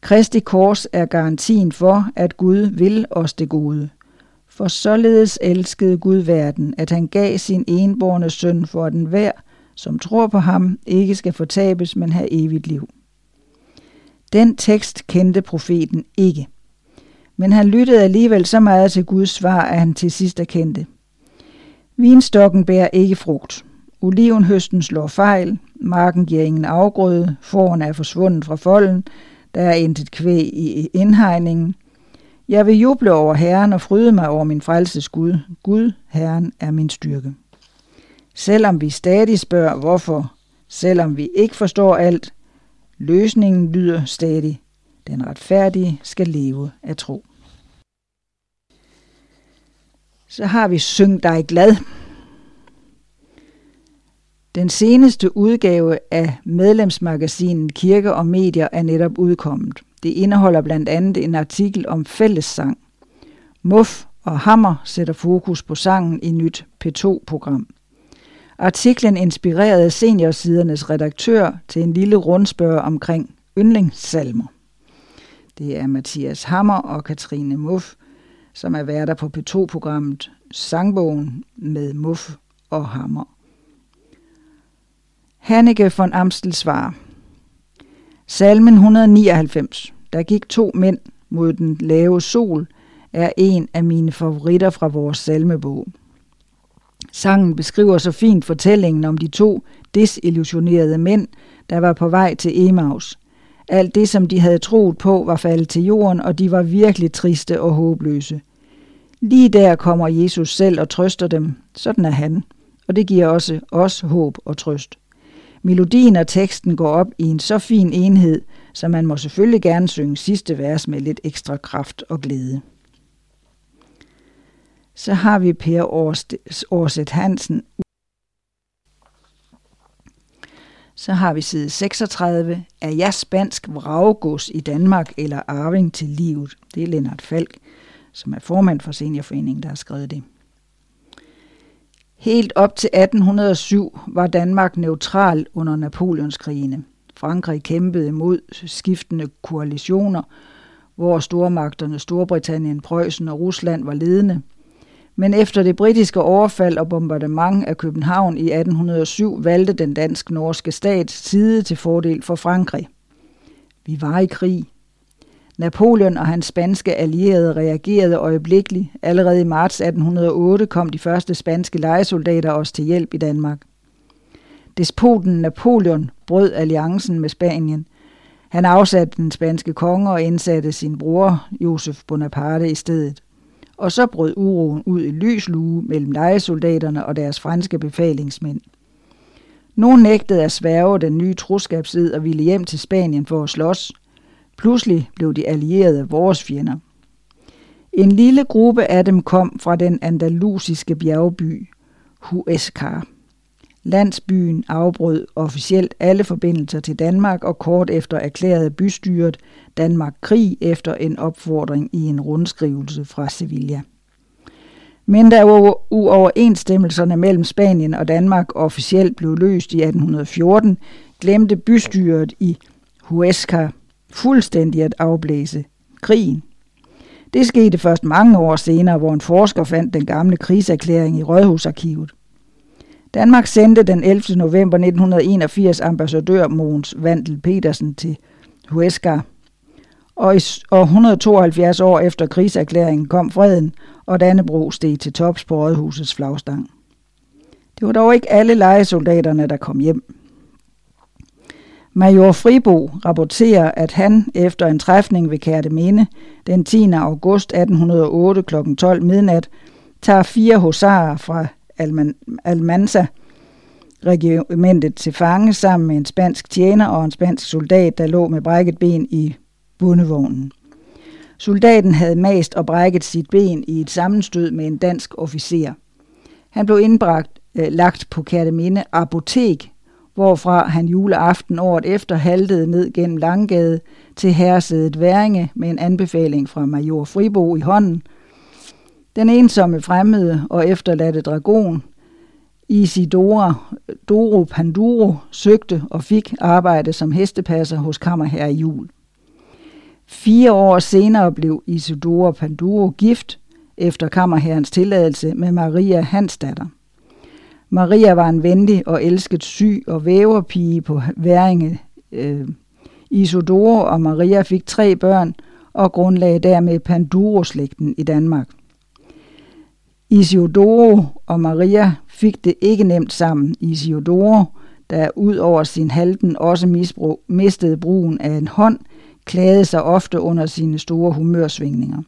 A: Kristi kors er garantien for, at Gud vil os det gode. For således elskede Gud verden, at han gav sin enborne søn for den hver, som tror på ham, ikke skal fortabes, men have evigt liv. Den tekst kendte profeten ikke. Men han lyttede alligevel så meget til Guds svar, at han til sidst erkendte. Vinstokken bærer ikke frugt. Olivenhøsten slår fejl, marken giver ingen afgrøde, forerne er forsvundet fra folden, der er intet kvæg i indhegningen. Jeg vil juble over Herren og fryde mig over min frelses Gud. Gud, Herren, er min styrke. Selvom vi stadig spørger hvorfor, selvom vi ikke forstår alt, løsningen lyder stadig. Den retfærdige skal leve af tro. Så har vi Syng dig glad. Den seneste udgave af medlemsmagasinet Kirke og Medier er netop udkommet. Det indeholder blandt andet en artikel om fællessang. Muff og Hammer sætter fokus på sangen i nyt P2-program. Artiklen inspirerede seniorsidernes redaktør til en lille rundspørg omkring yndlingssalmer. Det er Mathias Hammer og Katrine Muff, som er værter på P2-programmet Sangbogen med Muff og Hammer. Hanneke von Amstel svarer. Salmen 199, der gik to mænd mod den lave sol, er en af mine favoritter fra vores salmebog. Sangen beskriver så fint fortællingen om de to desillusionerede mænd, der var på vej til Emaus. Alt det, som de havde troet på, var faldet til jorden, og de var virkelig triste og håbløse. Lige der kommer Jesus selv og trøster dem. Sådan er han. Og det giver også os håb og trøst. Melodien og teksten går op i en så fin enhed, så man må selvfølgelig gerne synge sidste vers med lidt ekstra kraft og glæde. Så har vi Per Årsæt Hansen. Så har vi side 36. Er jeg spansk vraggods i Danmark eller arving til livet? Det er Lennart Falk, som er formand for Seniorforeningen, der har skrevet det. Helt op til 1807 var Danmark neutral under Napoleonskrigene. Frankrig kæmpede mod skiftende koalitioner, hvor stormagterne Storbritannien, Preussen og Rusland var ledende. Men efter det britiske overfald og bombardement af København i 1807 valgte den dansk-norske stat side til fordel for Frankrig. Vi var i krig. Napoleon og hans spanske allierede reagerede øjeblikkeligt. Allerede i marts 1808 kom de første spanske lejesoldater os til hjælp i Danmark. Despoten Napoleon brød alliancen med Spanien. Han afsatte den spanske konge og indsatte sin bror Josef Bonaparte i stedet. Og så brød uroen ud i lys lue mellem lejesoldaterne og deres franske befalingsmænd. Nogle nægtede at sværge den nye troskabsid og ville hjem til Spanien for at slås – Pludselig blev de allierede vores fjender. En lille gruppe af dem kom fra den andalusiske bjergby Huescar. Landsbyen afbrød officielt alle forbindelser til Danmark og kort efter erklærede bystyret Danmark krig efter en opfordring i en rundskrivelse fra Sevilla. Men da uoverensstemmelserne mellem Spanien og Danmark officielt blev løst i 1814, glemte bystyret i Huesca fuldstændig at afblæse krigen. Det skete først mange år senere, hvor en forsker fandt den gamle krigserklæring i Rådhusarkivet. Danmark sendte den 11. november 1981 ambassadør Mogens Vandel Petersen til Huesca. Og, i, og 172 år efter krigserklæringen kom freden, og Dannebro steg til tops på Rådhusets flagstang. Det var dog ikke alle lejesoldaterne, der kom hjem. Major Fribo rapporterer, at han efter en træfning ved Kærteminde den 10. august 1808 kl. 12 midnat tager fire husarer fra Alman Almanza regimentet til fange sammen med en spansk tjener og en spansk soldat, der lå med brækket ben i bundevognen. Soldaten havde mast og brækket sit ben i et sammenstød med en dansk officer. Han blev indbragt øh, lagt på Kærteminde apotek hvorfra han juleaften året efter haltede ned gennem Langgade til herresædet Væringe med en anbefaling fra major Fribo i hånden. Den ensomme fremmede og efterladte dragon, Isidora Doro Panduro, søgte og fik arbejde som hestepasser hos kammerherre Jul. Fire år senere blev Isidora Panduro gift efter kammerherrens tilladelse med Maria Hansdatter. Maria var en venlig og elsket syg og væverpige på Væringe. Øh, Isidore og Maria fik tre børn og grundlagde dermed Panduro-slægten i Danmark. Isidoro og Maria fik det ikke nemt sammen. Isidoro, der ud over sin halten også misbrug, mistede brugen af en hånd, klagede sig ofte under sine store humørsvingninger.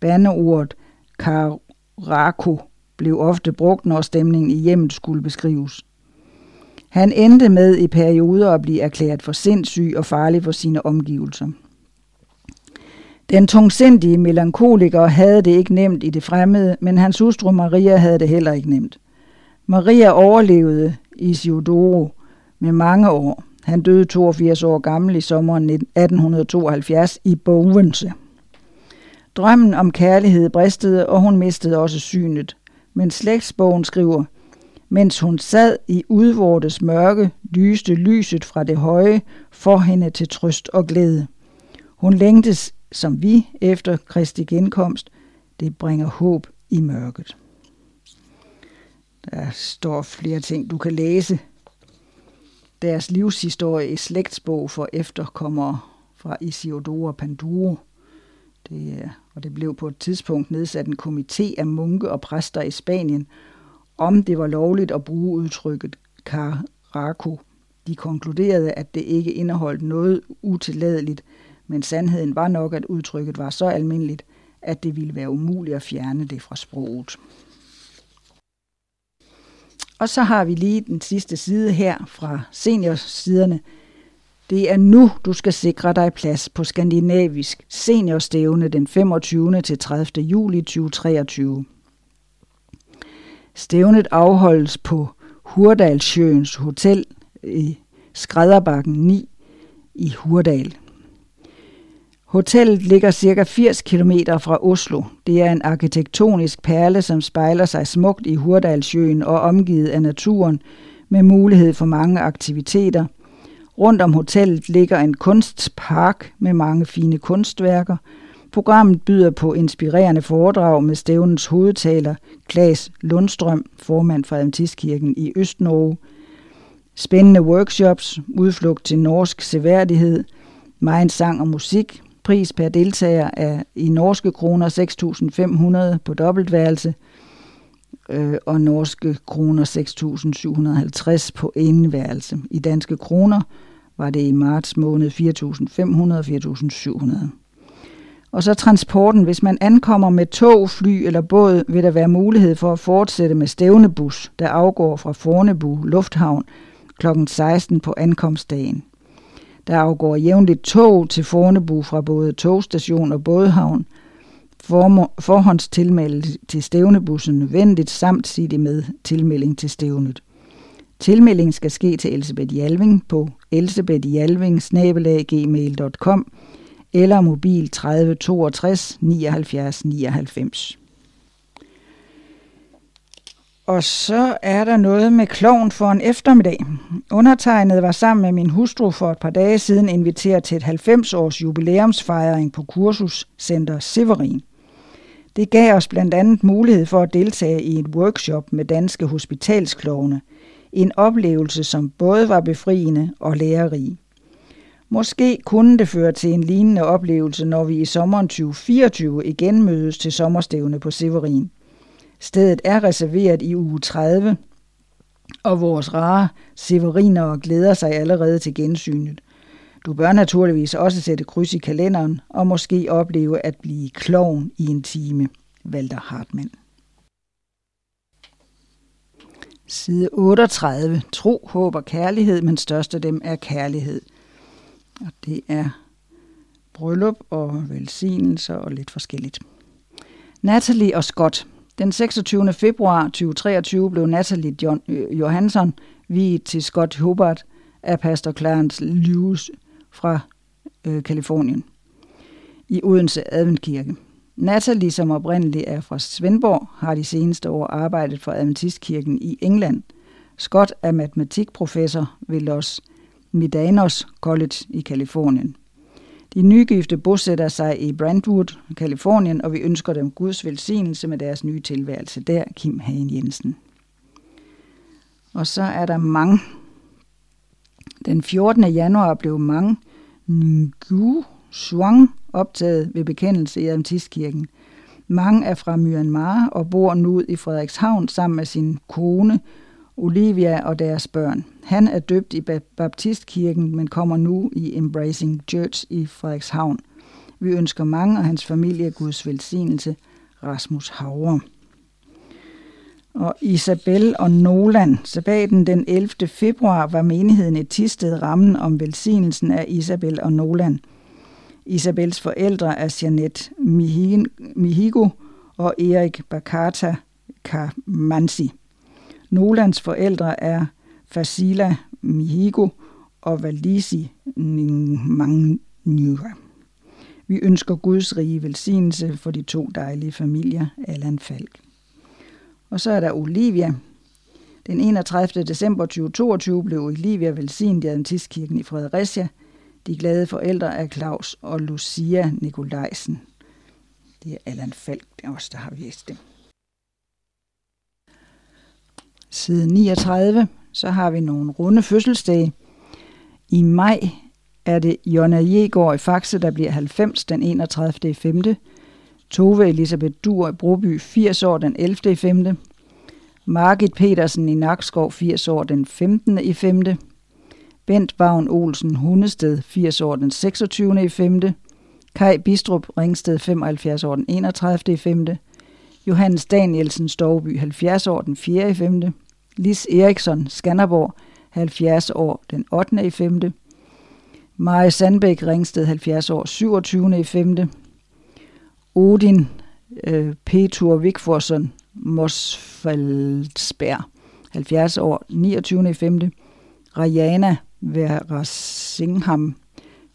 A: Bandeordet karako blev ofte brugt, når stemningen i hjemmet skulle beskrives. Han endte med i perioder at blive erklæret for sindssyg og farlig for sine omgivelser. Den tungsindige melankoliker havde det ikke nemt i det fremmede, men hans hustru Maria havde det heller ikke nemt. Maria overlevede Isidoro med mange år. Han døde 82 år gammel i sommeren 1872 i Bovense. Drømmen om kærlighed bristede, og hun mistede også synet. Men slægtsbogen skriver, mens hun sad i udvortes mørke, lyste lyset fra det høje for hende til trøst og glæde. Hun længtes som vi efter Kristi genkomst, det bringer håb i mørket. Der står flere ting, du kan læse. Deres livshistorie i slægtsbog for efterkommere fra Isidora Panduro. Det, og det blev på et tidspunkt nedsat en komité af munke og præster i Spanien, om det var lovligt at bruge udtrykket caraco. De konkluderede, at det ikke indeholdt noget utilladeligt, men sandheden var nok, at udtrykket var så almindeligt, at det ville være umuligt at fjerne det fra sproget. Og så har vi lige den sidste side her fra seniorsiderne. Det er nu, du skal sikre dig plads på skandinavisk seniorstævne den 25. til 30. juli 2023. Stævnet afholdes på Hurdalsjøens Hotel i Skrædderbakken 9 i Hurdal. Hotellet ligger cirka 80 km fra Oslo. Det er en arkitektonisk perle, som spejler sig smukt i Hurdalsjøen og omgivet af naturen med mulighed for mange aktiviteter. Rundt om hotellet ligger en kunstpark med mange fine kunstværker. Programmet byder på inspirerende foredrag med stævnens hovedtaler Klaas Lundstrøm, formand for Adventistkirken i Østnorge. Spændende workshops, udflugt til norsk seværdighed, meget sang og musik, Pris per deltager er i norske kroner 6.500 på dobbeltværelse øh, og norske kroner 6.750 på eneværelse. I danske kroner var det i marts måned 4.500 4.700. Og så transporten. Hvis man ankommer med tog, fly eller båd, vil der være mulighed for at fortsætte med stævnebus, der afgår fra Fornebu Lufthavn kl. 16 på ankomstdagen. Der afgår jævnligt tog til Fornebu fra både togstation og bådhavn. Forhåndstilmelde til stævnebussen nødvendigt samtidig med tilmelding til stævnet. Tilmelding skal ske til Elisabeth Jalving på elsebethjalving.gmail.com eller mobil 30 62 79 99. Og så er der noget med kloven for en eftermiddag. Undertegnet var sammen med min hustru for et par dage siden inviteret til et 90-års jubilæumsfejring på kursuscenter Severin. Det gav os blandt andet mulighed for at deltage i et workshop med danske hospitalsklovne. En oplevelse, som både var befriende og lærerig. Måske kunne det føre til en lignende oplevelse, når vi i sommeren 2024 igen mødes til sommerstævne på Severin. Stedet er reserveret i uge 30, og vores rare severiner glæder sig allerede til gensynet. Du bør naturligvis også sætte kryds i kalenderen og måske opleve at blive klovn i en time. Walter Hartmann. Side 38. Tro, håb og kærlighed, men størst af dem er kærlighed. Og det er bryllup og velsignelser og lidt forskelligt. Natalie og Scott den 26. februar 2023 blev Natalie John, Johansson viet til Scott Hobart af pastor Clarence Lewis fra øh, Kalifornien i Odense Adventkirke. Natalie, som oprindeligt er fra Svendborg, har de seneste år arbejdet for Adventistkirken i England. Scott er matematikprofessor ved Los Midanos College i Kalifornien. De nygifte bosætter sig i Brentwood, Kalifornien, og vi ønsker dem Guds velsignelse med deres nye tilværelse der, Kim Hagen Jensen. Og så er der mange. Den 14. januar blev mange Ngu Shuang optaget ved bekendelse i Adventistkirken. Mange er fra Myanmar og bor nu i Frederikshavn sammen med sin kone Olivia og deres børn. Han er døbt i Baptistkirken, men kommer nu i Embracing Church i Frederikshavn. Vi ønsker mange og hans familie Guds velsignelse. Rasmus Havre. Og Isabel og Nolan. Sabaten den 11. februar var menigheden et Tisted rammen om velsignelsen af Isabel og Nolan. Isabels forældre er Janet Mihigo og Erik Bakata Kamansi. Nolans forældre er Fasila Mihigo og Valisi Mangnyra. Vi ønsker Guds rige velsignelse for de to dejlige familier, Allan Falk. Og så er der Olivia. Den 31. december 2022 blev Olivia velsignet i Adventistkirken i Fredericia. De glade forældre er Claus og Lucia Nikolajsen. Det er Allan Falk, det er os, der har vist dem. Side 39, så har vi nogle runde fødselsdage. I maj er det Jonna Jegård i Faxe, der bliver 90 den 31. i 5. Tove Elisabeth Dur i Broby 80 år den 11. i 5. Margit Petersen i Nakskov 80 år den 15. i 5. Bent Vagn Olsen Hundested 80 år den 26. i 5. Kai Bistrup Ringsted 75 år den 31. i 5. Johannes Danielsen Storby 70 år den 4. i 5. Lis Eriksson Skanderborg 70 år den 8. i 5. Maja Sandbæk Ringsted 70 år 27. i 5. Odin øh, Petur Vigforsson Mosfaldsberg 70 år 29. i 5. Rajana Vera Singham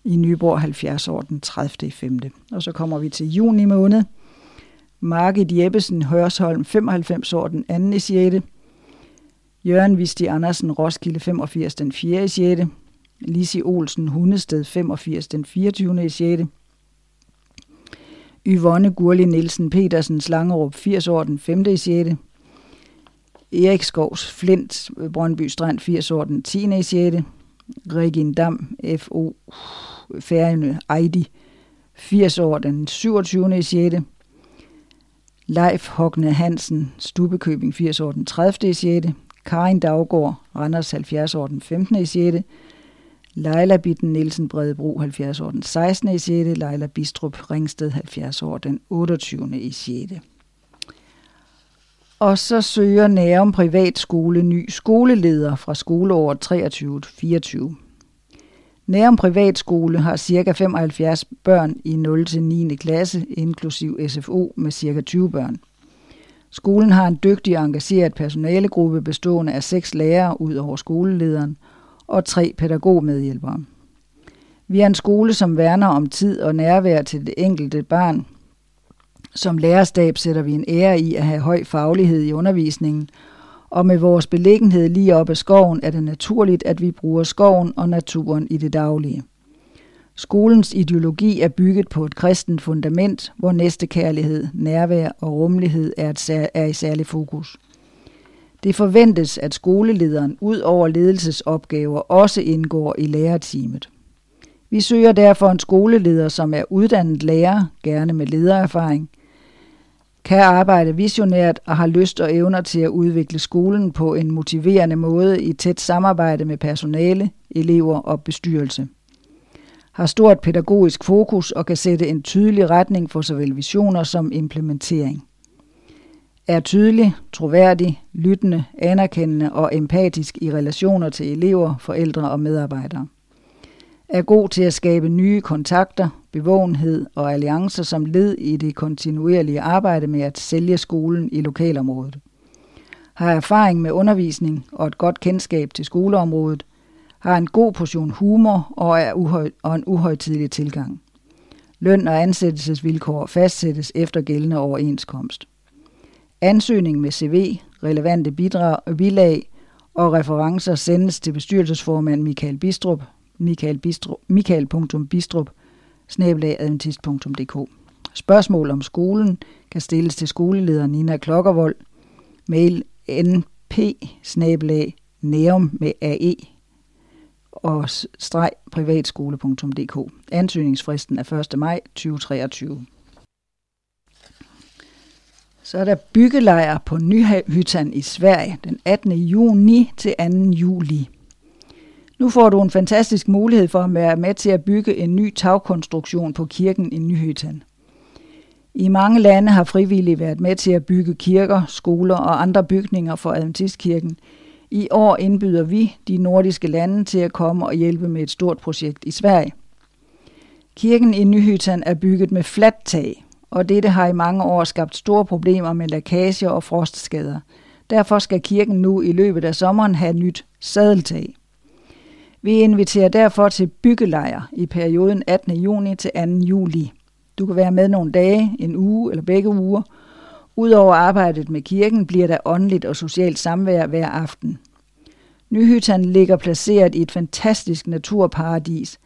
A: i Nyborg 70 år den 30. i 5. Og så kommer vi til juni måned. Margit Jeppesen Hørsholm 95 år den 2. i 6. Jørgen Visti Andersen Roskilde 85 den 4. i 6. Lisi Olsen Hundested 85 den 24. i 6. Yvonne Gurli Nielsen Petersen Slangerup 80 år den 5. i 6. Erik Skovs Flint Brøndby Strand 80 år den 10. i 6. Regin Dam F.O. Færøerne Eidi 80 år den 27. i 6. Leif Hogne Hansen Stubekøbing 80 år den 30. i 6. Karin Daggaard Randers 70 år den 15. i 6. Leila Bitten Nielsen Bredebro 70 år den 16. i 6. Leila Bistrup Ringsted 70 år den 28. i 6. Og så søger Nærum Privatskole ny skoleleder fra skoleåret 23-24. Nærum Privatskole har ca. 75 børn i 0-9. klasse, inklusiv SFO med ca. 20 børn. Skolen har en dygtig og engageret personalegruppe bestående af seks lærere ud over skolelederen og tre pædagogmedhjælpere. Vi er en skole, som værner om tid og nærvær til det enkelte barn. Som lærerstab sætter vi en ære i at have høj faglighed i undervisningen, og med vores beliggenhed lige op ad skoven er det naturligt, at vi bruger skoven og naturen i det daglige. Skolens ideologi er bygget på et kristent fundament, hvor næstekærlighed, nærvær og rummelighed er, et er i særlig fokus. Det forventes, at skolelederen ud over ledelsesopgaver også indgår i lærerteamet. Vi søger derfor en skoleleder, som er uddannet lærer, gerne med ledererfaring, kan arbejde visionært og har lyst og evner til at udvikle skolen på en motiverende måde i tæt samarbejde med personale, elever og bestyrelse har stort pædagogisk fokus og kan sætte en tydelig retning for såvel visioner som implementering. Er tydelig, troværdig, lyttende, anerkendende og empatisk i relationer til elever, forældre og medarbejdere. Er god til at skabe nye kontakter, bevågenhed og alliancer som led i det kontinuerlige arbejde med at sælge skolen i lokalområdet. Har erfaring med undervisning og et godt kendskab til skoleområdet – har en god portion humor og, er uhøj, og en uhøjtidlig tilgang. Løn og ansættelsesvilkår fastsættes efter gældende overenskomst. Ansøgning med CV, relevante bidrag, bilag og referencer sendes til bestyrelsesformand Michael Bistrup, Michael Bistrup, michael.bistrup, Spørgsmål om skolen kan stilles til skoleleder Nina Klokkervold, mail np med AE og streg privatskole.dk. Ansøgningsfristen er 1. maj 2023. Så er der byggelejr på Nyhyttan i Sverige den 18. juni til 2. juli. Nu får du en fantastisk mulighed for at være med til at bygge en ny tagkonstruktion på kirken i Nyhyttan. I mange lande har frivillige været med til at bygge kirker, skoler og andre bygninger for Adventistkirken. I år indbyder vi de nordiske lande til at komme og hjælpe med et stort projekt i Sverige. Kirken i Nyhytan er bygget med fladt tag, og dette har i mange år skabt store problemer med lækager og frostskader. Derfor skal kirken nu i løbet af sommeren have nyt sadeltag. Vi inviterer derfor til byggelejr i perioden 18. juni til 2. juli. Du kan være med nogle dage, en uge eller begge uger. Udover arbejdet med kirken bliver der åndeligt og socialt samvær hver aften. Nyhyttan ligger placeret i et fantastisk naturparadis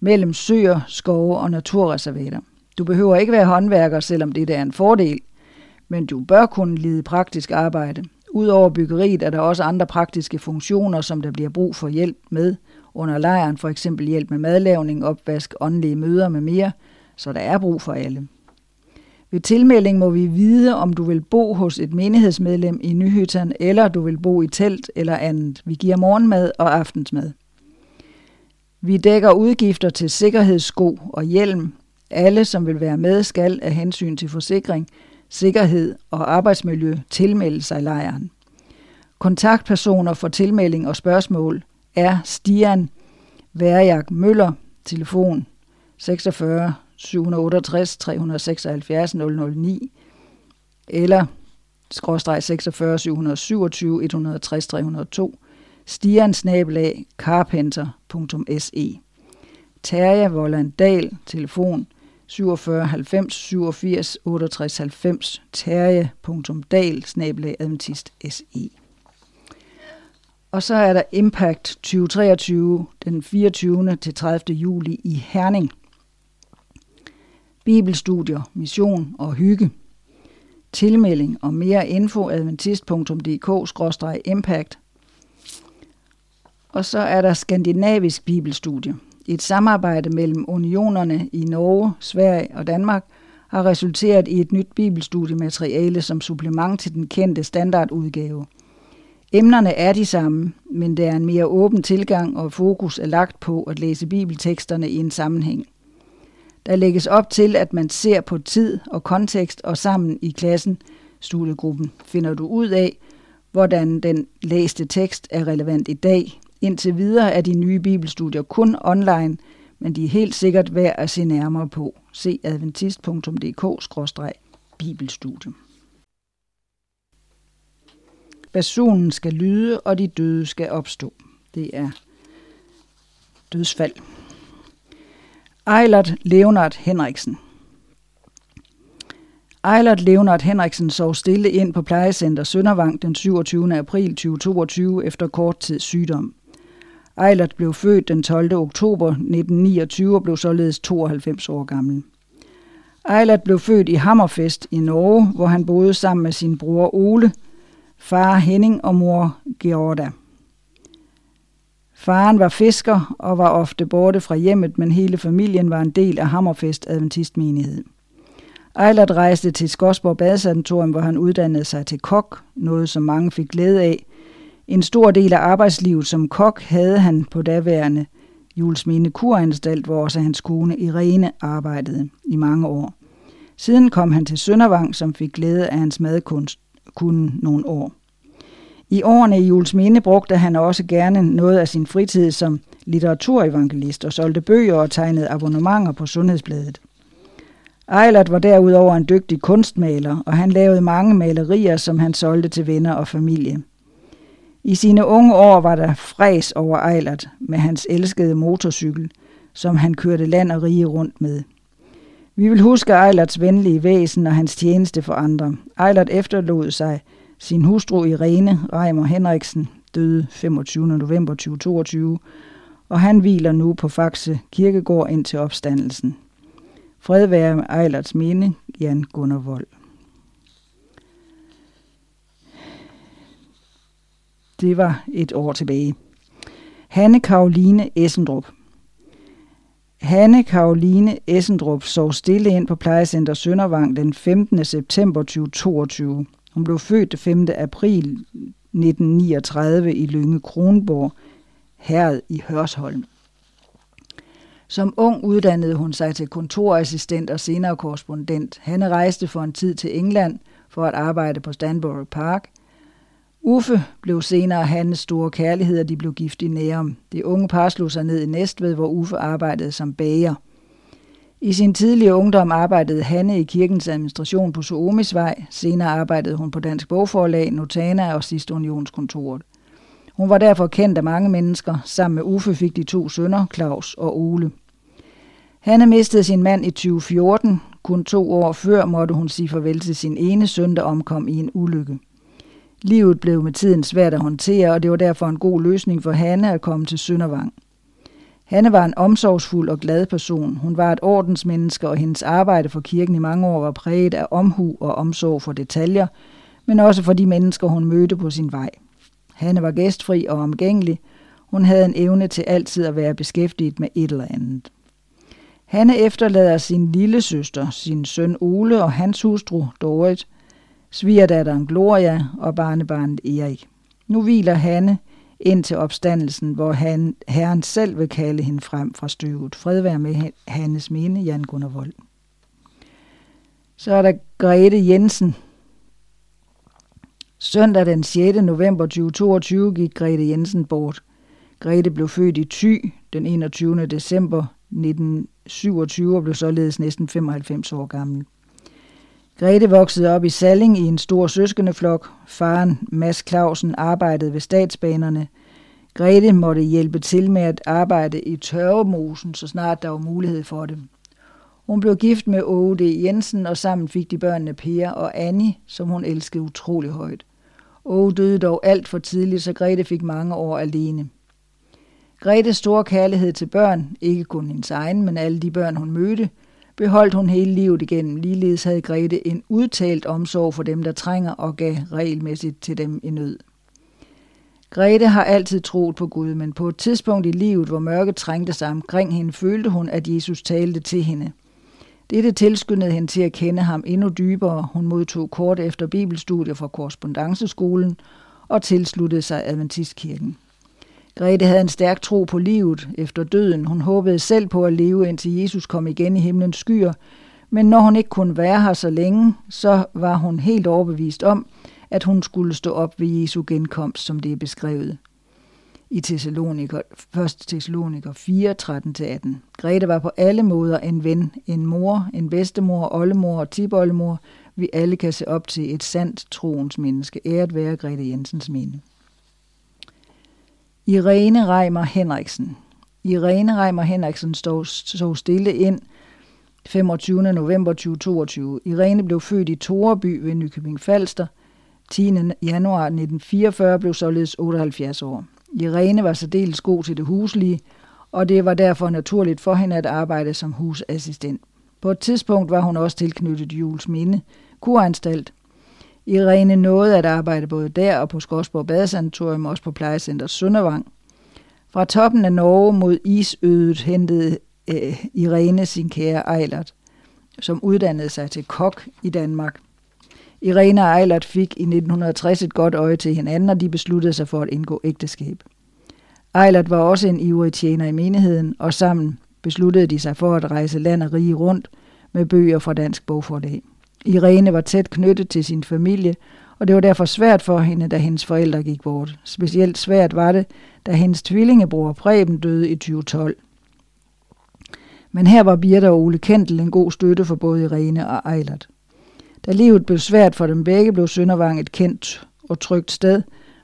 A: mellem søer, skove og naturreservater. Du behøver ikke være håndværker, selvom det er en fordel, men du bør kunne lide praktisk arbejde. Udover byggeriet er der også andre praktiske funktioner, som der bliver brug for hjælp med under lejren, for eksempel hjælp med madlavning, opvask, åndelige møder med mere, så der er brug for alle. Ved tilmelding må vi vide, om du vil bo hos et menighedsmedlem i Nyhytten, eller du vil bo i telt eller andet. Vi giver morgenmad og aftensmad. Vi dækker udgifter til sikkerhedssko og hjelm. Alle, som vil være med, skal af hensyn til forsikring, sikkerhed og arbejdsmiljø tilmelde sig lejren. Kontaktpersoner for tilmelding og spørgsmål er Stian Værjak Møller, telefon 46 768 376 009 eller skråstreg 46 727 160 302 Stian snabelag carpenter.se Terje Volland Dahl, telefon 47 90 87 68 90 terje.dal snabelag adventist SE. Og så er der Impact 2023 den 24. til 30. juli i Herning. Bibelstudier, mission og hygge. Tilmelding og mere info adventist.dk-impact. Og så er der Skandinavisk Bibelstudie. Et samarbejde mellem unionerne i Norge, Sverige og Danmark har resulteret i et nyt bibelstudiemateriale som supplement til den kendte standardudgave – Emnerne er de samme, men der er en mere åben tilgang og fokus er lagt på at læse bibelteksterne i en sammenhæng. Der lægges op til, at man ser på tid og kontekst og sammen i klassen, studiegruppen, finder du ud af, hvordan den læste tekst er relevant i dag. Indtil videre er de nye bibelstudier kun online, men de er helt sikkert værd at se nærmere på. Se adventist.dk-bibelstudium. Basunen skal lyde, og de døde skal opstå. Det er dødsfald. Eilert Leonard Henriksen Eilert Leonard Henriksen sov stille ind på plejecenter Søndervang den 27. april 2022 efter kort tid sygdom. Eilert blev født den 12. oktober 1929 og blev således 92 år gammel. Eilert blev født i Hammerfest i Norge, hvor han boede sammen med sin bror Ole – far Henning og mor Georda. Faren var fisker og var ofte borte fra hjemmet, men hele familien var en del af Hammerfest Adventistmenighed. Eilert rejste til Skodsborg Badesanatorium, hvor han uddannede sig til kok, noget som mange fik glæde af. En stor del af arbejdslivet som kok havde han på daværende Julesmine Kuranstalt, hvor også hans kone Irene arbejdede i mange år. Siden kom han til Søndervang, som fik glæde af hans madkunst kun nogle år. I årene i Julesminde brugte han også gerne noget af sin fritid som litteraturevangelist og solgte bøger og tegnede abonnementer på Sundhedsbladet. Eilert var derudover en dygtig kunstmaler, og han lavede mange malerier, som han solgte til venner og familie. I sine unge år var der fræs over Eilert med hans elskede motorcykel, som han kørte land og rige rundt med. Vi vil huske Eilerts venlige væsen og hans tjeneste for andre. Eilert efterlod sig sin hustru Irene Reimer Henriksen, døde 25. november 2022, og han hviler nu på Faxe Kirkegård indtil opstandelsen. Fred være Eilerts minde, Jan Gunnar Vold. Det var et år tilbage. Hanne Karoline Essendrup. Hanne Karoline Essendrup sov stille ind på plejecenter Søndervang den 15. september 2022. Hun blev født den 5. april 1939 i Lønge Kronborg, herred i Hørsholm. Som ung uddannede hun sig til kontorassistent og senere korrespondent. Han rejste for en tid til England for at arbejde på Stanbury Park. Uffe blev senere hans store kærlighed, og de blev gift i Nærum. Det unge par slog sig ned i Næstved, hvor Uffe arbejdede som bager. I sin tidlige ungdom arbejdede Hanne i kirkens administration på Suomisvej. Senere arbejdede hun på Dansk Bogforlag, Notana og sidst Unionskontoret. Hun var derfor kendt af mange mennesker. Sammen med Uffe fik de to sønner, Claus og Ole. Hanne mistede sin mand i 2014. Kun to år før måtte hun sige farvel til sin ene søn, der omkom i en ulykke. Livet blev med tiden svært at håndtere, og det var derfor en god løsning for Hanne at komme til Søndervang. Hanne var en omsorgsfuld og glad person. Hun var et ordensmenneske, og hendes arbejde for kirken i mange år var præget af omhu og omsorg for detaljer, men også for de mennesker, hun mødte på sin vej. Hanne var gæstfri og omgængelig. Hun havde en evne til altid at være beskæftiget med et eller andet. Hanne efterlader sin lille søster, sin søn Ole og hans hustru Dorit, svigerdatteren Gloria og barnebarnet Erik. Nu hviler Hanne ind til opstandelsen, hvor han, Herren selv vil kalde hende frem fra støvet. Fred være med hans mine, Jan Gunnar Vold. Så er der Grete Jensen. Søndag den 6. november 2022 gik Grete Jensen bort. Grete blev født i Thy den 21. december 1927 og blev således næsten 95 år gammel. Grete voksede op i Salling i en stor søskendeflok. Faren, Mads Clausen, arbejdede ved statsbanerne. Grete måtte hjælpe til med at arbejde i tørvemosen, så snart der var mulighed for det. Hun blev gift med Åge D. Jensen, og sammen fik de børnene Per og Annie, som hun elskede utrolig højt. Åge døde dog alt for tidligt, så Grete fik mange år alene. Gretes store kærlighed til børn, ikke kun hendes egen, men alle de børn, hun mødte, beholdt hun hele livet igennem. Ligeledes havde Grete en udtalt omsorg for dem, der trænger og gav regelmæssigt til dem i nød. Grete har altid troet på Gud, men på et tidspunkt i livet, hvor mørket trængte sig omkring hende, følte hun, at Jesus talte til hende. Dette tilskyndede hende til at kende ham endnu dybere. Hun modtog kort efter bibelstudier fra korrespondanceskolen og tilsluttede sig Adventistkirken. Grete havde en stærk tro på livet efter døden. Hun håbede selv på at leve, indtil Jesus kom igen i himlens skyer. Men når hun ikke kunne være her så længe, så var hun helt overbevist om, at hun skulle stå op ved Jesu genkomst, som det er beskrevet i Thessaloniker, 1. Thessaloniker 4, 13-18. Grete var på alle måder en ven, en mor, en bedstemor, oldemor og tiboldemor. Vi alle kan se op til et sandt troens menneske. Æret være Grete Jensens minde. Irene Reimer Henriksen. Irene Reimer Henriksen stod, stod stille ind 25. november 2022. Irene blev født i Toreby ved Nykøbing Falster. 10. januar 1944 blev således 78 år. Irene var særdeles god til det huslige, og det var derfor naturligt for hende at arbejde som husassistent. På et tidspunkt var hun også tilknyttet Jules Minde, kuranstalt. Irene nåede at arbejde både der og på Skorsborg Badesanatorium, også på plejecenter Søndervang. Fra toppen af Norge mod isødet hentede øh, Irene sin kære Eilert, som uddannede sig til kok i Danmark. Irene og Eilert fik i 1960 et godt øje til hinanden, og de besluttede sig for at indgå ægteskab. Eilert var også en ivrig tjener i menigheden, og sammen besluttede de sig for at rejse land og rige rundt med bøger fra Dansk Bogforlag. Irene var tæt knyttet til sin familie, og det var derfor svært for hende, da hendes forældre gik bort. Specielt svært var det, da hendes tvillingebror Preben døde i 2012. Men her var Birte og Ole Kendel en god støtte for både Irene og Eilert. Da livet blev svært for dem begge, blev Søndervang et kendt og trygt sted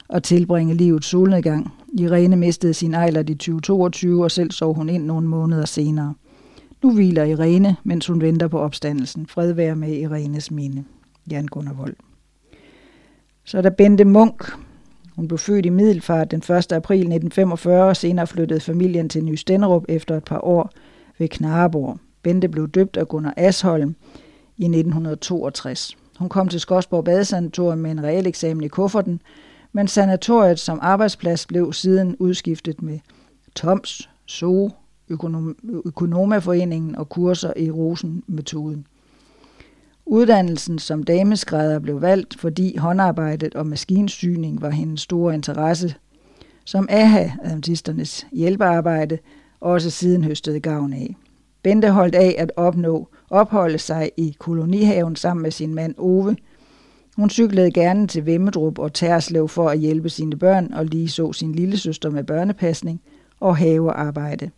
A: at tilbringe livets solnedgang. Irene mistede sin Eilert i 2022, og selv sov hun ind nogle måneder senere. Nu hviler Irene, mens hun venter på opstandelsen. Fred være med Irenes minde. Jan Gunnar Vold. Så er der Bente Munk. Hun blev født i Middelfart den 1. april 1945, og senere flyttede familien til Ny Stenderup efter et par år ved Knareborg. Bente blev døbt af Gunnar Asholm i 1962. Hun kom til Skodsborg Badesanatorium med en reel eksamen i kufferten, men sanatoriet som arbejdsplads blev siden udskiftet med Toms, Zoo Økonom- Økonomaforeningen og kurser i Rosen-metoden. Uddannelsen som dameskrædder blev valgt, fordi håndarbejdet og maskinsyning var hendes store interesse, som AHA, adventisternes hjælpearbejde, også siden høstede gavn af. Bente holdt af at opnå opholde sig i kolonihaven sammen med sin mand Ove. Hun cyklede gerne til Vemmedrup og Tærslev for at hjælpe sine børn og lige så sin lille søster med børnepasning og havearbejde.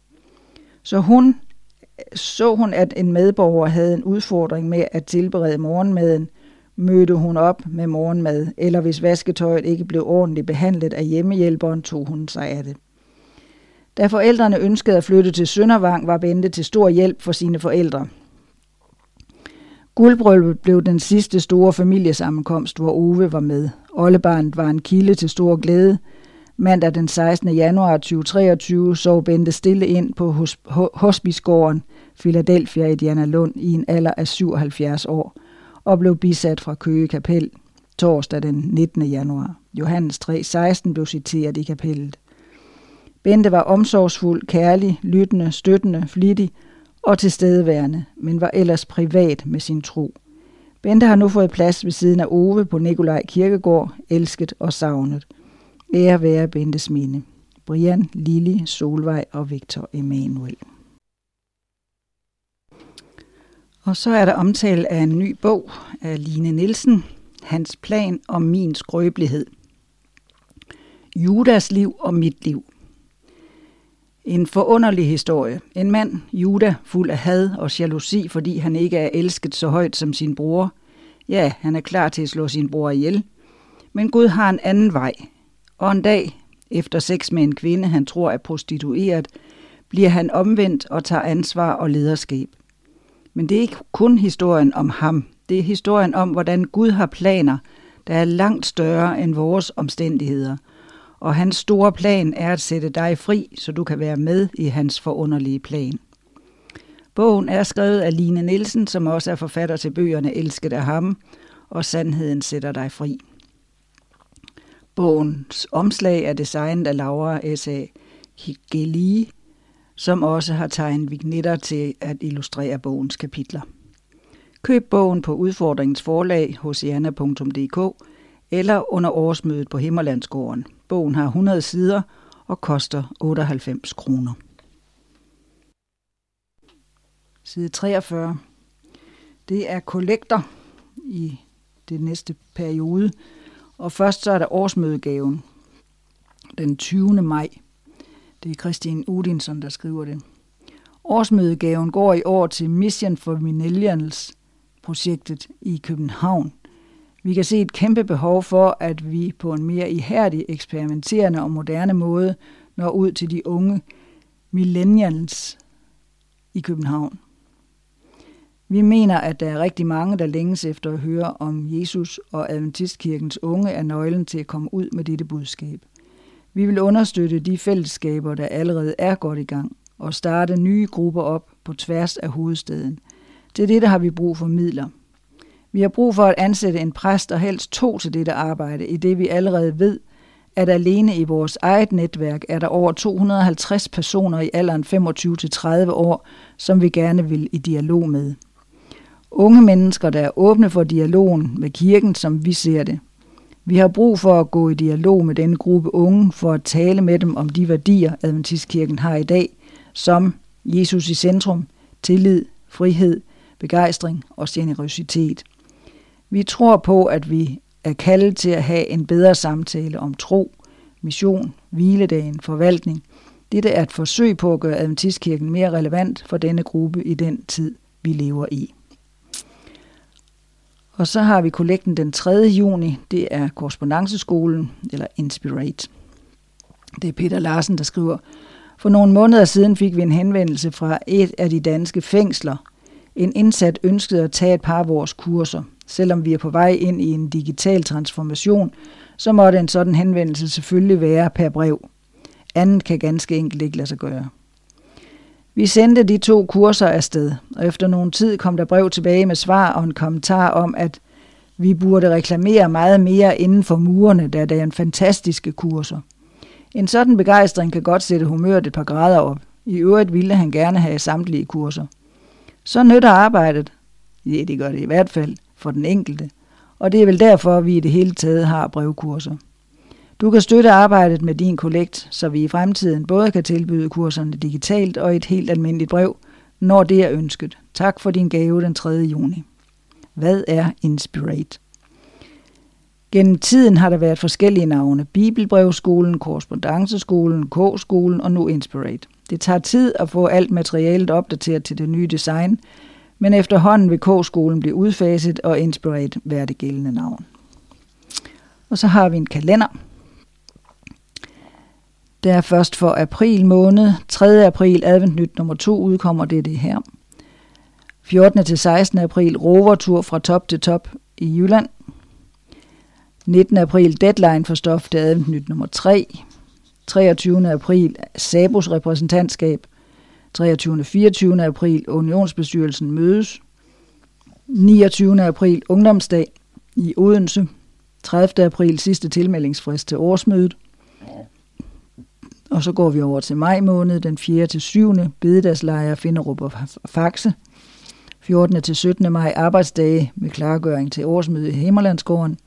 A: Så hun så hun, at en medborger havde en udfordring med at tilberede morgenmaden, mødte hun op med morgenmad, eller hvis vasketøjet ikke blev ordentligt behandlet af hjemmehjælperen, tog hun sig af det. Da forældrene ønskede at flytte til Søndervang, var Bente til stor hjælp for sine forældre. Guldbrylluppet blev den sidste store familiesammenkomst, hvor Ove var med. Ollebarnet var en kilde til stor glæde. Mandag den 16. januar 2023 sov Bente stille ind på hospicegården Philadelphia i Diana Lund i en alder af 77 år og blev bisat fra Køge Kapel torsdag den 19. januar. Johannes 3:16 blev citeret i kapellet. Bente var omsorgsfuld, kærlig, lyttende, støttende, flittig og tilstedeværende, men var ellers privat med sin tro. Bente har nu fået plads ved siden af Ove på Nikolaj Kirkegård, elsket og savnet. Ære være Bentes minde. Brian, Lili, Solvej og Victor Emanuel. Og så er der omtale af en ny bog af Line Nielsen, Hans plan om min skrøbelighed. Judas liv og mit liv. En forunderlig historie. En mand, Juda, fuld af had og jalousi, fordi han ikke er elsket så højt som sin bror. Ja, han er klar til at slå sin bror ihjel. Men Gud har en anden vej. Og en dag, efter sex med en kvinde, han tror er prostitueret, bliver han omvendt og tager ansvar og lederskab. Men det er ikke kun historien om ham. Det er historien om, hvordan Gud har planer, der er langt større end vores omstændigheder – og hans store plan er at sætte dig fri, så du kan være med i hans forunderlige plan. Bogen er skrevet af Line Nielsen, som også er forfatter til bøgerne Elsket af ham, og Sandheden sætter dig fri. Bogens omslag er designet af Laura S.A. Higeli, som også har tegnet vignetter til at illustrere bogens kapitler. Køb bogen på udfordringens forlag hos jana.dk eller under årsmødet på Himmerlandsgården. Bogen har 100 sider og koster 98 kroner. Side 43. Det er kollekter i det næste periode. Og først så er der årsmødegaven den 20. maj. Det er Christine Udinson, der skriver det. Årsmødegaven går i år til Mission for Millennials projektet i København. Vi kan se et kæmpe behov for, at vi på en mere ihærdig, eksperimenterende og moderne måde når ud til de unge millennials i København. Vi mener, at der er rigtig mange, der længes efter at høre om Jesus og Adventistkirkens unge er nøglen til at komme ud med dette budskab. Vi vil understøtte de fællesskaber, der allerede er godt i gang, og starte nye grupper op på tværs af hovedstaden. Til dette har vi brug for midler. Vi har brug for at ansætte en præst og helst to til dette arbejde, i det vi allerede ved, at alene i vores eget netværk er der over 250 personer i alderen 25-30 år, som vi gerne vil i dialog med. Unge mennesker, der er åbne for dialogen med kirken, som vi ser det. Vi har brug for at gå i dialog med denne gruppe unge, for at tale med dem om de værdier, Adventistkirken har i dag, som Jesus i centrum, tillid, frihed, begejstring og generøsitet. Vi tror på, at vi er kaldet til at have en bedre samtale om tro, mission, hviledagen, forvaltning. Dette er et forsøg på at gøre Adventistkirken mere relevant for denne gruppe i den tid, vi lever i. Og så har vi kollekten den 3. juni. Det er korrespondanceskolen, eller Inspirate. Det er Peter Larsen, der skriver, for nogle måneder siden fik vi en henvendelse fra et af de danske fængsler. En indsat ønskede at tage et par af vores kurser – Selvom vi er på vej ind i en digital transformation, så måtte en sådan henvendelse selvfølgelig være per brev. Andet kan ganske enkelt ikke lade sig gøre. Vi sendte de to kurser afsted, og efter nogen tid kom der brev tilbage med svar og en kommentar om, at Vi burde reklamere meget mere inden for murene, da det er en fantastiske kurser. En sådan begejstring kan godt sætte humøret et par grader op. I øvrigt ville han gerne have samtlige kurser. Så nytter arbejdet. Ja, det gør det i hvert fald for den enkelte. Og det er vel derfor, vi i det hele taget har brevkurser. Du kan støtte arbejdet med din kollekt, så vi i fremtiden både kan tilbyde kurserne digitalt og et helt almindeligt brev, når det er ønsket. Tak for din gave den 3. juni. Hvad er Inspirate? Gennem tiden har der været forskellige navne. Bibelbrevskolen, Korrespondenceskolen, K-skolen og nu Inspirate. Det tager tid at få alt materialet opdateret til det nye design, men efterhånden vil K-skolen blive udfaset og Inspirate være det gældende navn. Og så har vi en kalender. Der er først for april måned. 3. april advent nyt nummer 2 udkommer det det her. 14. til 16. april rovertur fra top til top i Jylland. 19. april deadline for stof til advent nyt nummer 3. 23. april Sabos repræsentantskab. 23. 24. april Unionsbestyrelsen mødes. 29. april Ungdomsdag i Odense. 30. april sidste tilmeldingsfrist til årsmødet. Og så går vi over til maj måned, den 4. til 7. bededagslejre Finderup og Faxe. 14. til 17. maj arbejdsdage med klargøring til årsmøde i Himmerlandsgården.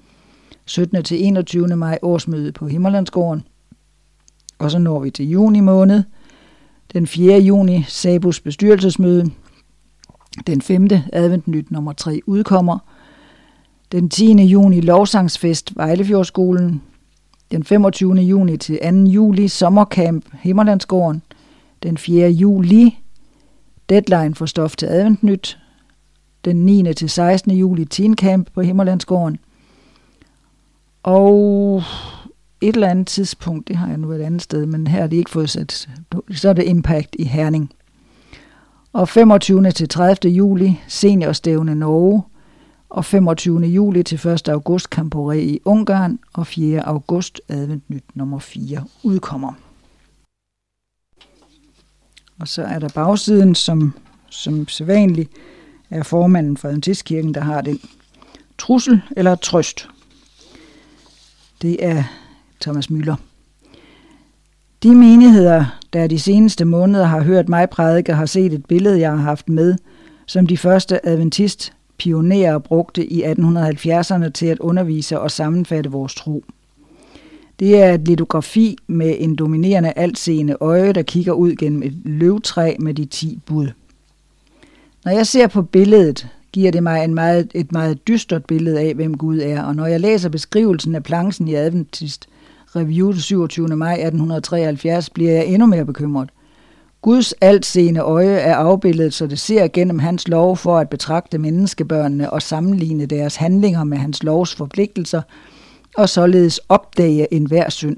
A: 17. til 21. maj årsmøde på Himmerlandsgården. Og så når vi til juni måned. Den 4. juni Sabus bestyrelsesmøde. Den 5. adventnyt nummer 3 udkommer. Den 10. juni lovsangsfest Vejlefjordskolen. Den 25. juni til 2. juli sommercamp Himmerlandsgården. Den 4. juli deadline for stof til adventnyt. Den 9. til 16. juli teen camp på Himmerlandsgården. Og et eller andet tidspunkt, det har jeg nu et andet sted, men her er det ikke fået sat, så er det Impact i Herning. Og 25. til 30. juli, seniorstævne Norge, og 25. juli til 1. august Camporé i Ungarn, og 4. august Advent Nyt nummer 4 udkommer. Og så er der bagsiden, som, som sædvanligt er formanden for Adventistkirken, der har den trussel eller trøst. Det er Thomas Møller. De menigheder, der de seneste måneder har hørt mig prædike, har set et billede, jeg har haft med, som de første adventist pionerer brugte i 1870'erne til at undervise og sammenfatte vores tro. Det er et litografi med en dominerende altseende øje, der kigger ud gennem et løvtræ med de ti bud. Når jeg ser på billedet, giver det mig en meget, et meget dystert billede af, hvem Gud er, og når jeg læser beskrivelsen af planchen i Adventist Review 27. maj 1873, bliver jeg endnu mere bekymret. Guds altseende øje er afbildet, så det ser gennem hans lov for at betragte menneskebørnene og sammenligne deres handlinger med hans lovs forpligtelser, og således opdage enhver synd.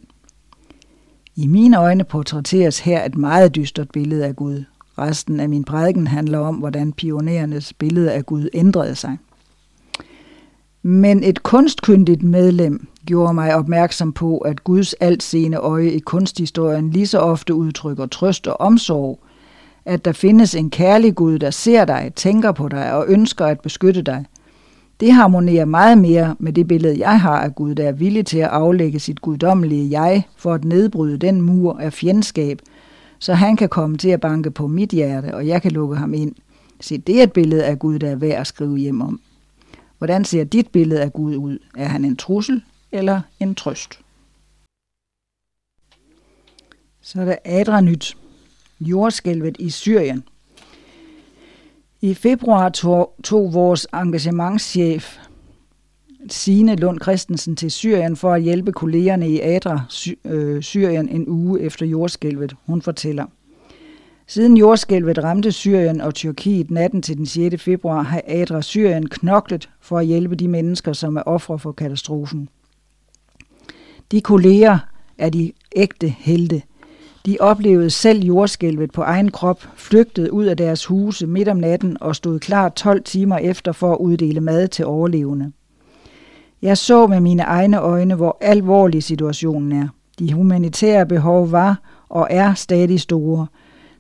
A: I mine øjne portrætteres her et meget dystert billede af Gud. Resten af min prædiken handler om, hvordan pionerernes billede af Gud ændrede sig. Men et kunstkyndigt medlem gjorde mig opmærksom på, at Guds altseende øje i kunsthistorien lige så ofte udtrykker trøst og omsorg, at der findes en kærlig Gud, der ser dig, tænker på dig og ønsker at beskytte dig. Det harmonerer meget mere med det billede, jeg har af Gud, der er villig til at aflægge sit guddommelige jeg for at nedbryde den mur af fjendskab, så han kan komme til at banke på mit hjerte, og jeg kan lukke ham ind. Se, det er et billede af Gud, der er værd at skrive hjem om. Hvordan ser dit billede af Gud ud? Er han en trussel eller en trøst? Så er der Adra-nyt. Jordskælvet i Syrien. I februar tog, tog vores engagementschef Signe Lund Christensen til Syrien for at hjælpe kollegerne i Adra, øh, Syrien, en uge efter jordskælvet. Hun fortæller. Siden jordskælvet ramte Syrien og Tyrkiet natten til den 6. februar, har Adra Syrien knoklet for at hjælpe de mennesker, som er ofre for katastrofen. De kolleger er de ægte helte. De oplevede selv jordskælvet på egen krop, flygtede ud af deres huse midt om natten og stod klar 12 timer efter for at uddele mad til overlevende. Jeg så med mine egne øjne, hvor alvorlig situationen er. De humanitære behov var og er stadig store –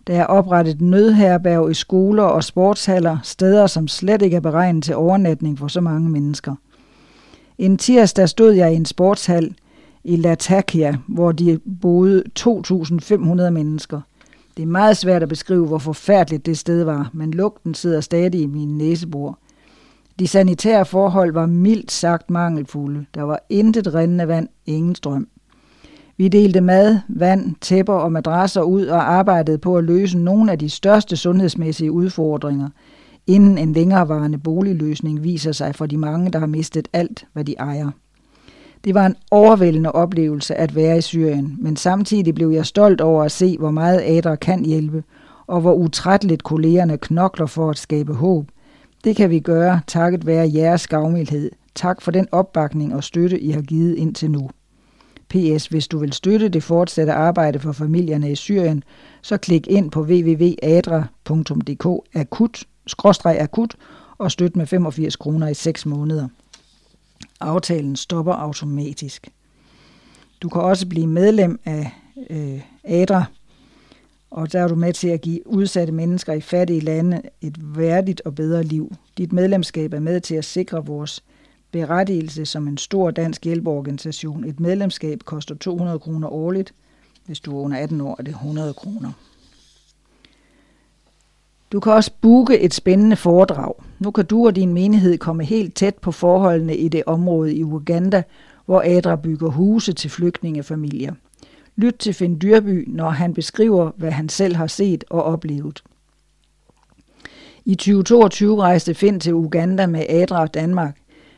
A: der er oprettet nødherberg i skoler og sportshaller, steder som slet ikke er beregnet til overnatning for så mange mennesker. En tirsdag stod jeg i en sportshal i Latakia, hvor de boede 2.500 mennesker. Det er meget svært at beskrive, hvor forfærdeligt det sted var, men lugten sidder stadig i min næsebor. De sanitære forhold var mildt sagt mangelfulde. Der var intet rindende vand, ingen strøm. Vi delte mad, vand, tæpper og madrasser ud og arbejdede på at løse nogle af de største sundhedsmæssige udfordringer, inden en længerevarende boligløsning viser sig for de mange, der har mistet alt, hvad de ejer. Det var en overvældende oplevelse at være i Syrien, men samtidig blev jeg stolt over at se, hvor meget Adra kan hjælpe, og hvor utrætteligt kollegerne knokler for at skabe håb. Det kan vi gøre takket være jeres gavmildhed. Tak for den opbakning og støtte, I har givet indtil nu. PS. Hvis du vil støtte det fortsatte arbejde for familierne i Syrien, så klik ind på www.adra.dk akut, akut og støt med 85 kroner i 6 måneder. Aftalen stopper automatisk. Du kan også blive medlem af øh, ADRA, og der er du med til at give udsatte mennesker i fattige lande et værdigt og bedre liv. Dit medlemskab er med til at sikre vores berettigelse som en stor dansk hjælpeorganisation. Et medlemskab koster 200 kroner årligt. Hvis du er under 18 år, er det 100 kroner. Du kan også booke et spændende foredrag. Nu kan du og din menighed komme helt tæt på forholdene i det område i Uganda, hvor Adra bygger huse til flygtningefamilier. Lyt til Finn Dyrby, når han beskriver, hvad han selv har set og oplevet. I 2022 rejste Finn til Uganda med Adra Danmark.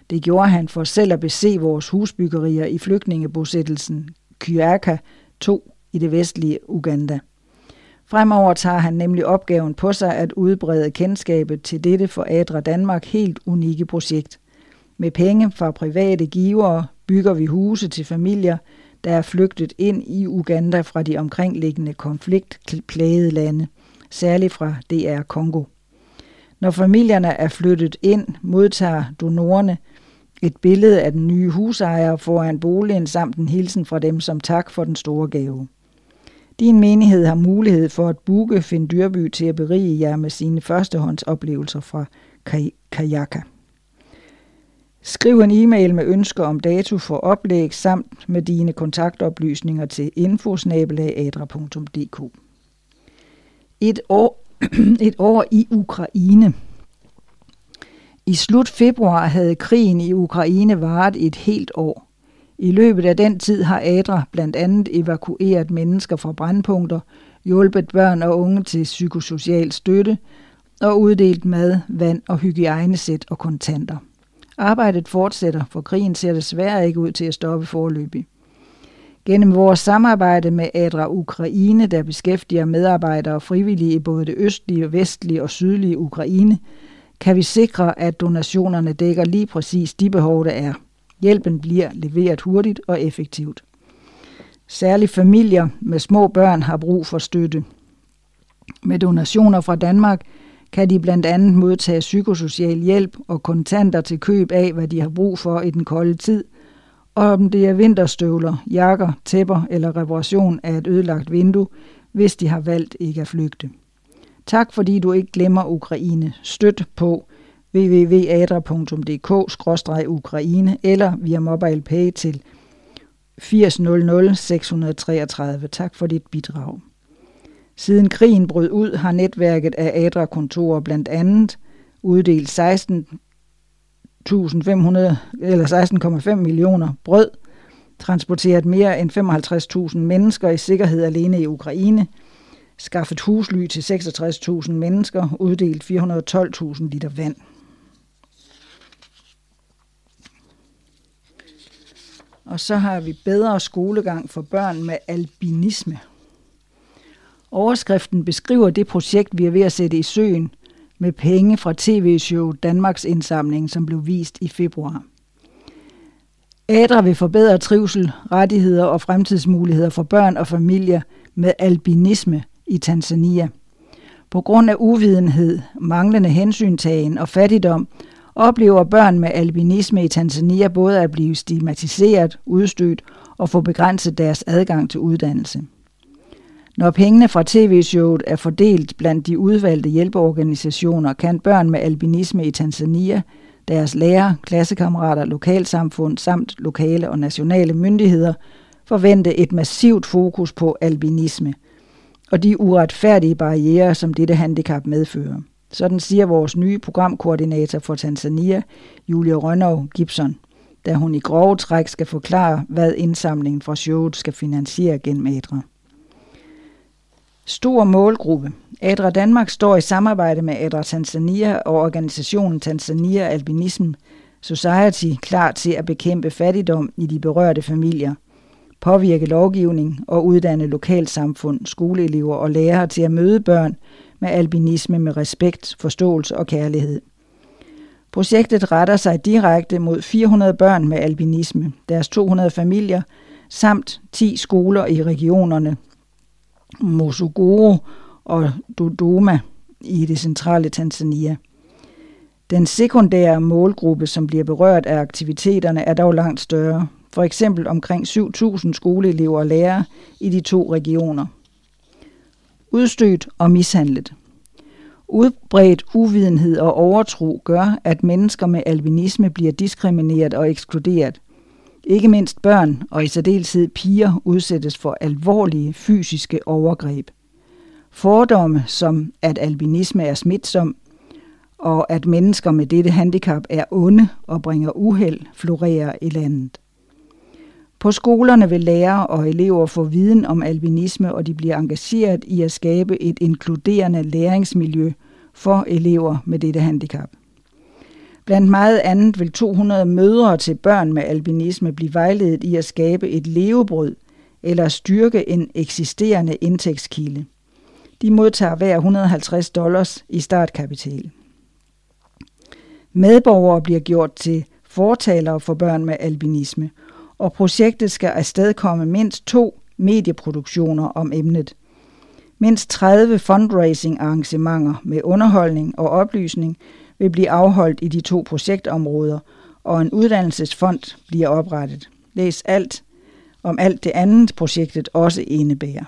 A: Det gjorde han for selv at bese vores husbyggerier i flygtningebosættelsen Kyaka 2 i det vestlige Uganda. Fremover tager han nemlig opgaven på sig at udbrede kendskabet til dette for Adra Danmark helt unikke projekt. Med penge fra private givere bygger vi huse til familier, der er flygtet ind i Uganda fra de omkringliggende konfliktplagede lande, særligt fra DR Kongo. Når familierne er flyttet ind, modtager donorerne et billede af den nye husejer foran boligen samt en hilsen fra dem som tak for den store gave. Din menighed har mulighed for at booke Finn Dyrby til at berige jer med sine førstehåndsoplevelser fra Kajaka. Skriv en e-mail med ønsker om dato for oplæg samt med dine kontaktoplysninger til infosnabelagadra.dk. Et år, et år i Ukraine. I slut februar havde krigen i Ukraine varet et helt år. I løbet af den tid har Adra blandt andet evakueret mennesker fra brandpunkter, hjulpet børn og unge til psykosocial støtte og uddelt mad, vand og hygiejnesæt og kontanter. Arbejdet fortsætter, for krigen ser desværre ikke ud til at stoppe forløbig. Gennem vores samarbejde med Adra Ukraine, der beskæftiger medarbejdere og frivillige i både det østlige, vestlige og sydlige Ukraine, kan vi sikre, at donationerne dækker lige præcis de behov, der er. Hjælpen bliver leveret hurtigt og effektivt. Særligt familier med små børn har brug for støtte. Med donationer fra Danmark kan de blandt andet modtage psykosocial hjælp og kontanter til køb af, hvad de har brug for i den kolde tid, og om det er vinterstøvler, jakker, tæpper eller reparation af et ødelagt vindue, hvis de har valgt ikke at flygte. Tak fordi du ikke glemmer Ukraine. Støt på www.adra.dk-ukraine eller via MobilePay til 8000 633. Tak for dit bidrag. Siden krigen brød ud, har netværket af Adra-kontorer blandt andet uddelt 16 eller 16,5 millioner brød, transporteret mere end 55.000 mennesker i sikkerhed alene i Ukraine, skaffet husly til 66.000 mennesker, uddelt 412.000 liter vand. Og så har vi bedre skolegang for børn med albinisme. Overskriften beskriver det projekt, vi er ved at sætte i søen med penge fra tv-show Danmarks Indsamling, som blev vist i februar. Adra vil forbedre trivsel, rettigheder og fremtidsmuligheder for børn og familier med albinisme i Tanzania. På grund af uvidenhed, manglende hensyntagen og fattigdom oplever børn med albinisme i Tanzania både at blive stigmatiseret, udstødt og få begrænset deres adgang til uddannelse. Når pengene fra tv-showet er fordelt blandt de udvalgte hjælpeorganisationer, kan børn med albinisme i Tanzania deres lærere, klassekammerater, lokalsamfund samt lokale og nationale myndigheder forvente et massivt fokus på albinisme og de uretfærdige barriere, som dette handicap medfører. Sådan siger vores nye programkoordinator for Tanzania, Julia Rønnow Gibson, da hun i grove træk skal forklare, hvad indsamlingen fra showet skal finansiere gennem ADRA. Stor målgruppe. ADRA Danmark står i samarbejde med ADRA Tanzania og organisationen Tanzania Albinism Society klar til at bekæmpe fattigdom i de berørte familier, påvirke lovgivning og uddanne lokalsamfund, skoleelever og lærere til at møde børn med albinisme med respekt, forståelse og kærlighed. Projektet retter sig direkte mod 400 børn med albinisme, deres 200 familier samt 10 skoler i regionerne Mosogoro og Dodoma i det centrale Tanzania. Den sekundære målgruppe, som bliver berørt af aktiviteterne, er dog langt større. For eksempel omkring 7.000 skoleelever og lærere i de to regioner. Udstødt og mishandlet. Udbredt uvidenhed og overtro gør, at mennesker med albinisme bliver diskrimineret og ekskluderet. Ikke mindst børn og i særdeleshed piger udsættes for alvorlige fysiske overgreb. Fordomme som at albinisme er smitsom, og at mennesker med dette handicap er onde og bringer uheld, florerer i landet. På skolerne vil lærere og elever få viden om albinisme, og de bliver engageret i at skabe et inkluderende læringsmiljø for elever med dette handicap. Blandt meget andet vil 200 mødre til børn med albinisme blive vejledet i at skabe et levebrød eller styrke en eksisterende indtægtskilde. De modtager hver 150 dollars i startkapital. Medborgere bliver gjort til fortalere for børn med albinisme, og projektet skal afstedkomme mindst to medieproduktioner om emnet. Mindst 30 fundraising arrangementer med underholdning og oplysning vil blive afholdt i de to projektområder, og en uddannelsesfond bliver oprettet. Læs alt om alt det andet projektet også indebærer.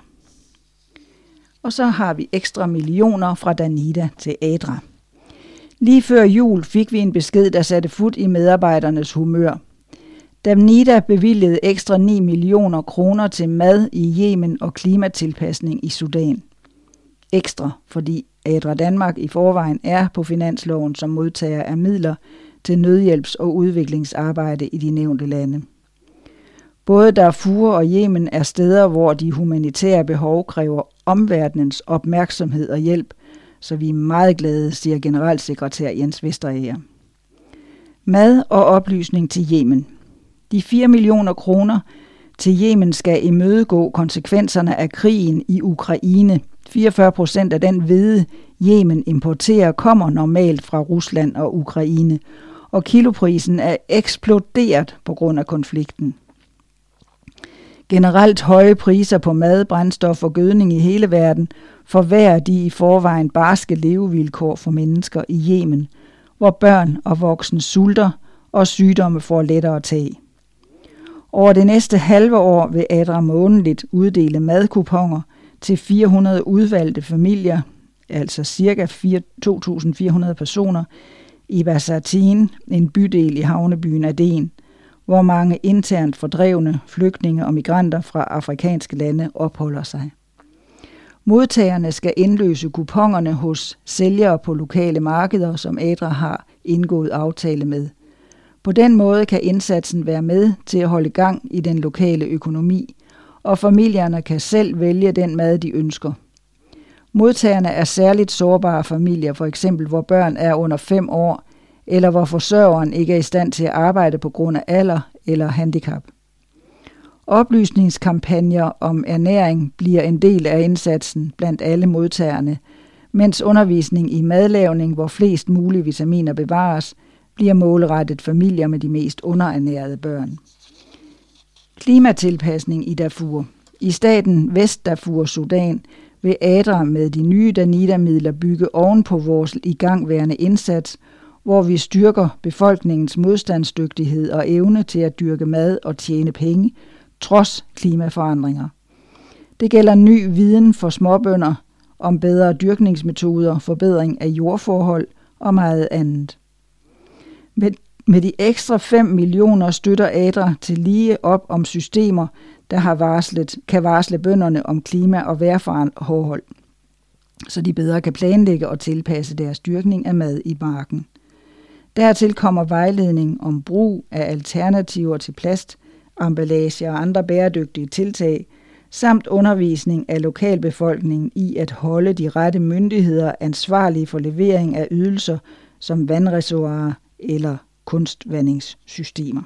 A: Og så har vi ekstra millioner fra Danida til Adra. Lige før jul fik vi en besked, der satte fod i medarbejdernes humør. Danida bevilgede ekstra 9 millioner kroner til mad i Yemen og klimatilpasning i Sudan. Ekstra, fordi Adra Danmark i forvejen er på finansloven som modtager af midler til nødhjælps- og udviklingsarbejde i de nævnte lande. Både Darfur og Yemen er steder, hvor de humanitære behov kræver omverdenens opmærksomhed og hjælp, så vi er meget glade, siger generalsekretær Jens Vesterager. Mad og oplysning til Yemen. De 4 millioner kroner til Yemen skal imødegå konsekvenserne af krigen i Ukraine – 44 procent af den hvede, Yemen importerer, kommer normalt fra Rusland og Ukraine, og kiloprisen er eksploderet på grund af konflikten. Generelt høje priser på mad, brændstof og gødning i hele verden forværrer de i forvejen barske levevilkår for mennesker i Yemen, hvor børn og voksne sulter og sygdomme får lettere tag. Over det næste halve år vil Adra månedligt uddele madkuponger – til 400 udvalgte familier, altså ca. 2.400 personer, i Basartin, en bydel i havnebyen Aden, hvor mange internt fordrevne flygtninge og migranter fra afrikanske lande opholder sig. Modtagerne skal indløse kupongerne hos sælgere på lokale markeder, som Adra har indgået aftale med. På den måde kan indsatsen være med til at holde gang i den lokale økonomi og familierne kan selv vælge den mad, de ønsker. Modtagerne er særligt sårbare familier, for eksempel hvor børn er under 5 år, eller hvor forsørgeren ikke er i stand til at arbejde på grund af alder eller handicap. Oplysningskampagner om ernæring bliver en del af indsatsen blandt alle modtagerne, mens undervisning i madlavning, hvor flest mulige vitaminer bevares, bliver målrettet familier med de mest underernærede børn. Klimatilpasning i Darfur. I staten Vest Darfur, Sudan, vil ADRA med de nye Danida-midler bygge oven på vores igangværende indsats, hvor vi styrker befolkningens modstandsdygtighed og evne til at dyrke mad og tjene penge, trods klimaforandringer. Det gælder ny viden for småbønder om bedre dyrkningsmetoder, forbedring af jordforhold og meget andet. Med, med de ekstra 5 millioner støtter ADRA til lige op om systemer, der har varslet, kan varsle bønderne om klima- og vejrforhold, så de bedre kan planlægge og tilpasse deres dyrkning af mad i marken. Dertil kommer vejledning om brug af alternativer til plast, emballage og andre bæredygtige tiltag, samt undervisning af lokalbefolkningen i at holde de rette myndigheder ansvarlige for levering af ydelser som vandreservoirer eller kunstvandingssystemer.